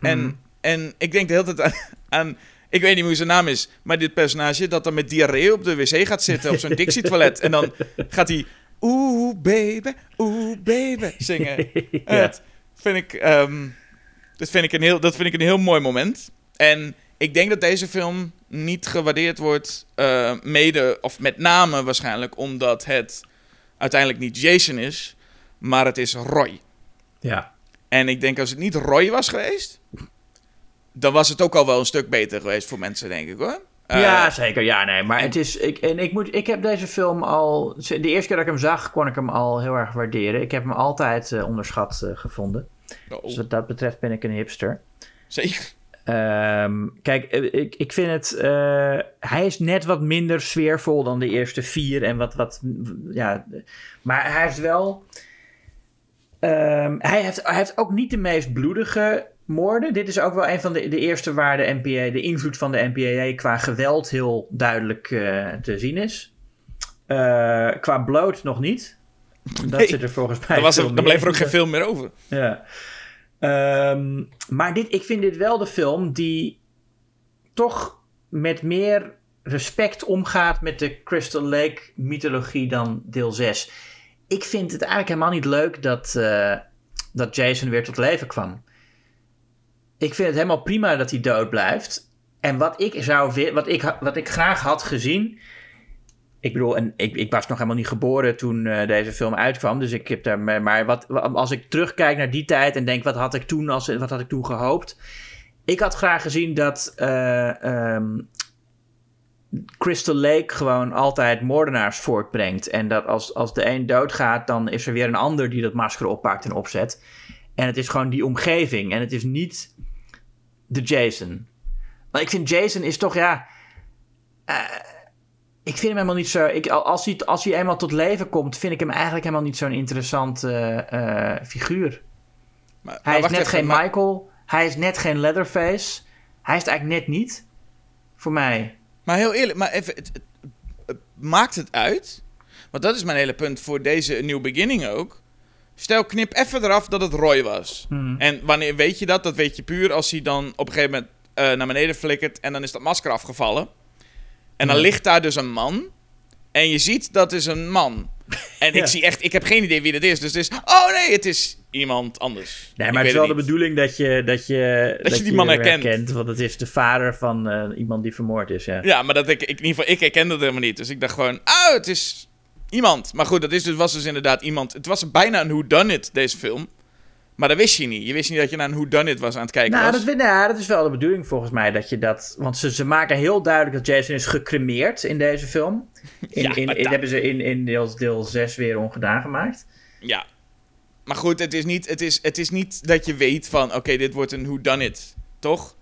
En,
Mhm.
en ik denk de hele tijd aan, aan- Ik weet niet hoe zijn naam is. Maar dit personage dat dan met diarree op de wc gaat zitten. Op zo'n <laughs> Dixie-toilet. en dan gaat hij... Oeh, baby, oeh, baby. <laughs> Zingen. <laughs>
Ja.
Dat vind ik... ehm, dat, vind ik een heel, dat vind ik een heel mooi moment. En ik denk dat deze film niet gewaardeerd wordt. eh, mede, of met name waarschijnlijk, omdat het uiteindelijk niet Jason is. Maar het is Roy.
Ja.
En ik denk als het niet Roy was geweest. dan was het ook al wel een stuk beter geweest voor mensen, denk ik hoor. Eh,
ja, zeker. Ja, nee. Maar het is. Ik, en ik, moet, ik heb deze film al. De eerste keer dat ik hem zag, kon ik hem al heel erg waarderen. Ik heb hem altijd eh, onderschat eh, gevonden.
oh,
Dus wat dat betreft ben ik een hipster.
zeker.
Ehm, kijk, ik, ik vind het. hij is net wat minder sfeervol dan de eerste vier. En wat. wat ja, maar hij heeft wel. Ehm, hij, heeft, hij heeft ook niet de meest bloedige moorden. Dit is ook wel een van de, de eerste waar de NPA, de invloed van de NPA qua geweld heel duidelijk uh, te zien is. Uh, qua bloot nog niet. Dat zit er volgens mij.
Dan, er, dan bleef er ook geen film meer over.
Ja. Um, maar dit, ik vind dit wel de film die toch met meer respect omgaat met de Crystal Lake mythologie dan deel 6. Ik vind het eigenlijk helemaal niet leuk dat, uh, dat Jason weer tot leven kwam. Ik vind het helemaal prima dat hij dood blijft. En wat ik, zou, wat ik, wat ik graag had gezien. Ik bedoel, en ik, ik was nog helemaal niet geboren toen uh, deze film uitkwam. Dus ik heb daar. Maar wat, als ik terugkijk naar die tijd en denk, wat had ik toen, als, wat had ik toen gehoopt? Ik had graag gezien dat uh, um, Crystal Lake gewoon altijd moordenaars voortbrengt. En dat als, als de een doodgaat, dan is er weer een ander die dat masker oppakt en opzet. En het is gewoon die omgeving. En het is niet de Jason. Maar ik vind Jason is toch, ja. Uh, ik vind hem helemaal niet zo. Ik, als, hij, als hij eenmaal tot leven komt, vind ik hem eigenlijk helemaal niet zo'n interessante uh, figuur. Maar, hij is net geen Michael. Hij is net geen Leatherface. Hij is het eigenlijk net niet. Voor mij.
Maar heel eerlijk, maar even, het, maakt het uit? Want dat is mijn hele punt voor deze New Beginning ook. Stel, knip even eraf dat het Roy was.
Hmm.
En wanneer weet je dat? Dat weet je puur als hij dan op een gegeven moment uh, naar beneden flikkert en dan is dat masker afgevallen. En dan ligt daar dus een man. En je ziet dat is een man. <laughs> En ik zie echt, ik heb geen idee wie dat is. Dus het is, oh nee, het is iemand anders.
Nee, maar het is wel de bedoeling dat je, dat je,
dat, je die man herkent.
herkent. Want het is de vader van uh, iemand die vermoord is. Ja,
ja maar dat ik, ik, in ieder geval, ik herkende het helemaal niet. Dus ik dacht gewoon, oh, het is iemand. Maar goed, dat is dus, was dus inderdaad iemand. Het was bijna een whodunit, deze film. Maar dat wist je niet. Je wist niet dat je naar een whodunit was aan het kijken
nou,
was.
Dat, nou, dat is wel de bedoeling volgens mij. Dat je dat, want ze, ze maken heel duidelijk dat Jason is gecremeerd in deze film. In, ja, in, in, hebben ze in, in deel, deel 6 weer ongedaan gemaakt.
Ja. Maar goed, het is niet, het is, het is niet dat je weet van... Oké, dit wordt een whodunit. Toch?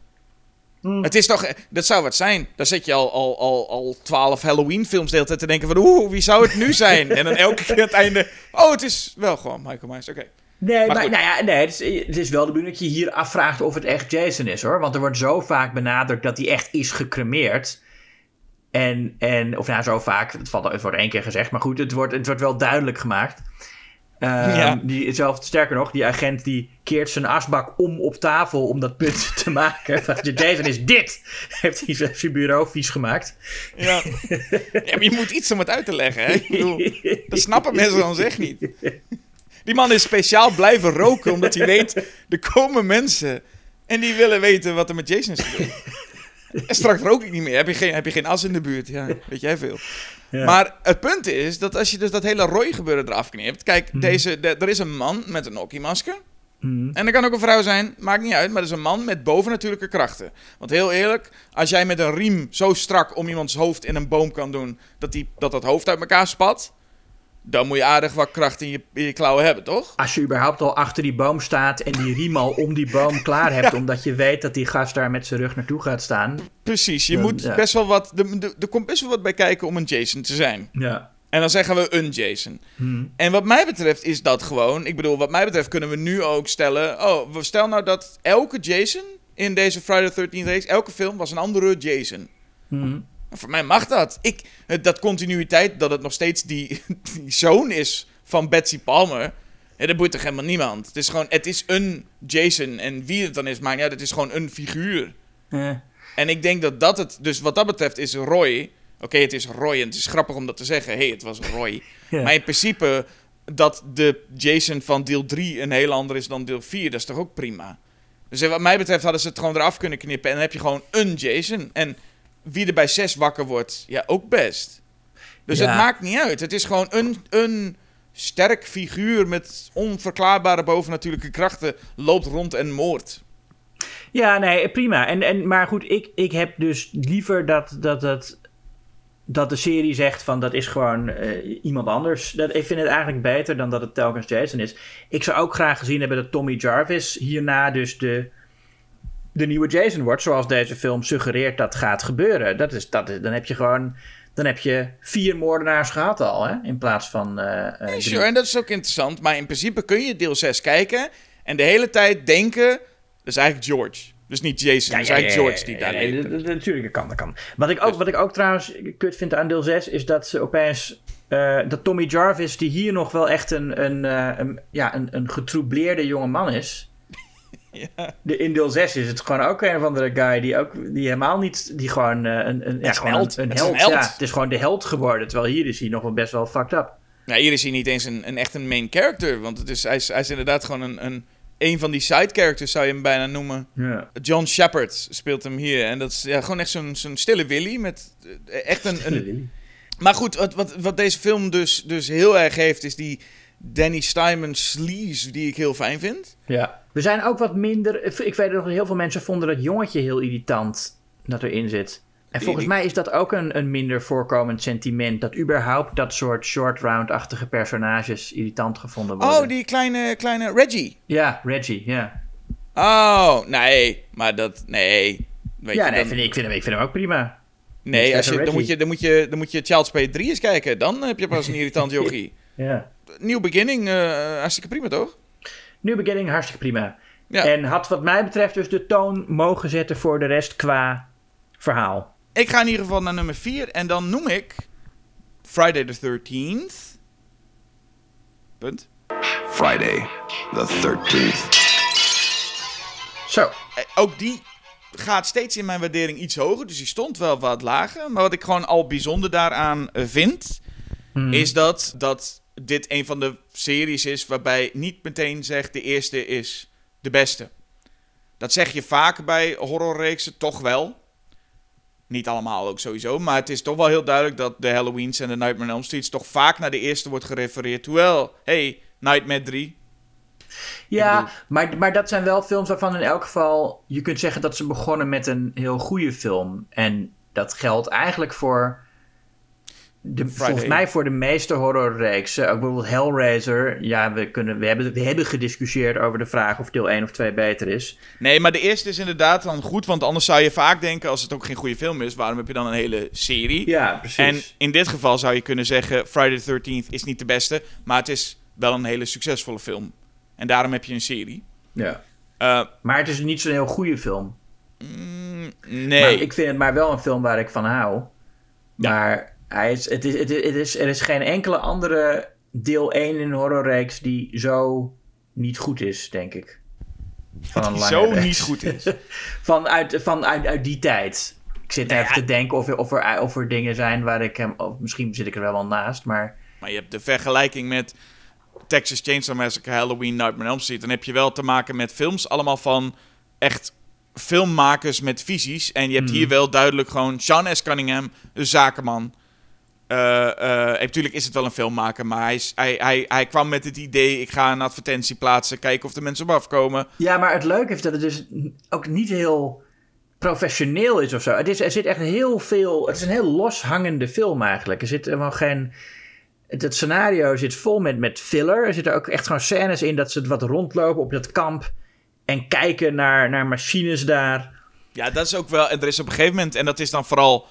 Hmm. Het is toch... Dat zou wat zijn. Dan zit je al, al, al, al 12 Halloween films de hele tijd te denken van... Oeh, wie zou het nu <laughs> zijn? en dan elke keer aan het einde... Oh, het is wel gewoon Michael Myers. Oké.
Nee, maar, nou ja, nee, het is, het is wel de bedoeling dat je hier afvraagt of het echt Jason is hoor. Want er wordt zo vaak benadrukt dat hij echt is gecremeerd. En, en of nou, zo vaak, het, valt, het wordt één keer gezegd, maar goed, het wordt, het wordt wel duidelijk gemaakt. Um, ja. die, zelf, sterker nog, die agent die keert zijn asbak om op tafel om dat punt <laughs> te maken. Jason is dit! <laughs> Heeft hij zijn bureau vies gemaakt.
Ja. ja, maar je moet iets om het uit te leggen, hè? Ik bedoel, dat snappen mensen dan echt niet. Die man is speciaal blijven roken omdat hij weet, er komen mensen en die willen weten wat er met Jason is gebeurd. En straks rook ik niet meer. Heb je geen, heb je geen as in de buurt? Ja, weet jij veel. Ja. Maar het punt is dat als je dus dat hele Roy gebeuren eraf knipt. Kijk, mm. deze, de, er is een man met een hockeymasker.
Mm.
En er kan ook een vrouw zijn, maakt niet uit. Maar er is een man met bovennatuurlijke krachten. Want heel eerlijk, als jij met een riem zo strak om iemands hoofd in een boom kan doen. dat die, dat, dat hoofd uit elkaar spat dan moet je aardig wat kracht in je, in je klauwen hebben, toch?
Als je überhaupt al achter die boom staat en die riem al om die boom klaar hebt, <laughs> omdat je weet dat die gast daar met zijn rug naartoe gaat staan.
Precies, je moet best wel wat. Er komt best wel wat bij kijken om een Jason te zijn.
Ja.
En dan zeggen we een Jason.
Hmm.
En wat mij betreft is dat gewoon. Ik bedoel, wat mij betreft kunnen we nu ook stellen. Oh, we stel nou dat elke Jason in deze Friday the 13th race, elke film was een andere Jason.
Hmm.
Voor mij mag dat. Ik, dat continuïteit, dat het nog steeds die, <laughs> die zoon is van Betsy Palmer. Ja, dat boeit toch helemaal niemand. Het is gewoon, het is een Jason. En wie het dan is, maakt ja, het is gewoon een figuur. En ik denk dat dat het, dus wat dat betreft is Roy. Oké, het is Roy en het is grappig om dat te zeggen. Hé, hey, het was Roy. <laughs> Maar in principe, dat de Jason van deel 3 een heel ander is dan deel 4, dat is toch ook prima. Dus wat mij betreft hadden ze het gewoon eraf kunnen knippen. En dan heb je gewoon een Jason. En wie er bij 6 wakker wordt, ja, ook best. Dus het maakt niet uit. Het is gewoon een, een sterk figuur met onverklaarbare bovennatuurlijke krachten loopt rond en moordt.
Ja, nee, prima. En, en, maar goed, ik, ik heb dus liever dat, dat, dat, dat de serie zegt van dat is gewoon uh, iemand anders. Dat, ik vind het eigenlijk beter dan dat het telkens Jason is. Ik zou ook graag gezien hebben dat Tommy Jarvis hierna dus de de nieuwe Jason wordt, zoals deze film suggereert dat gaat gebeuren. Dat is, dat is, dan heb je gewoon dan heb je vier moordenaars gehad al, hè? In plaats van. Uh, uh,
sure, en dat is ook interessant. Maar in principe kun je deel 6 kijken en de hele tijd denken: dat is eigenlijk George. Dus niet Jason, ja, is eigenlijk George die daar nee,
Natuurlijk, dat kan, dat kan. Wat ik, ook, dus- wat ik ook trouwens kut vind aan deel 6 is dat ze opeens. Uh, dat Tommy Jarvis, die hier nog wel echt een, een, een, ja, een, een getroubleerde jonge man is. <laughs> Ja. De, in deel 6 is het gewoon ook een of andere guy die ook die helemaal niet. Die gewoon een, een, ja, gewoon held. Een, held. held. Ja, het is gewoon de held geworden. Terwijl hier is hij nog wel best wel fucked up.
Nou, hier is hij niet eens een, een echt een main character. Want het is, hij, is, hij is inderdaad gewoon een, een, een van die side characters, zou je hem bijna noemen. Ja. John Shepard speelt hem hier. En dat is ja, gewoon echt zo'n zo'n stille Willy. Met echt een. een... Maar goed, wat, wat, wat deze film dus, dus heel erg heeft, is die Danny Steinman sleaze, die ik heel fijn vind.
Ja. We zijn ook wat minder. Ik weet nog heel veel mensen vonden dat jongetje heel irritant dat erin zit. En volgens mij is dat ook een, een minder voorkomend sentiment. Dat überhaupt dat soort short round-achtige personages irritant gevonden worden.
Oh, die kleine, kleine Reggie.
Ja, Reggie, ja.
Oh, nee. Maar dat, nee.
Weet ja, je, nee, vind ik, ik, vind hem, ik vind hem ook prima.
Nee, als je, dan, moet je, dan, moet je, dan moet je Child's Play 3 eens kijken. Dan heb je pas een irritant <laughs> yogi.
Ja.
Nieuw beginning, uh, hartstikke prima, toch?
New beginning, hartstikke prima. Ja. En had wat mij betreft dus de toon mogen zetten voor de rest qua verhaal.
Ik ga in ieder geval naar nummer 4 en dan noem ik Friday the 13th. Punt.
Friday the 13th.
Zo.
Eh, ook die gaat steeds in mijn waardering iets hoger, dus die stond wel wat lager. Maar wat ik gewoon al bijzonder daaraan eh, vind, hmm. is dat, dat dit een van de series is waarbij niet meteen zegt de eerste is de beste. Dat zeg je vaak bij horrorreeksen, toch wel. Niet allemaal ook sowieso, maar het is toch wel heel duidelijk dat de Halloweens en de Nightmare on Elm Street toch vaak naar de eerste wordt gerefereerd. Terwijl, hey, Nightmare 3.
Ja, maar, maar dat zijn wel films waarvan in elk geval je kunt zeggen dat ze begonnen met een heel goede film. En dat geldt eigenlijk voor de, volgens mij voor de meeste horrorreeksen, ook bijvoorbeeld Hellraiser, ja, we, kunnen, we, hebben, we hebben gediscussieerd over de vraag of deel 1 of 2 beter is.
Nee, maar de eerste is inderdaad dan goed, want anders zou je vaak denken, als het ook geen goede film is, waarom heb je dan een hele serie?
Ja, precies.
En in dit geval zou je kunnen zeggen, Friday the 13th is niet de beste, maar het is wel een hele succesvolle film. En daarom heb je een serie.
Ja. Uh, maar het is niet zo'n heel goede film.
Mm, nee.
Maar ik vind het maar wel een film waar ik van hou. Ja. Maar hij is, het is, het is, het is, er is geen enkele andere deel 1 in horrorreeks die zo niet goed is, denk ik.
Van een zo niet goed is. <laughs>
vanuit, vanuit uit die tijd. Ik zit even te denken of er, of, er, of er dingen zijn waar ik hem... Of misschien zit ik er wel wel naast, maar...
Maar je hebt de vergelijking met Texas Chainsaw Massacre, Halloween, Nightmare on Elm Street. Dan heb je wel te maken met films allemaal van echt filmmakers met visies. En je hebt hmm. hier wel duidelijk gewoon Sean S. Cunningham, een zakenman uh, natuurlijk is het wel een filmmaker, maar hij, hij, hij, hij kwam met het idee: ik ga een advertentie plaatsen, kijken of de mensen op afkomen.
Ja, maar het leuke is dat het dus ook niet heel professioneel is of zo. Het is, er zit echt heel veel. Het is een heel loshangende film eigenlijk. Er zit helemaal geen. Het, scenario zit vol met, met filler. Er zitten ook echt gewoon scènes in dat ze wat rondlopen op dat kamp en kijken naar, naar machines daar.
Ja, dat is ook wel. En er is op een gegeven moment, en dat is dan vooral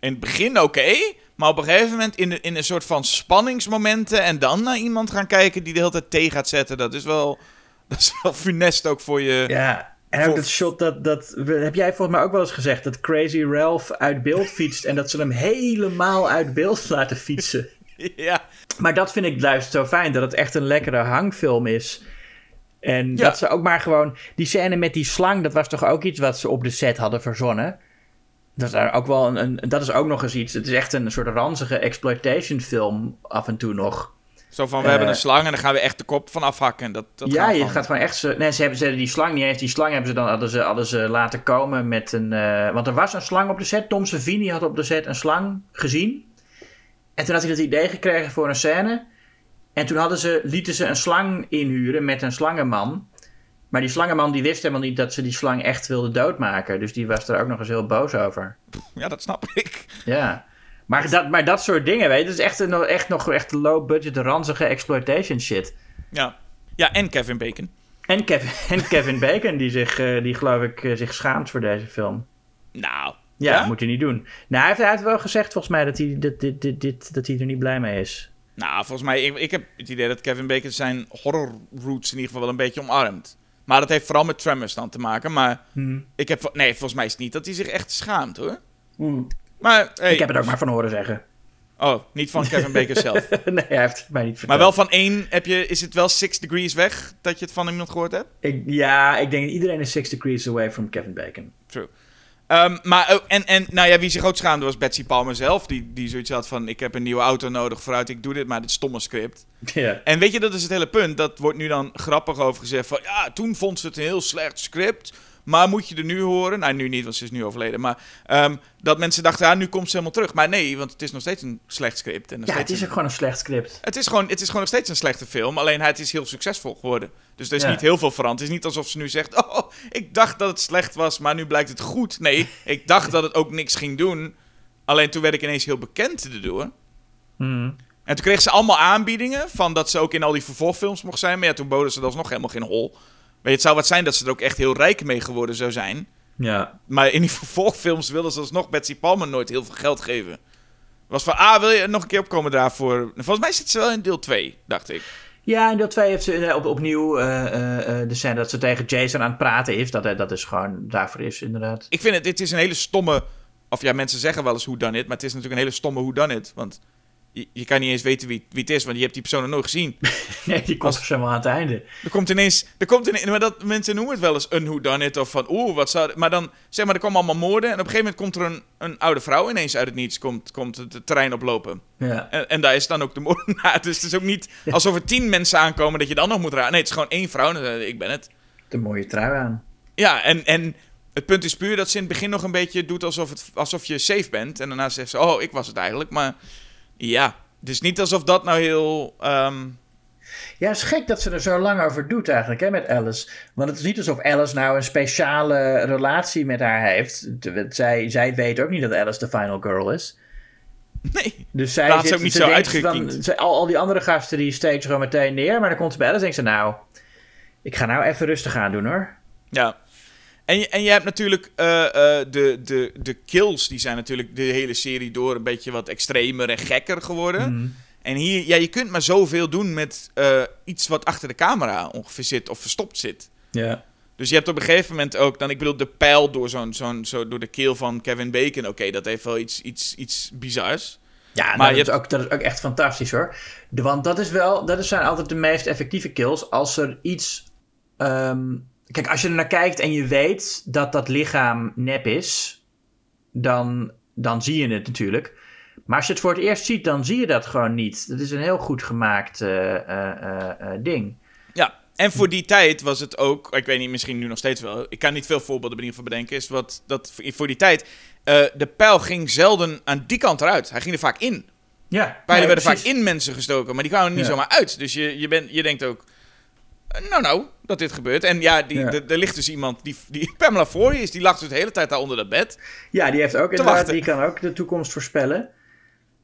in het begin oké. Maar op een gegeven moment in, in een soort van spanningsmomenten. En dan naar iemand gaan kijken die de hele tijd thee gaat zetten. Dat is wel, <laughs> dat is wel funest ook voor je.
Ja, en ook dat shot dat, dat. Heb jij volgens mij ook wel eens gezegd. Dat Crazy Ralph uit beeld <laughs> fietst. en dat ze hem helemaal uit beeld laten fietsen. <laughs>
ja.
Maar dat vind ik juist zo fijn. Dat het echt een lekkere hangfilm is. En dat ze ook maar gewoon. Die scène met die slang. dat was toch ook iets wat ze op de set hadden verzonnen. Dat is, daar ook wel een, een, dat is ook nog eens iets. Het is echt een soort ranzige exploitation film af en toe nog.
Zo van, we hebben een eh, slang en dan gaan we echt de kop van afhakken. Dat, dat
ja, je gaat gewoon echt... Nee, ze hebben, ze die slang niet eens. Die slang hebben ze dan hadden ze, hadden ze laten komen met een... Uh, want er was een slang op de set. Tom Savini had op de set een slang gezien. En toen had hij het idee gekregen voor een scène. En toen hadden ze, lieten ze een slang inhuren met een slangenman. Maar die slangenman die wist helemaal niet dat ze die slang echt wilde doodmaken. Dus die was er ook nog eens heel boos over.
Ja, dat snap ik.
Ja. Maar dat, maar dat soort dingen, weet je, dat is echt, een, echt nog echt low budget, ranzige exploitation shit.
Ja. Ja, en Kevin Bacon.
En Kevin, <laughs> en Kevin Bacon, die zich, uh, die geloof ik, uh, zich schaamt voor deze film.
Nou,
Ja,
Ja?
dat moet hij niet doen. Nou, hij heeft, hij heeft wel gezegd volgens mij dat hij, dat, dit, dit, dit, dat hij er niet blij mee is.
Nou, volgens mij, ik, ik heb het idee dat Kevin Bacon zijn horror roots in ieder geval wel een beetje omarmt. Maar dat heeft vooral met Tremors dan te maken. Maar ik heb, nee, volgens mij is het niet dat hij zich echt schaamt hoor. Maar, hey,
Ik heb het ook maar van horen zeggen.
Oh, niet van Kevin Bacon <laughs> zelf.
nee, hij heeft het mij niet
Maar
verteld.
wel van één, heb je, is het wel Six Degrees weg dat je het van iemand gehoord hebt?
Ik, ja, ik denk dat iedereen is six degrees away from Kevin Bacon.
True. Ehm, maar, oh, en, en nou ja, wie zich ook schaamde was Betsy Palmer zelf. Die, die zoiets had van, ik heb een nieuwe auto nodig vooruit, ik doe dit, maar dit stomme script. En weet je, dat is het hele punt. Dat wordt nu dan grappig over gezegd van... Ja, toen vond ze het een heel slecht script. Maar moet je er nu horen? Nou, nu niet, want ze is nu overleden. Maar ehm, dat mensen dachten, ja, nu komt ze helemaal terug. Maar nee, want het is nog steeds een slecht script. En nog
ja, het is
een-
ook gewoon een slecht script.
het is, gewoon, het is gewoon nog steeds een slechte film. Alleen het is heel succesvol geworden. Dus er is
Ja.
niet heel veel veranderd. Het is niet alsof ze nu zegt... Oh, ik dacht dat het slecht was, maar nu blijkt het goed. Nee, <laughs> ik dacht dat het ook niks ging doen. Alleen toen werd ik ineens heel bekend erdoor.
Mhm.
En toen kreeg ze allemaal aanbiedingen van dat ze ook in al die vervolgfilms mocht zijn. Maar ja, toen boden ze dat alsnog helemaal geen hol. Je, het zou wat zijn dat ze er ook echt heel rijk mee geworden zou zijn.
Ja.
Maar in die <laughs> vervolgfilms wilden ze alsnog Betsy Palmer nooit heel veel geld geven. Was van, ah, wil je nog een keer opkomen daarvoor? Volgens mij zit ze wel in deel 2, dacht ik.
Ja, in deel 2 heeft ze eh, op, opnieuw eh, eh, de scène dat ze tegen Jason aan het praten is. Dat, dat is gewoon, daarvoor is inderdaad.
Ik vind het, dit is een hele stomme... Of ja, mensen zeggen wel eens hoe dan it, maar het is natuurlijk een hele stomme hoe dan it. Want je, je kan niet eens weten wie, wie het is, want je hebt die persoon nog nooit gezien. <laughs>
Nee, die komt helemaal aan het einde.
Er komt ineens, er komt ineens, maar dat mensen noemen het wel eens een whodunit of van oeh, wat zou, maar dan zeg maar er komen allemaal moorden en op een gegeven moment komt er een, een oude vrouw ineens uit het niets komt, komt het, het terrein oplopen
Ja.
en, en daar is dan ook de moordenaar, <laughs> dus het is ook niet alsof er tien mensen aankomen dat je dan nog moet raden, nee het is gewoon één vrouw, en dan, eh, ik ben het.
De mooie trui aan.
Ja en, en het punt is puur dat ze in het begin nog een beetje doet alsof, het, alsof je safe bent en daarna zegt ze oh ik was het eigenlijk, maar ja, het is niet alsof dat nou heel ehm,
Ja, het is gek dat ze er zo lang over doet eigenlijk, hè, met Alice. Want het is niet alsof Alice nou een speciale relatie met haar heeft. Zij, zij weet ook niet dat Alice de final girl is.
nee.
Dus zij
Laat ze
zit,
ook niet
ze
zo
ze- al, al die andere gasten die steekt ze gewoon meteen neer. Maar dan komt ze bij Alice en denkt ze, nou, ik ga nou even rustig aan doen hoor.
Ja. En je, en je hebt natuurlijk eh, eh, de, de, de kills, die zijn natuurlijk de hele serie door een beetje wat extremer en gekker geworden.
Mhm.
En hier, ja, je kunt maar zoveel doen met eh, iets wat achter de camera ongeveer zit of verstopt zit.
Ja.
Dus je hebt op een gegeven moment ook, dan, ik bedoel, de pijl door, zo'n, zo'n, zo, door de keel van Kevin Bacon. Oké, dat heeft wel iets, iets, iets bizars.
Ja,
Maar je
dat, is ook, dat is ook echt fantastisch hoor. De, want dat is wel, dat zijn altijd de meest effectieve kills. Als er iets. ehm, kijk, als je er naar kijkt en je weet dat dat lichaam nep is, dan, dan zie je het natuurlijk. Maar als je het voor het eerst ziet, dan zie je dat gewoon niet. Dat is een heel goed gemaakt eh, eh, eh, eh, ding.
Ja, en voor die tijd was het ook, ik weet niet, misschien nu nog steeds wel. Ik kan niet veel voorbeelden in ieder bedenken. Is wat dat voor die tijd, de pijl ging zelden aan die kant eruit. Hij ging er vaak in.
Ja,
Pijlen
nee,
werden
precies.
vaak in mensen gestoken, maar die kwamen er niet
Ja.
zomaar uit. Dus je, je, bent, je denkt ook, nou nou, dat dit gebeurt. En ja, die,
Ja.
er ligt dus iemand, die, die <laughs> Pamela Voorhees, die lag dus de hele tijd daar onder dat bed.
Ja, die heeft ook inderdaad,
wachten.
die kan ook de toekomst voorspellen.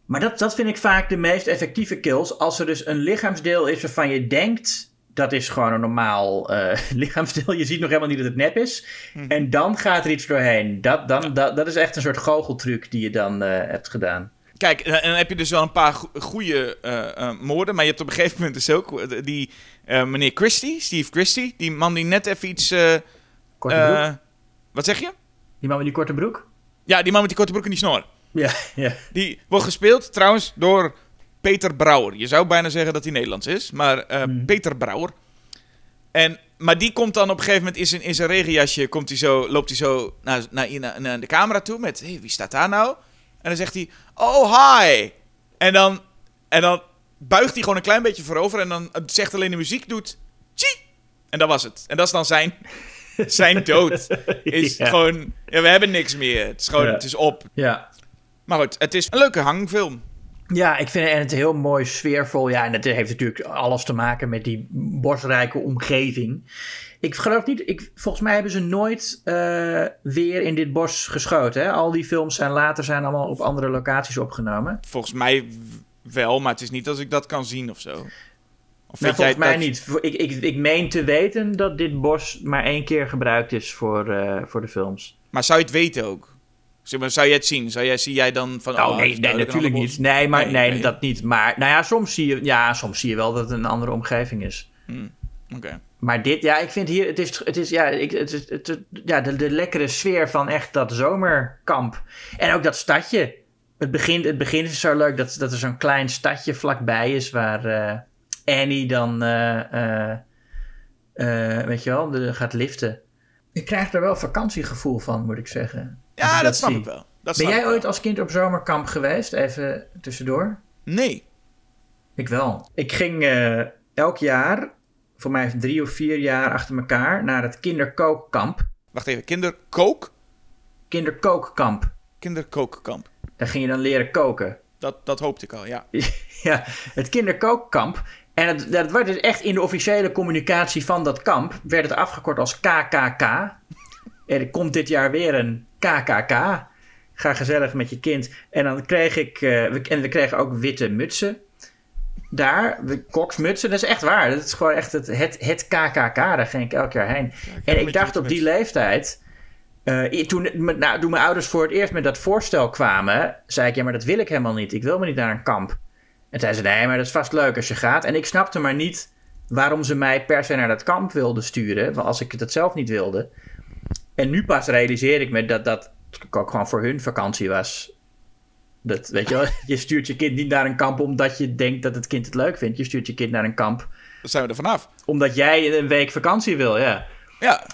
Maar dat, dat vind ik vaak de meest effectieve kills. Als er dus een lichaamsdeel is waarvan je denkt... dat is gewoon een normaal eh, <laughs> lichaamsdeel. Je ziet nog helemaal niet dat het nep is. En dan gaat er iets doorheen. Dat, dan, dat, dat is echt een soort goocheltruc die je dan eh, hebt gedaan.
Kijk, dan heb je dus wel een paar go- goede eh, eh, moorden. Maar je hebt op een gegeven moment dus ook eh, die meneer Christie, Steve Christie. Die man die net even iets...
Korte broek.
wat zeg je?
Die man met die korte broek?
Ja, die man met die korte broek en die snor.
Ja, <laughs> ja.
Die wordt gespeeld trouwens door Peter Brouwer. Je zou bijna zeggen dat hij Nederlands is, maar eh, Peter Brouwer. En, maar die komt dan op een gegeven moment in zijn, in zijn regenjasje, komt hij zo, loopt hij zo naar, naar, naar, naar de camera toe met, hé, hey, wie staat daar nou? En dan zegt hij, oh, hi! En dan, en dan buigt hij gewoon een klein beetje voorover en dan zegt alleen de muziek doet, tjie! En dat was het. En dat is dan zijn, <laughs> zijn dood. Is
Ja.
gewoon, ja, we hebben niks meer. Het is gewoon,
Ja.
het is op.
Ja.
Maar goed, het is een leuke hangfilm.
Ja, ik vind het, en het heel mooi sfeervol. Ja, en het heeft natuurlijk alles te maken met die bosrijke omgeving. Ik geloof niet, ik, volgens mij hebben ze nooit eh, weer in dit bos geschoten. Hè? Al die films zijn later zijn allemaal op andere locaties opgenomen.
Volgens mij wel, maar het is niet als ik dat kan zien of zo. Of
Nou, volgens mij
dat-
niet. Ik, ik, ik meen te weten dat dit bos maar één keer gebruikt is voor, eh, voor de films.
Maar zou je het weten ook? Zeg maar, zou jij het zien? Zou jij, zie jij dan van...
Oh, nee, nee natuurlijk niet. Nee, maar, nee, nee, dat niet. Maar nou ja soms, zie je, ja, soms zie je wel dat het een andere omgeving is.
Hmm,
Maar dit, ja, ik vind hier, het is, het is ja, ik, het is, het, ja de, de lekkere sfeer van echt dat zomerkamp. En ook dat stadje. Het begin, het begin is zo leuk dat, dat er zo'n klein stadje vlakbij is waar uh, Annie dan, uh, uh, weet je wel, de, gaat liften. Ik krijg er wel vakantiegevoel van, moet ik zeggen.
Ja, dat, dat snap ik wel. Dat
ben jij ooit als kind op zomerkamp geweest? Even tussendoor.
Nee.
Ik wel. Ik ging elk jaar voor mij drie of vier jaar achter elkaar naar het kinderkookkamp.
Wacht even, kinderkook?
Kinderkookkamp.
Kinderkookkamp.
Daar ging je dan leren koken.
Dat, dat hoopte ik al, ja. <laughs>
ja, het kinderkookkamp. En het, dat werd dus echt in de officiële communicatie van dat kamp, werd het afgekort als KKK. <laughs> Er komt dit jaar weer een KKK. Ga gezellig met je kind. En dan kreeg ik, uh, en we kregen ook witte mutsen daar, de koksmutsen, dat is echt waar. Dat is gewoon echt het, het, het KKK, daar ging ik elk jaar heen. en ik dacht op die leeftijd, uh, toen, nou, toen mijn ouders voor het eerst met dat voorstel kwamen, zei ik, ja, maar dat wil ik helemaal niet. Ik wil me niet naar een kamp. En zei ze, nee, maar dat is vast leuk als je gaat. En ik snapte maar niet waarom ze mij per se naar dat kamp wilden sturen, als ik het zelf niet wilde. En nu pas realiseer ik me dat dat ook gewoon voor hun vakantie was. Dat, weet je wel, <laughs> je stuurt je kind niet naar een kamp omdat je denkt dat het kind het leuk vindt. Je stuurt je kind naar een kamp.
Dan zijn we er vanaf.
Omdat jij een week vakantie wil, ja.
Ja.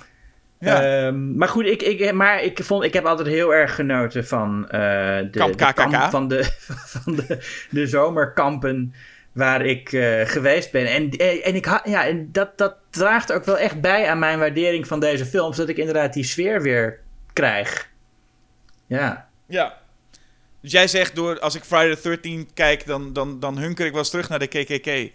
ja. Um, maar goed, ik, ik, maar ik, vond, ik heb altijd heel erg genoten van, uh, de,
kamp KKK. De kamp
van, de, <laughs> van de, de zomerkampen waar ik uh, geweest ben. En, en, ik ja, en dat, dat draagt ook wel echt bij aan mijn waardering van deze films. Dat ik inderdaad die sfeer weer krijg. Ja.
Ja, dus jij zegt, door, als ik Friday the 13 kijk, dan, dan, dan hunker ik wel eens terug naar de KKK. <laughs>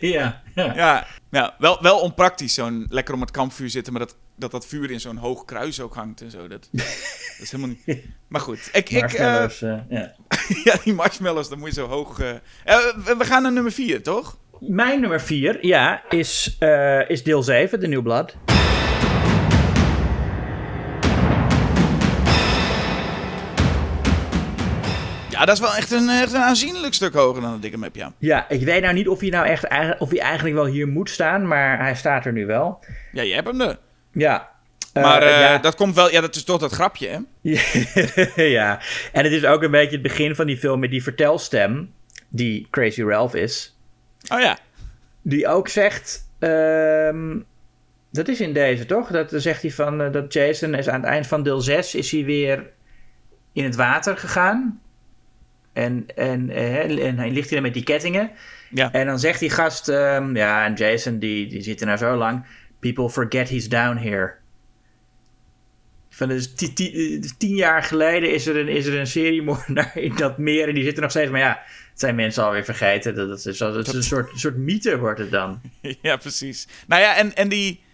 ja, ja.
Ja, ja wel, wel onpraktisch, zo'n lekker om het kampvuur zitten, maar dat dat, dat vuur in zo'n hoog kruis ook hangt en zo. Dat, <laughs> dat is helemaal niet... Maar goed. Ik,
marshmallows, ik, uh, ja. <laughs>
ja, die marshmallows, dan moet je zo hoog... Uh... we gaan naar nummer 4, toch?
Mijn nummer 4, ja, is, is deel 7, de New Blood.
Ja, dat is wel echt een, echt een aanzienlijk stuk hoger dan ik hem heb, ja.
Ja, ik weet nou niet of hij nou echt of hij eigenlijk wel hier moet staan, maar hij staat er nu wel.
Ja, je hebt hem er.
Ja.
Maar uh, ja. dat komt wel, ja, dat is toch dat grapje, hè? <laughs>
ja, en het is ook een beetje het begin van die film met die vertelstem, die Crazy Ralph is.
Oh ja.
Die ook zegt, um, dat is in deze toch? Dat zegt hij van, uh, dat Jason is aan het eind van deel 6 is hij weer in het water gegaan. En, en, uh, en hij ligt hier met die kettingen.
Ja.
En dan zegt die gast, um, ja, en Jason die, die zit er nou zo lang. People forget he's down here. Van dus tien jaar geleden is er een, is er een seriemoordenaar in dat meer en die zitten nog steeds. Maar ja, het zijn mensen alweer vergeten. Dat, dat is, dat is een soort, soort mythe wordt het dan. <laughs>
Ja, precies. Nou ja, en, en die...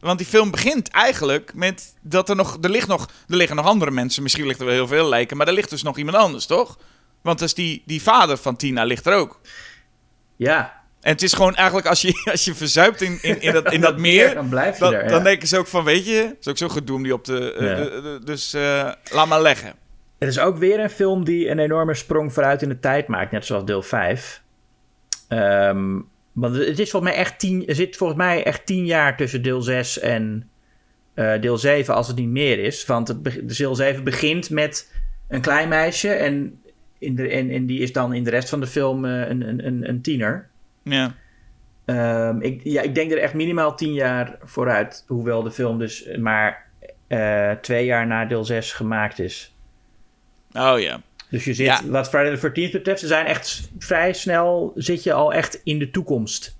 Want die film begint eigenlijk met dat er nog... Er, ligt nog, er liggen nog andere mensen. Misschien ligt er wel heel veel lijken. Maar er ligt dus nog iemand anders, toch? Want dus die, die vader van Tina ligt er ook.
Ja.
En het is gewoon eigenlijk als je, als je verzuipt in, in, in dat, in dat <laughs> meer,
dan blijf je
dan,
er. Ja.
Dan denken ze ook van, weet je, is ook zo gedoe om die op de...
Ja.
de- de- dus eh, laat maar leggen.
Het is ook weer een film die een enorme sprong vooruit in de tijd maakt, net zoals deel 5. Ehm, want het is volgens mij echt tien, er zit volgens mij echt tien jaar tussen deel 6 en eh, deel 7, als het niet meer is. Want het, deel 7 begint met een klein meisje en, in de, en, en die is dan in de rest van de film eh, een, een, een, een tiener.
Ja.
Ehm, ik, ja, ik denk er echt minimaal tien jaar vooruit, hoewel de film dus maar eh, twee jaar na deel 6 gemaakt is.
Oh ja.
Dus je zit,
Ja.
wat Friday the 13th betreft, ze zijn echt vrij snel, zit je al echt in de toekomst.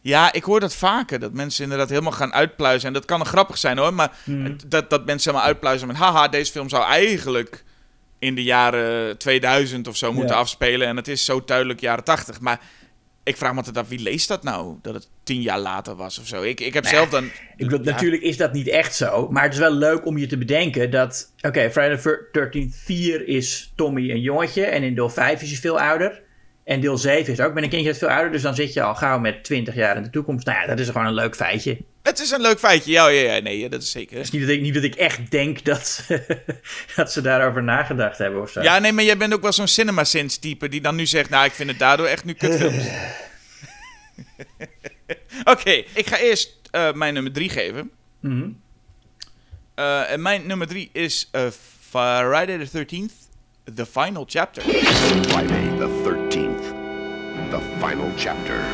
Ja, ik hoor dat vaker. Dat mensen inderdaad helemaal gaan uitpluizen. En dat kan grappig zijn hoor. Maar
Hmm.
dat, dat mensen helemaal uitpluizen met... Haha, deze film zou eigenlijk in de jaren 2000 of zo moeten
Ja.
afspelen. En het is zo duidelijk jaren 80. Maar ik vraag me altijd af, wie leest dat nou? Dat het tien jaar later was of zo. Ik, ik heb
Nou
zelf dan...
Ik bedoel,
Ja.
Natuurlijk is dat niet echt zo, maar het is wel leuk om je te bedenken dat... Oké, Friday the 13th 4 is Tommy een jongetje en in deel 5 is hij veel ouder. En deel 7 is ook met een kindje dat veel ouder. Dus dan zit je al gauw met 20 jaar in de toekomst. Nou ja, dat is gewoon een leuk feitje.
Het is een leuk feitje, ja, ja, ja nee, dat is zeker.
Het is niet dat ik, niet dat ik echt denk dat, <laughs> dat ze daarover nagedacht hebben of zo.
Ja, nee, maar jij bent ook wel zo'n cinema-sins type die dan nu zegt... Nou, ik vind het daardoor echt nu kutfilms. <laughs> <laughs> Oké, ik ga eerst uh, mijn nummer 3 geven.
Mm
uh, en mijn nummer 3 is uh, Friday the 13th, The Final Chapter.
Friday the 13th, The Final Chapter.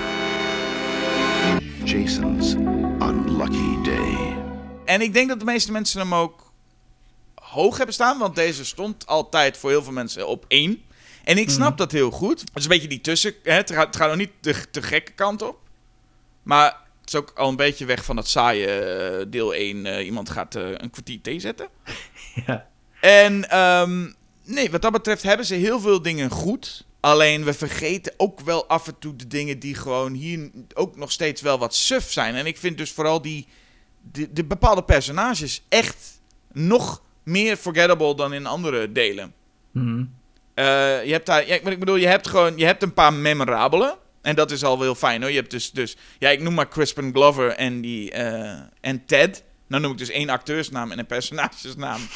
Jason's Unlucky Day.
En ik denk dat de meeste mensen hem ook hoog hebben staan, want deze stond altijd voor heel veel mensen op één. En ik snap mm. dat heel goed. Het is een beetje die tussen. Hè? Het, gaat, het gaat nog niet de, de gekke kant op. Maar het is ook al een beetje weg van het saaie uh, deel 1. Uh, iemand gaat uh, een kwartier thee zetten. <laughs>
ja.
En um, nee, wat dat betreft hebben ze heel veel dingen goed. Alleen we vergeten ook wel af en toe de dingen die gewoon hier ook nog steeds wel wat suf zijn. En ik vind dus vooral die, de, de bepaalde personages echt nog meer forgettable dan in andere delen.
Mm
uh, je hebt daar, ja, ik bedoel, je hebt gewoon, je hebt een paar memorabele. En dat is al wel heel fijn hoor. Je hebt dus, dus ja, ik noem maar Crispin Glover en, die, uh, en Ted. Nou noem ik dus één acteursnaam en een personagesnaam. <laughs>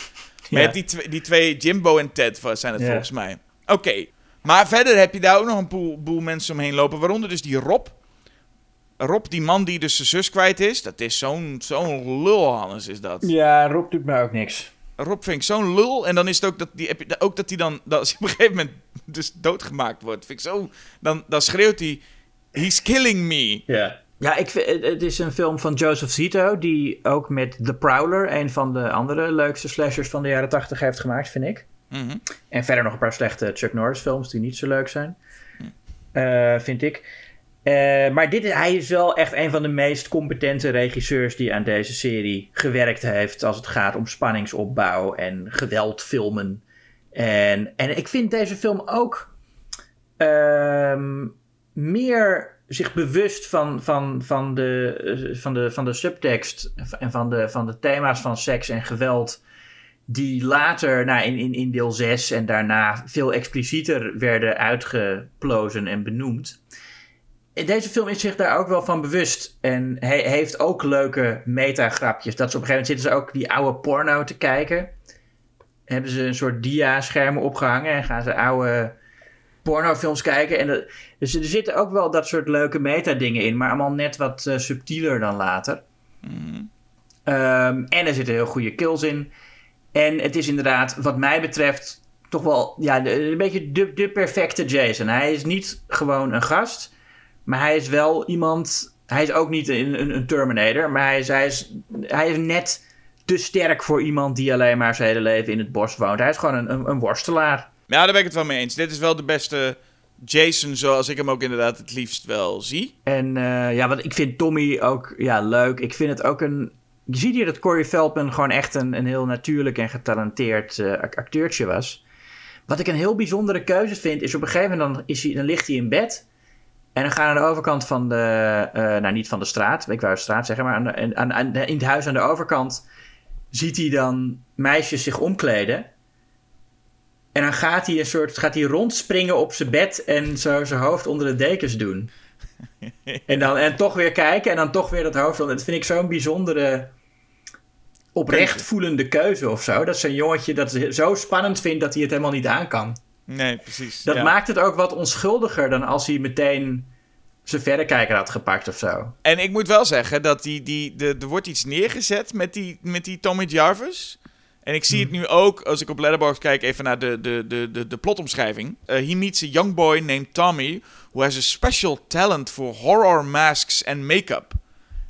Maar ja. die, twee, die twee, Jimbo en Ted zijn het volgens mij. Oké, maar verder heb je daar ook nog een boel, boel mensen omheen lopen. Waaronder dus die Rob. Rob, die man die dus zijn zus kwijt is. Dat is zo'n zo'n lulhannes is dat.
Ja, Rob doet mij ook niks.
Rob vind ik zo'n lul. En dan is het ook dat die, ook dat hij dan, dat als hij op een gegeven moment dus doodgemaakt wordt. Vind ik zo, dan, dan schreeuwt hij, he's killing me.
Ja. Ja, ik, het is een film van Joseph Zito, die ook met The Prowler, een van de andere leukste slashers van de jaren 80 heeft gemaakt, vind ik.
Mm
En verder nog een paar slechte Chuck Norris films die niet zo leuk zijn, uh, vind ik. Uh, maar dit, hij is wel echt een van de meest competente regisseurs die aan deze serie gewerkt heeft. Als het gaat om spanningsopbouw en geweldfilmen. En, en ik vind deze film ook uh, meer zich bewust van, van, van, de, van, de, van de subtekst en van de, van de thema's van seks en geweld. Die later nou, in, in, in deel 6 en daarna veel explicieter werden uitgeplozen en benoemd deze film is zich daar ook wel van bewust. En hij heeft ook leuke metagrapjes. Dat ze op een gegeven moment zitten ze ook die oude porno te kijken. Hebben ze een soort dia-schermen opgehangen en gaan ze oude pornofilms kijken. En dus er zitten ook wel dat soort leuke meta-dingen in, maar allemaal net wat uh, subtieler dan later.
Mm.
Um, en er zitten heel goede kills in. En het is inderdaad, wat mij betreft, toch wel ja, een beetje de, de perfecte Jason. Hij is niet gewoon een gast. Maar hij is wel iemand. Hij is ook niet een, een, een Terminator. Maar hij is, hij, is, hij is net te sterk voor iemand die alleen maar zijn hele leven in het bos woont. Hij is gewoon een, een, een worstelaar.
Ja, daar ben ik het wel mee eens. Dit is wel de beste Jason zoals ik hem ook inderdaad het liefst wel zie.
En uh, ja, want ik vind Tommy ook ja, leuk. Ik vind het ook een. Je ziet hier dat Corey Feldman gewoon echt een, een heel natuurlijk en getalenteerd uh, acteurtje was. Wat ik een heel bijzondere keuze vind, is op een gegeven moment dan, is hij, dan ligt hij in bed. En dan gaan aan de overkant van de, uh, nou niet van de straat, ik wou de straat zeggen, maar aan, aan, aan, in het huis aan de overkant ziet hij dan meisjes zich omkleden. En dan gaat hij een soort, gaat hij rondspringen op zijn bed en zo zijn hoofd onder de dekens doen. <laughs> en dan en toch weer kijken en dan toch weer dat hoofd onder. Dat vind ik zo'n bijzondere, oprecht voelende keuze of zo. Dat zo'n jongetje dat zo spannend vindt dat hij het helemaal niet aan kan.
Nee, precies.
Dat maakt het ook wat onschuldiger dan als hij meteen zijn verrekijker had gepakt of zo.
En ik moet wel zeggen dat die, die, de, er wordt iets neergezet met die, met die Tommy Jarvis. En ik zie het hmm. nu ook, als ik op Letterboxd kijk, even naar de, de, de, de, de plotomschrijving. Uh, he meets a young boy named Tommy, who has a special talent for horror masks and make-up.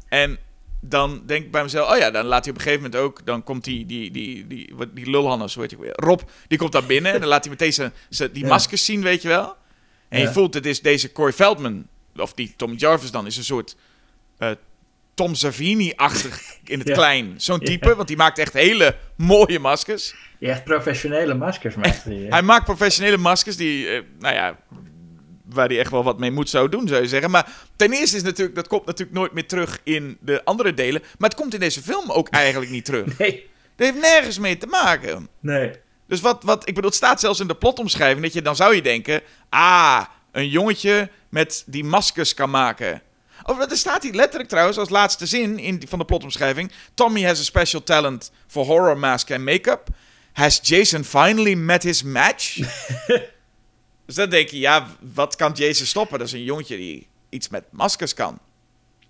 En dan denk ik bij mezelf, oh ja, dan laat hij op een gegeven moment ook, dan komt die, die, die, die, die, die lulhannes, hij weer? Rob, die komt daar binnen en dan laat hij meteen zijn, zijn die maskers zien, weet je wel. En je voelt, het is deze Corey Feldman, of die Tom Jarvis dan, is een soort uh, Tom Savini-achtig in het <laughs> klein. Zo'n type, want die maakt echt hele mooie maskers.
Die echt professionele maskers maakt hij.
hij maakt professionele maskers die, uh, nou ja, waar hij echt wel wat mee moet zou doen, zou je zeggen. Maar ten eerste is natuurlijk, dat komt natuurlijk nooit meer terug in de andere delen. Maar het komt in deze film ook eigenlijk niet terug. <laughs>
Nee.
Dat heeft nergens mee te maken.
Nee.
Dus wat, wat, ik bedoel, het staat zelfs in de plotomschrijving dat je, dan zou je denken, ah, een jongetje met die maskers kan maken. Oh, er staat hier letterlijk trouwens als laatste zin in, van de plotomschrijving. Tommy has a special talent for horror mask and make-up. Has Jason finally met his match? <laughs> dus dan denk je, ja, wat kan Jason stoppen? Dat is een jongetje die iets met maskers kan.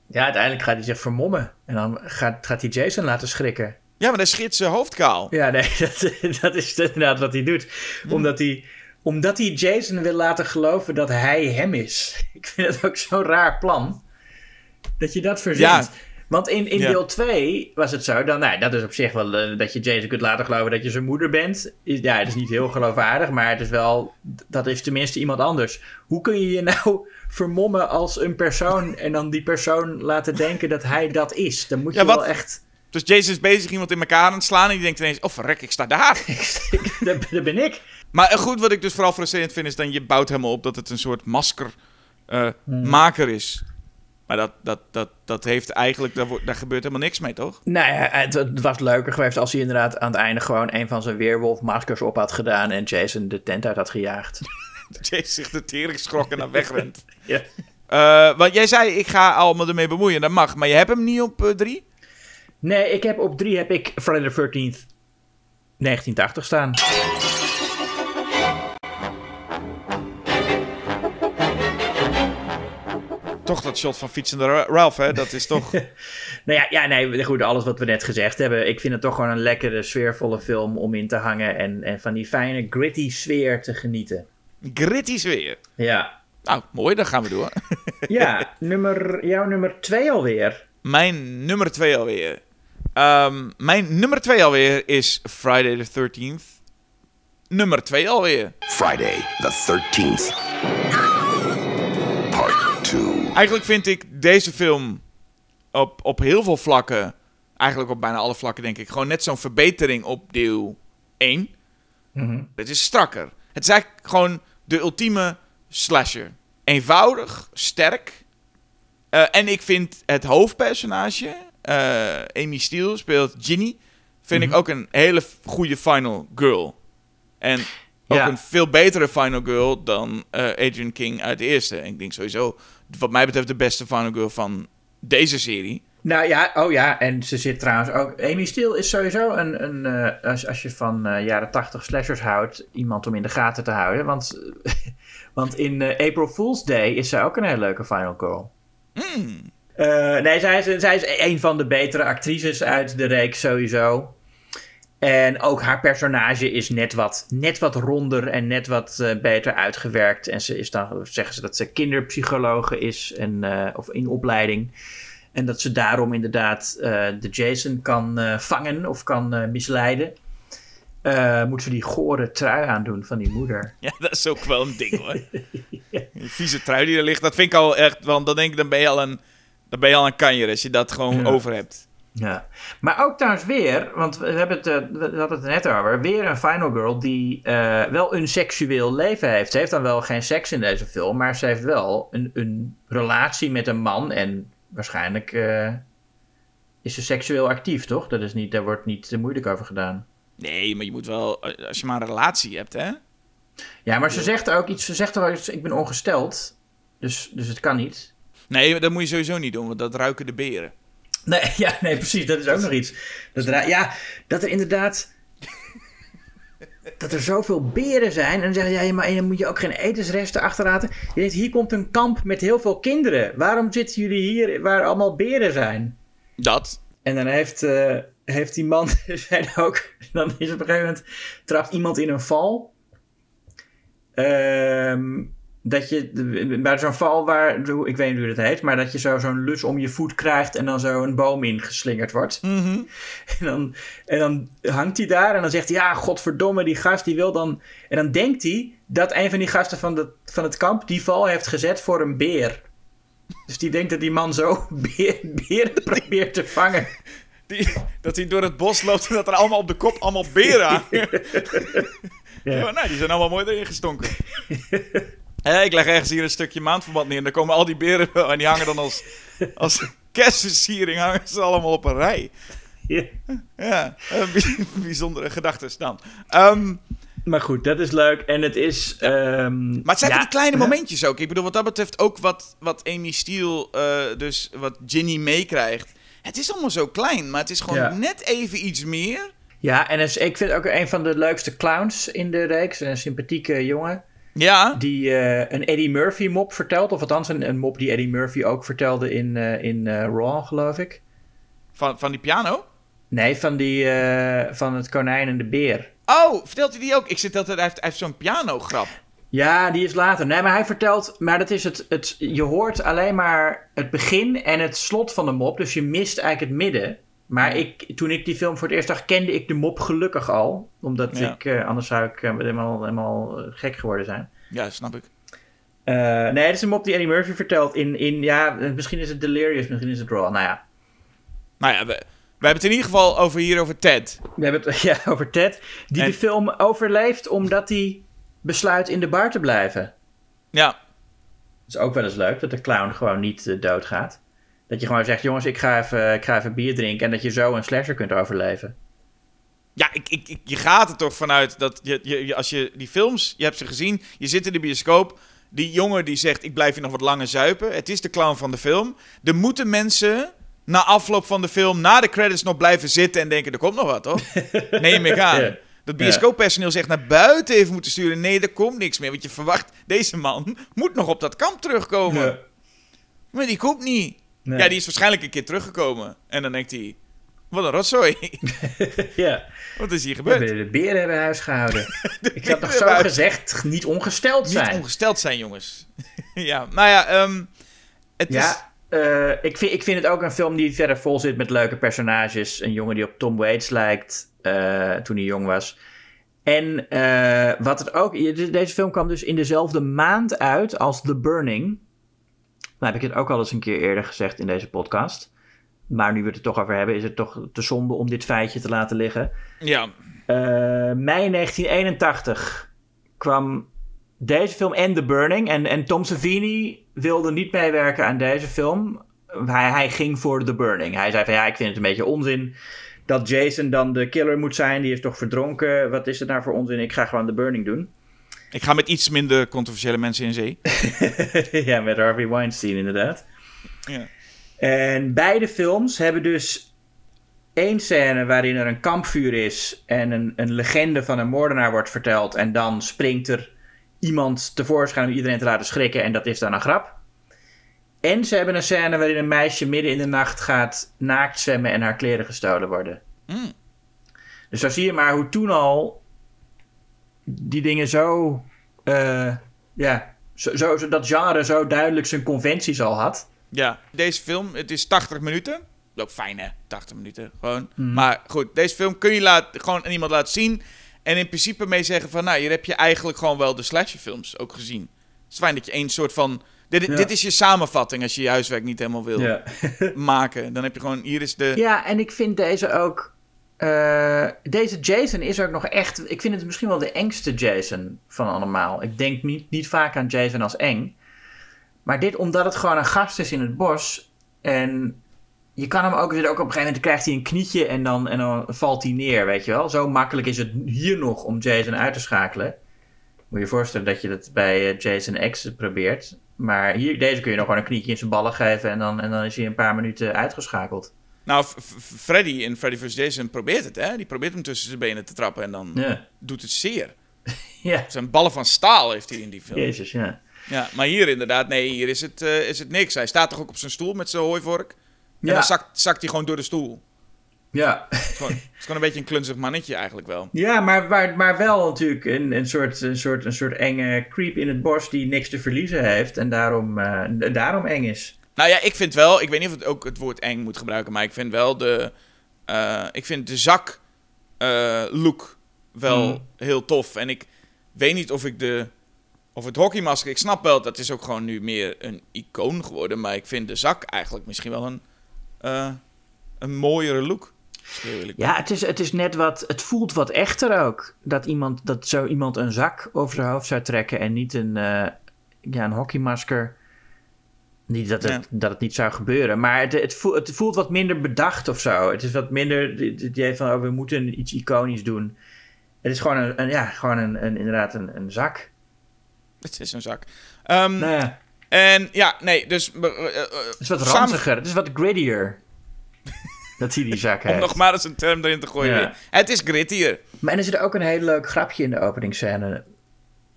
Ja, uiteindelijk gaat hij zich vermommen. En dan gaat, gaat hij Jason laten schrikken.
Ja, maar dan schiet zijn hoofd kaal.
Ja, nee, <laughs> dat, dat is inderdaad wat hij doet. Hm. Omdat, hij, omdat hij Jason wil laten geloven dat hij hem is. <laughs> Ik vind het ook zo'n raar plan. Dat je dat verzint. Ja. Want in, in deel 2 was het zo, dan, nou, dat is op zich wel uh, dat je Jason kunt laten geloven dat je zijn moeder bent. Is, ja, het is niet heel geloofwaardig, maar het is wel, dat is tenminste iemand anders. Hoe kun je je nou <laughs> vermommen als een persoon en dan die persoon laten denken dat hij dat is? Dan moet je wel echt...
Dus Jason is bezig iemand in elkaar aan het slaan en die denkt ineens, oh verrek, ik sta daar. <laughs>
daar, ben ik.
Maar eh, goed, wat ik dus vooral frustrerend vind, is dat je bouwt helemaal op dat het een soort maskermaker uh, is. Maar dat, dat, dat, dat heeft eigenlijk, daar, daar gebeurt helemaal niks mee, toch?
Nou ja, het, het, was leuker geweest als hij inderdaad aan het einde gewoon een van zijn weerwolfmaskers op had gedaan en Jason de tent uit had gejaagd. <laughs>
Jason zich de tering schrok en dan wegrent. <laughs> ja. Uh, want jij zei, ik ga allemaal ermee bemoeien, dat mag. Maar je hebt hem niet op uh, drie?
Nee, ik heb op drie heb ik Friday the 13th 1980 staan.
Toch dat shot van fietsende Ralph, hè? Dat is toch... <laughs>
nou ja, ja, nee, goed, alles wat we net gezegd hebben. Ik vind het toch gewoon een lekkere, sfeervolle film om in te hangen. En, en van die fijne, gritty sfeer te genieten.
Gritty sfeer?
Ja.
Nou, mooi, dan gaan we door. <laughs>
ja, nummer, jouw nummer twee alweer.
Mijn nummer twee alweer. Um, mijn nummer twee alweer is Friday the 13th. Nummer twee alweer.
Friday the 13th.
Eigenlijk vind ik deze film op, op heel veel vlakken, eigenlijk op bijna alle vlakken denk ik, gewoon net zo'n verbetering op deel 1. Mm Het is strakker. Het is eigenlijk gewoon de ultieme slasher. Eenvoudig, sterk. Uh, en ik vind het hoofdpersonage, uh, Amy Steele speelt Ginny, vind ik mhm. ook een hele goede final girl. En ook een veel betere final girl dan uh, Adrian King uit de eerste. En ik denk sowieso wat mij betreft de beste Final Girl van deze serie.
Nou ja, oh ja, en ze zit trouwens ook. Amy Steele is sowieso een. een uh, als, als je van uh, jaren 80 slashers houdt, iemand om in de gaten te houden. Want, <laughs> want in uh, April Fool's Day is zij ook een hele leuke Final Girl. Mm. nee, zij is, zij is een van de betere actrices uit de reeks sowieso. En ook haar personage is net wat, net wat ronder en net wat uh, beter uitgewerkt. En ze is dan, zeggen ze dat ze kinderpsychologe is en, uh, of in opleiding. En dat ze daarom inderdaad uh, de Jason kan vangen of kan misleiden. moet ze die gore trui aandoen van die moeder. <laughs>
Ja, dat is ook wel een ding hoor. <laughs> ja. Die vieze trui die er ligt, dat vind ik al echt, want dan denk ik, dan ben je al een, dan ben je al een kanjer als je dat gewoon over hebt.
Ja, maar ook trouwens weer, want we, hebben het, uh, we hadden het net over, weer een Final Girl die uh, wel een seksueel leven heeft. Ze heeft dan wel geen seks in deze film, maar ze heeft wel een, een relatie met een man en waarschijnlijk uh, is ze seksueel actief, toch? Dat is niet, daar wordt niet te moeilijk over gedaan.
Nee, maar je moet wel, als je maar een relatie hebt, hè?
Ja, maar ze zegt ook iets, ze zegt ook iets, ik ben ongesteld, dus, dus het kan niet.
Nee, dat moet je sowieso niet doen, want dat ruiken de beren.
Nee, <laughs> ja, nee, precies. Dat is ook nog iets. Dat ja, dat er inderdaad. dat er zoveel beren zijn. En dan zeg je, ja, maar dan moet je ook geen etensresten achterlaten. Je denkt, hier komt een kamp met heel veel kinderen. Waarom zitten jullie hier waar allemaal beren zijn?
Dat.
En dan heeft, uh, heeft die man <laughs> zijn ook. Dan is op een gegeven moment. trapt iemand in een val. Ehm dat je bij zo'n val waar, ik weet niet hoe dat heet, maar dat je zo zo'n lus om je voet krijgt en dan zo een boom ingeslingerd wordt. Mhm. en, dan, en dan hangt hij daar en dan zegt hij, ja, godverdomme, die gast die wil dan... En dan denkt hij dat een van die gasten van, de, van het kamp die val heeft gezet voor een beer. Dus die denkt dat die man zo <laughs> beer, beren probeert te vangen.
Die, dat hij door het bos loopt en dat er allemaal op de kop allemaal beren <laughs> hangen. ja. nou, die zijn allemaal mooi erin gestonken. <laughs> ik leg ergens hier een stukje maandverband neer. En dan komen al die beren <laughs> en die hangen dan als, als kerstversiering hangen ze allemaal op een rij. Ja, ja <laughs> bijzondere gedachten dan. Um,
Maar goed, dat is leuk. En het is... ehm,
Maar het zijn
ja,
die kleine momentjes ook. Ik bedoel, wat dat betreft ook wat, wat Amy Steele, eh, dus wat Ginny meekrijgt. Het is allemaal zo klein, maar het is gewoon
Ja.
net even iets meer.
Ja, en is- ik vind ook een van de leukste clowns in de reeks. Een sympathieke jongen.
Ja,
Die eh, een Eddie Murphy mop vertelt. Of althans een, een mop die Eddie Murphy ook vertelde in, eh, in eh, Raw, geloof ik.
van, van die piano.
Nee, van, die, van het konijn en de beer.
Oh, vertelt hij die ook? Ik zit altijd, hij heeft, hij heeft zo'n piano-grap.
Ja, die is later. Nee, maar hij vertelt... Maar dat is het, het... Je hoort alleen maar het begin en het slot van de mop. Dus je mist eigenlijk het midden. Maar ik, toen ik die film voor het eerst zag, kende ik de mop gelukkig al. Omdat
Ja.
ik... eh, anders zou ik eh, helemaal, helemaal eh, gek geworden zijn.
Ja, snap ik.
Nee, het is een mop die Eddie Murphy vertelt in... in ja, misschien is het Delirious, misschien is het Raw. Nou ja,
Nou ja, we, we hebben het in ieder geval over hier over Ted.
we hebben het <laughs> ja, over Ted. Die
En-
de film overleeft omdat hij besluit in de bar te blijven.
Ja,
Dat is ook wel eens leuk, dat de clown gewoon niet doodgaat. Dat je gewoon zegt, jongens, ik ga, even, ik ga even bier drinken... en dat je zo een slasher kunt overleven.
ja ik, ik, ik- je gaat er toch vanuit dat je, je, als je die films, je hebt ze gezien, je zit in de bioscoop. Die jongen die zegt, ik blijf hier nog wat langer zuipen. Het is de clown van de film. Er moeten mensen na afloop van de film, na de credits nog blijven zitten en denken, er komt nog wat, toch? <laughs> Neem ik aan.
Ja.
Dat bioscooppersoneel zegt naar buiten even moeten sturen. Nee, er komt niks meer. Want je verwacht, deze man <laughs> moet nog op dat kamp terugkomen.
Ja.
Maar die komt niet.
Nee.
Ja, die is waarschijnlijk een keer teruggekomen. En dan denkt hij, wat een rotzooi. <laughs>
ja.
wat is hier
We
gebeurd?
hebben de beren hebben huis gehouden. <laughs> ik had nog zo
huis-
gezegd, niet ongesteld
Niet
zijn.
ongesteld zijn, jongens. <laughs> ja, nou ja, ehm, het is...
Ja, eh, ik, vind, ik vind het ook een film die verder vol zit met leuke personages. Een jongen die op Tom Waits lijkt eh, toen hij jong was. En eh, wat het ook... Deze film kwam dus in dezelfde maand uit als The Burning. Nou heb ik het ook al eens een keer eerder gezegd in deze podcast. Maar nu we het er toch over hebben, is het toch te zonde om dit feitje te laten liggen.
Ja,
Eh, mei 1981 kwam deze film en The Burning. En, en Tom Savini wilde niet meewerken aan deze film. Hij, hij ging voor The Burning. Hij zei van ja, ik vind het een beetje onzin dat Jason dan de killer moet zijn. Die is toch verdronken. Wat is het nou voor onzin? Ik ga gewoon The Burning doen.
Ik ga met iets minder controversiële mensen in zee. <laughs>
ja, met Harvey Weinstein inderdaad.
Ja.
En beide films hebben dus één scène waarin er een kampvuur is en een, een legende van een moordenaar wordt verteld. En dan springt er iemand tevoorschijn om iedereen te laten schrikken en dat is dan een grap. En ze hebben een scène waarin een meisje midden in de nacht gaat naakt zwemmen en haar kleren gestolen worden.
Mm.
Dus zo zie je maar hoe toen al die dingen zo, eh, ja, zo, zo, zo- dat genre zo duidelijk zijn conventies al had.
Ja, deze film, het is 80 minuten. Ook fijn hè, 80 minuten gewoon.
Hmm.
Maar goed, deze film kun je laat, gewoon aan iemand laten zien. En in principe mee zeggen van, nou, hier heb je eigenlijk gewoon wel de slasherfilms ook gezien. Het is fijn dat je één soort van... Dit,
Ja.
dit is je samenvatting als je je huiswerk niet helemaal wil
Ja. <laughs>
maken. Dan heb je gewoon, hier is de...
Ja, en ik vind deze ook. Eh, deze Jason is ook nog echt. Ik vind het misschien wel de engste Jason van allemaal. Ik denk niet, niet vaak aan Jason als eng. Maar dit omdat het gewoon een gast is in het bos. En je kan hem ook. Ook op een gegeven moment krijgt hij een knietje en dan, en dan valt hij neer, weet je wel. Zo makkelijk is het hier nog om Jason uit te schakelen. Moet je je voorstellen dat je dat bij eh, Jason X probeert. Maar hier, deze kun je nog gewoon een knietje in zijn ballen geven. En dan, en dan is hij een paar minuten uitgeschakeld.
Nou, Freddy in Freddy vs. Jason probeert het, hè. Die probeert hem tussen zijn benen te trappen en dan
Ja.
doet het zeer. <laughs>
Ja,
Zijn ballen van staal heeft hij in die film.
Jezus, ja.
Ja, maar hier inderdaad, nee, hier is het, eh, is het niks. Hij staat toch ook op zijn stoel met zijn hooivork? En
Ja.
dan zakt, zakt hij gewoon door de stoel.
Ja,
Het is gewoon, het is gewoon een beetje een klunzig mannetje eigenlijk wel.
ja maar, maar, maar wel natuurlijk een, een, soort, een, soort, een soort enge creep in het bos die niks te verliezen heeft en daarom, eh, daarom eng is.
Nou ja, ik vind wel, ik weet niet of het ook het woord eng moet gebruiken, maar ik vind wel de, eh, ik vind de zak eh, look wel
Mm.
heel tof. En ik weet niet of ik de, of het hockeymasker, ik snap wel, dat is ook gewoon nu meer een icoon geworden, maar ik vind de zak eigenlijk misschien wel een, eh, een mooiere look.
Ja, het is, het is net wat, het voelt wat echter ook. Dat, iemand, dat zo iemand een zak over zijn hoofd zou trekken en niet een, eh, ja, een hockeymasker. Niet dat het,
Ja.
dat het niet zou gebeuren, maar het, het, voelt, het voelt wat minder bedacht of zo. Het is wat minder het idee van, oh, we moeten iets iconisch doen. Het is gewoon een, een ja, gewoon een, een, inderdaad een, een zak.
Het is een zak. Um,
nou ja.
En ja, nee, dus... Uh,
het is wat ranziger, het is wat grittier. <laughs> dat hij die zak heeft.
Om nog maar eens een term erin te gooien. Ja. Het is grittier.
Maar en er zit ook een heel leuk grapje in de openingsscène.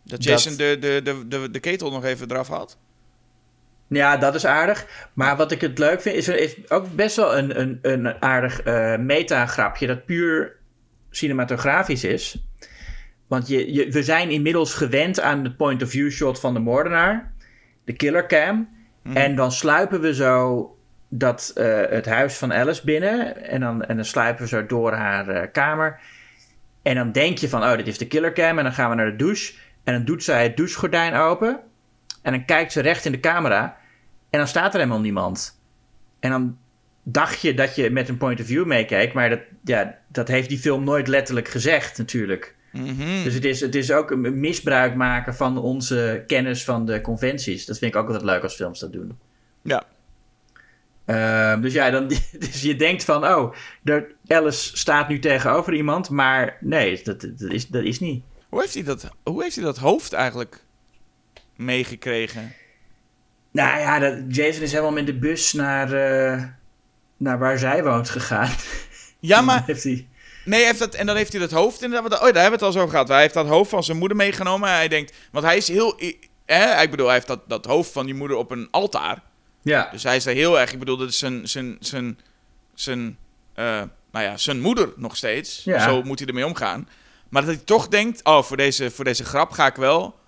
Dat Jason De, de, de, de, de ketel nog even eraf haalt?
Ja, dat is aardig. Maar wat ik het leuk vind, is, is ook best wel een, een, een aardig uh, meta-grapje. Dat puur cinematografisch is. Want je, je, we zijn inmiddels gewend aan de point-of-view shot van de moordenaar. De killer cam. Mhm. En dan sluipen we zo dat, uh, het huis van Alice binnen. En dan, en dan sluipen we zo door haar uh, kamer. En dan denk je van, oh, dit is de killer cam. En dan gaan we naar de douche. En dan doet zij het douchegordijn open. En dan kijkt ze recht in de camera. En dan staat er helemaal niemand. En dan dacht je dat je met een point of view meekijkt. Maar dat, ja, dat heeft die film nooit letterlijk gezegd, natuurlijk. Mhm. Dus het is, het is ook een misbruik maken van onze kennis van de conventies. Dat vind ik ook altijd leuk als films dat doen.
Ja.
Uh, dus ja, dan, <laughs> dus je denkt van, oh, Alice staat nu tegenover iemand, maar nee, dat, dat, is, dat is niet.
Hoe heeft, hij dat, hoe heeft hij dat hoofd eigenlijk meegekregen?
Nou ja, dat, Jason is helemaal met de bus naar, uh, naar waar zij woont gegaan.
Ja, <laughs> maar... heeft hij... Nee, heeft dat, en dan heeft hij dat hoofd inderdaad. Oh, daar hebben we het al zo gehad. Hij heeft dat hoofd van zijn moeder meegenomen. Hij denkt, want hij is heel. Hè, ik bedoel, hij heeft dat, dat hoofd van die moeder op een altaar.
Ja.
Dus hij is er heel erg. Ik bedoel, dat is zijn. zijn, zijn, zijn uh, nou ja, zijn moeder nog steeds. Ja. Zo moet hij ermee omgaan. Maar dat hij toch denkt: oh, voor deze, voor deze grap ga ik wel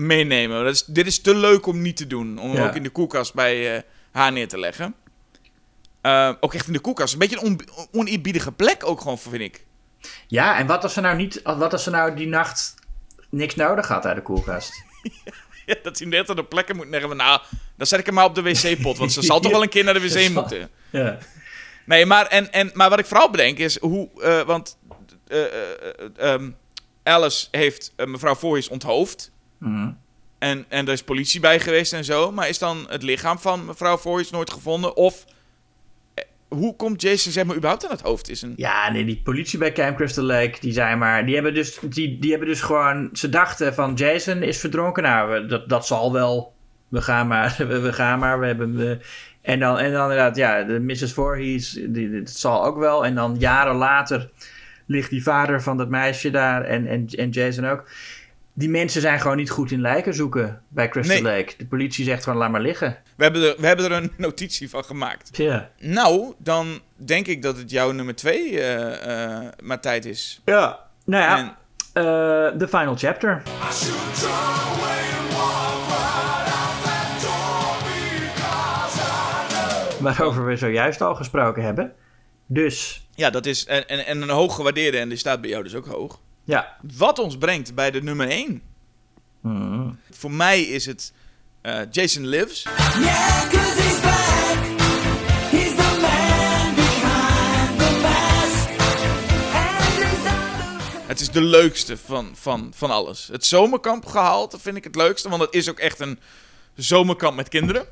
meenemen. Dat is, dit is te leuk om niet te doen. Om hem ook in de koelkast bij uh, haar neer te leggen. Uh, ook echt in de koelkast. Een beetje een on oneerbiedige plek ook gewoon, vind ik.
Ja, en wat als ze nou niet... Wat als ze nou die nacht niks nodig had uit de koelkast? <laughs>
ja, dat hij net aan de plekken moet nemen. Nou, dan zet ik hem maar op de wc-pot. Want ze zal toch wel een keer naar de wc <laughs> moeten.
Ja.
Nee, maar, en, en, maar wat ik vooral bedenk is hoe... Uh, want um, Alice heeft mevrouw Voorhees onthoofd.
Mm
En, en er is politie bij geweest en zo. Maar is dan het lichaam van mevrouw Voorhees nooit gevonden? Of hoe komt Jason zeg maar überhaupt aan het hoofd? Is een...
Ja, nee, die politie bij Camp Crystal Lake, die zijn maar... Die hebben dus, die, die hebben dus gewoon... Ze dachten van Jason is verdronken. Nou, dat, dat zal wel. We gaan maar. <laughs> We, we gaan maar. We hebben... We, en dan, en dan inderdaad, ja, de Mrs. Voorhees, die, dat zal ook wel. En dan jaren later ligt die vader van dat meisje daar en, en, en Jason ook die mensen zijn gewoon niet goed in lijken zoeken bij Crystal Lake. De politie zegt gewoon laat maar liggen.
We hebben er, we hebben er een <laughs> notitie van gemaakt.
Ja.
Nou, dan denk ik dat het jouw nummer twee uh, uh, maar tijd is.
Ja, nou ja. En... Uh, the final chapter. Waarover we zojuist al gesproken hebben. Dus.
Ja, dat is. En, en, en een hoog gewaardeerde, en die staat bij jou dus ook hoog.
Ja.
Wat ons brengt bij de nummer 1.
Hmm.
Voor mij is het uh, Jason Lives.
Yeah, he's back. He's the man behind the mask.
Het is de leukste van, van, van alles. Het zomerkamp gehaald vind ik het leukste, want het is ook echt een zomerkamp met kinderen.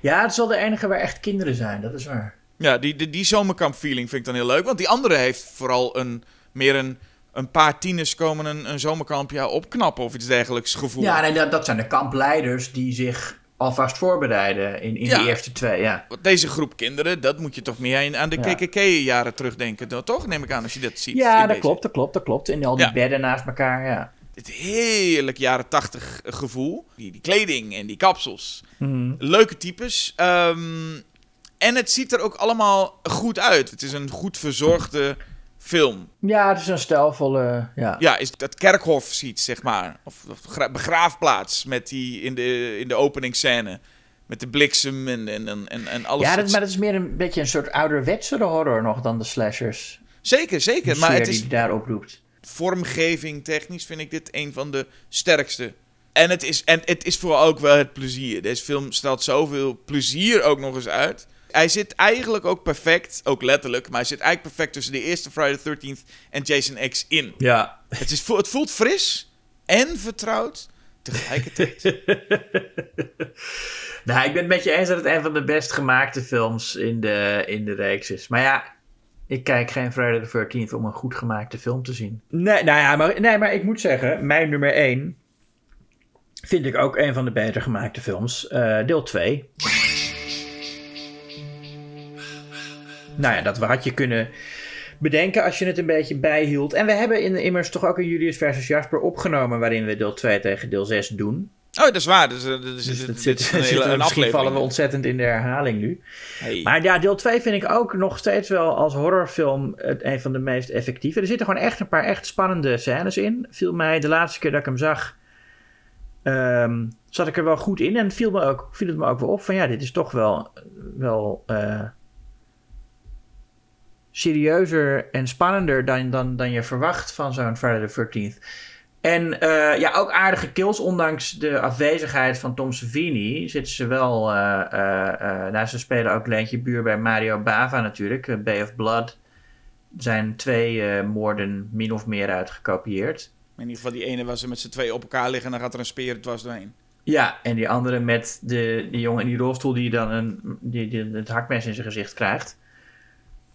Ja, het is wel de enige waar echt kinderen zijn, dat is waar.
Ja, die, die, die zomerkamp feeling vind ik dan heel leuk, want die andere heeft vooral een meer een een paar tieners komen een, een zomerkampje opknappen of iets dergelijks gevoel.
Ja, nee, dat, dat zijn de kampleiders die zich alvast voorbereiden in, in de eerste twee, ja.
Deze groep kinderen, dat moet je toch meer aan de KKK-jaren terugdenken, toch? Neem ik aan als je dat ziet.
Ja, dat klopt, dat klopt, dat klopt. In al die bedden naast elkaar, ja.
Het heerlijk jaren tachtig gevoel. Die, die kleding en die kapsels.
Mhm.
Leuke types. Ehm, en het ziet er ook allemaal goed uit. Het is een goed verzorgde film.
Ja, het is een stijlvolle. Ja,
ja is dat kerkhof ziet, zeg maar. Of, of begraafplaats met die in de, in de openingsscène. Met de bliksem en, en, en, en alles.
Ja, dat, maar dat is meer een beetje een soort ouderwetse horror nog dan de slashers.
Zeker, zeker. maar het is.
Die daar oproept.
Vormgeving technisch vind ik dit een van de sterkste. En het is, en het is vooral ook wel het plezier. Deze film stelt zoveel plezier ook nog eens uit. Hij zit eigenlijk ook perfect, ook letterlijk, maar hij zit eigenlijk perfect tussen de eerste Friday the 13th en Jason X in.
Ja.
Het, is, het voelt fris en vertrouwd tegelijkertijd. <laughs>
nou, ik ben het met je eens dat het een van de best gemaakte films in de, in de reeks is. Maar ja, Ik kijk geen Friday the 13th om een goed gemaakte film te zien. Nee, nou ja, maar, nee, maar ik moet zeggen, mijn nummer 1 vind ik ook een van de beter gemaakte films. Eh, deel 2. Nou ja, dat had je kunnen bedenken als je het een beetje bijhield. En we hebben in, immers toch ook een Julius versus Jasper opgenomen... waarin we deel 2 tegen deel 6 doen.
Oh, dat is waar. Dus, eh, dus,
Dus dat zit,
is een <laughs>
zit-
hele- een
misschien
aflevering.
vallen we ontzettend in de herhaling nu.
Hey.
Maar ja, deel 2 vind ik ook nog steeds wel als horrorfilm het een van de meest effectieve. Er zitten gewoon echt een paar echt spannende scènes in. Viel mij de laatste keer dat ik hem zag, ehm, zat ik er wel goed in. En viel, me ook, viel het me ook wel op van ja, dit is toch wel, wel eh, serieuzer en spannender dan, dan, dan je verwacht van zo'n Friday the 13th. En eh, ja, ook aardige kills, ondanks de afwezigheid van Tom Savini, zitten ze wel. eh eh, nou, ze spelen ook Leentje Buur bij Mario Bava natuurlijk. Bay of Blood. Zijn twee moorden min of meer uitgekopieerd.
In ieder geval die ene waar ze met z'n twee op elkaar liggen en dan gaat er een speer dwars doorheen.
Ja, en die andere met de, die jongen in die rolstoel die dan een, die, die het hakmes in zijn gezicht krijgt.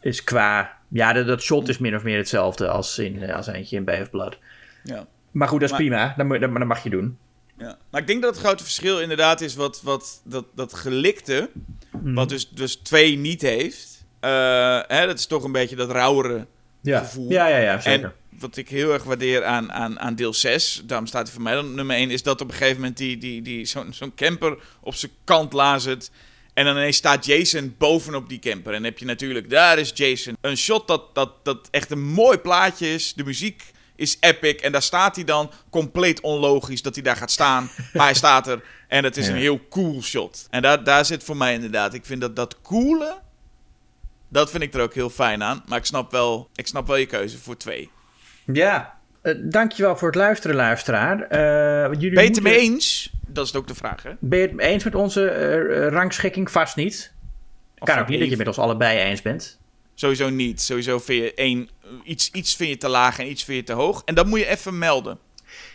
Is qua. Ja, dat, dat shot is min of meer hetzelfde als, in, eh, als eentje in Bay of Blood.
Ja.
Maar goed, dat is
Maar-
prima. Dat, dat, dat mag je doen.
Ja. Maar ik denk dat het grote verschil inderdaad is wat, wat dat, dat gelikte,
Mhm.
wat dus, dus twee niet heeft. Eh, hè, dat is toch een beetje dat rauwere
Ja,
gevoel.
ja, ja, ja zeker.
En wat ik heel erg waardeer aan, aan, aan deel 6, daarom staat hij voor mij dan nummer 1, is dat op een gegeven moment die, die, die, zo'n zo'n camper op zijn kant lazert. En dan ineens staat Jason bovenop die camper. En dan heb je natuurlijk, daar is Jason. Een shot dat, dat, dat echt een mooi plaatje is. De muziek is epic. En daar staat hij dan compleet onlogisch dat hij daar gaat staan. maar <laughs> hij staat er. En het is
Ja.
een heel cool shot. En daar, daar zit voor mij inderdaad. Ik vind dat dat coole, dat vind ik er ook heel fijn aan. Maar ik snap wel, ik snap wel je keuze voor twee.
Ja, eh, dankjewel voor het luisteren, luisteraar. Eh, jullie
je het
moeten-
ermee eens? Dat is ook de vraag, hè?
Ben je het eens met onze eh, eh, rangschikking? Vast niet.
Of
kan ook niet dat je met ons allebei eens bent.
Sowieso niet. Sowieso vind je één, iets, iets vind je te laag en iets vind je te hoog. En dat moet je even melden.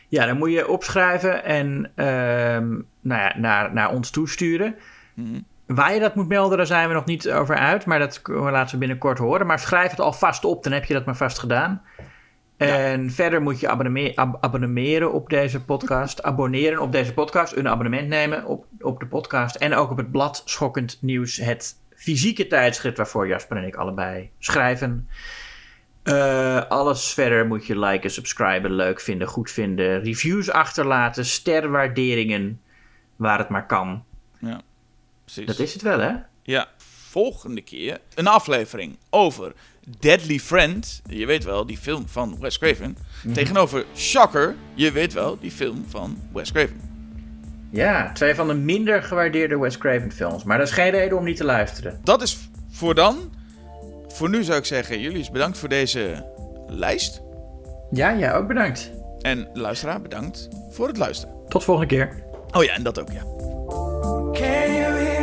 Ja, dan moet je opschrijven en ehm, nou ja, naar, naar ons toesturen.
Mhm.
Waar je dat moet melden, daar zijn we nog niet over uit. Maar dat laten we binnenkort horen. Maar schrijf het alvast op, dan heb je dat maar vast gedaan. En verder moet je ab- abonneren op deze podcast. Abonneren op deze podcast. Een abonnement nemen op, op de podcast. En ook op het blad Schokkend Nieuws. Het fysieke tijdschrift waarvoor Jasper en ik allebei schrijven. Eh, alles verder moet je liken, subscriben, leuk vinden, goed vinden. Reviews achterlaten, sterwaarderingen. Waar het maar kan.
Ja, precies.
Dat is het wel, hè?
Ja, volgende keer een aflevering over Deadly Friend. Je weet wel, die film van Wes Craven.
Mhm.
Tegenover Shocker. Je weet wel, die film van Wes Craven.
Ja, twee van de minder gewaardeerde Wes Craven films. Maar dat is geen reden om niet te luisteren.
Dat is voor dan. Voor nu zou ik zeggen, jullie is bedankt voor deze lijst.
Ja, jij ook bedankt.
En luisteraar, bedankt voor het luisteren.
Tot volgende keer.
Oh ja, en dat ook, ja.
Can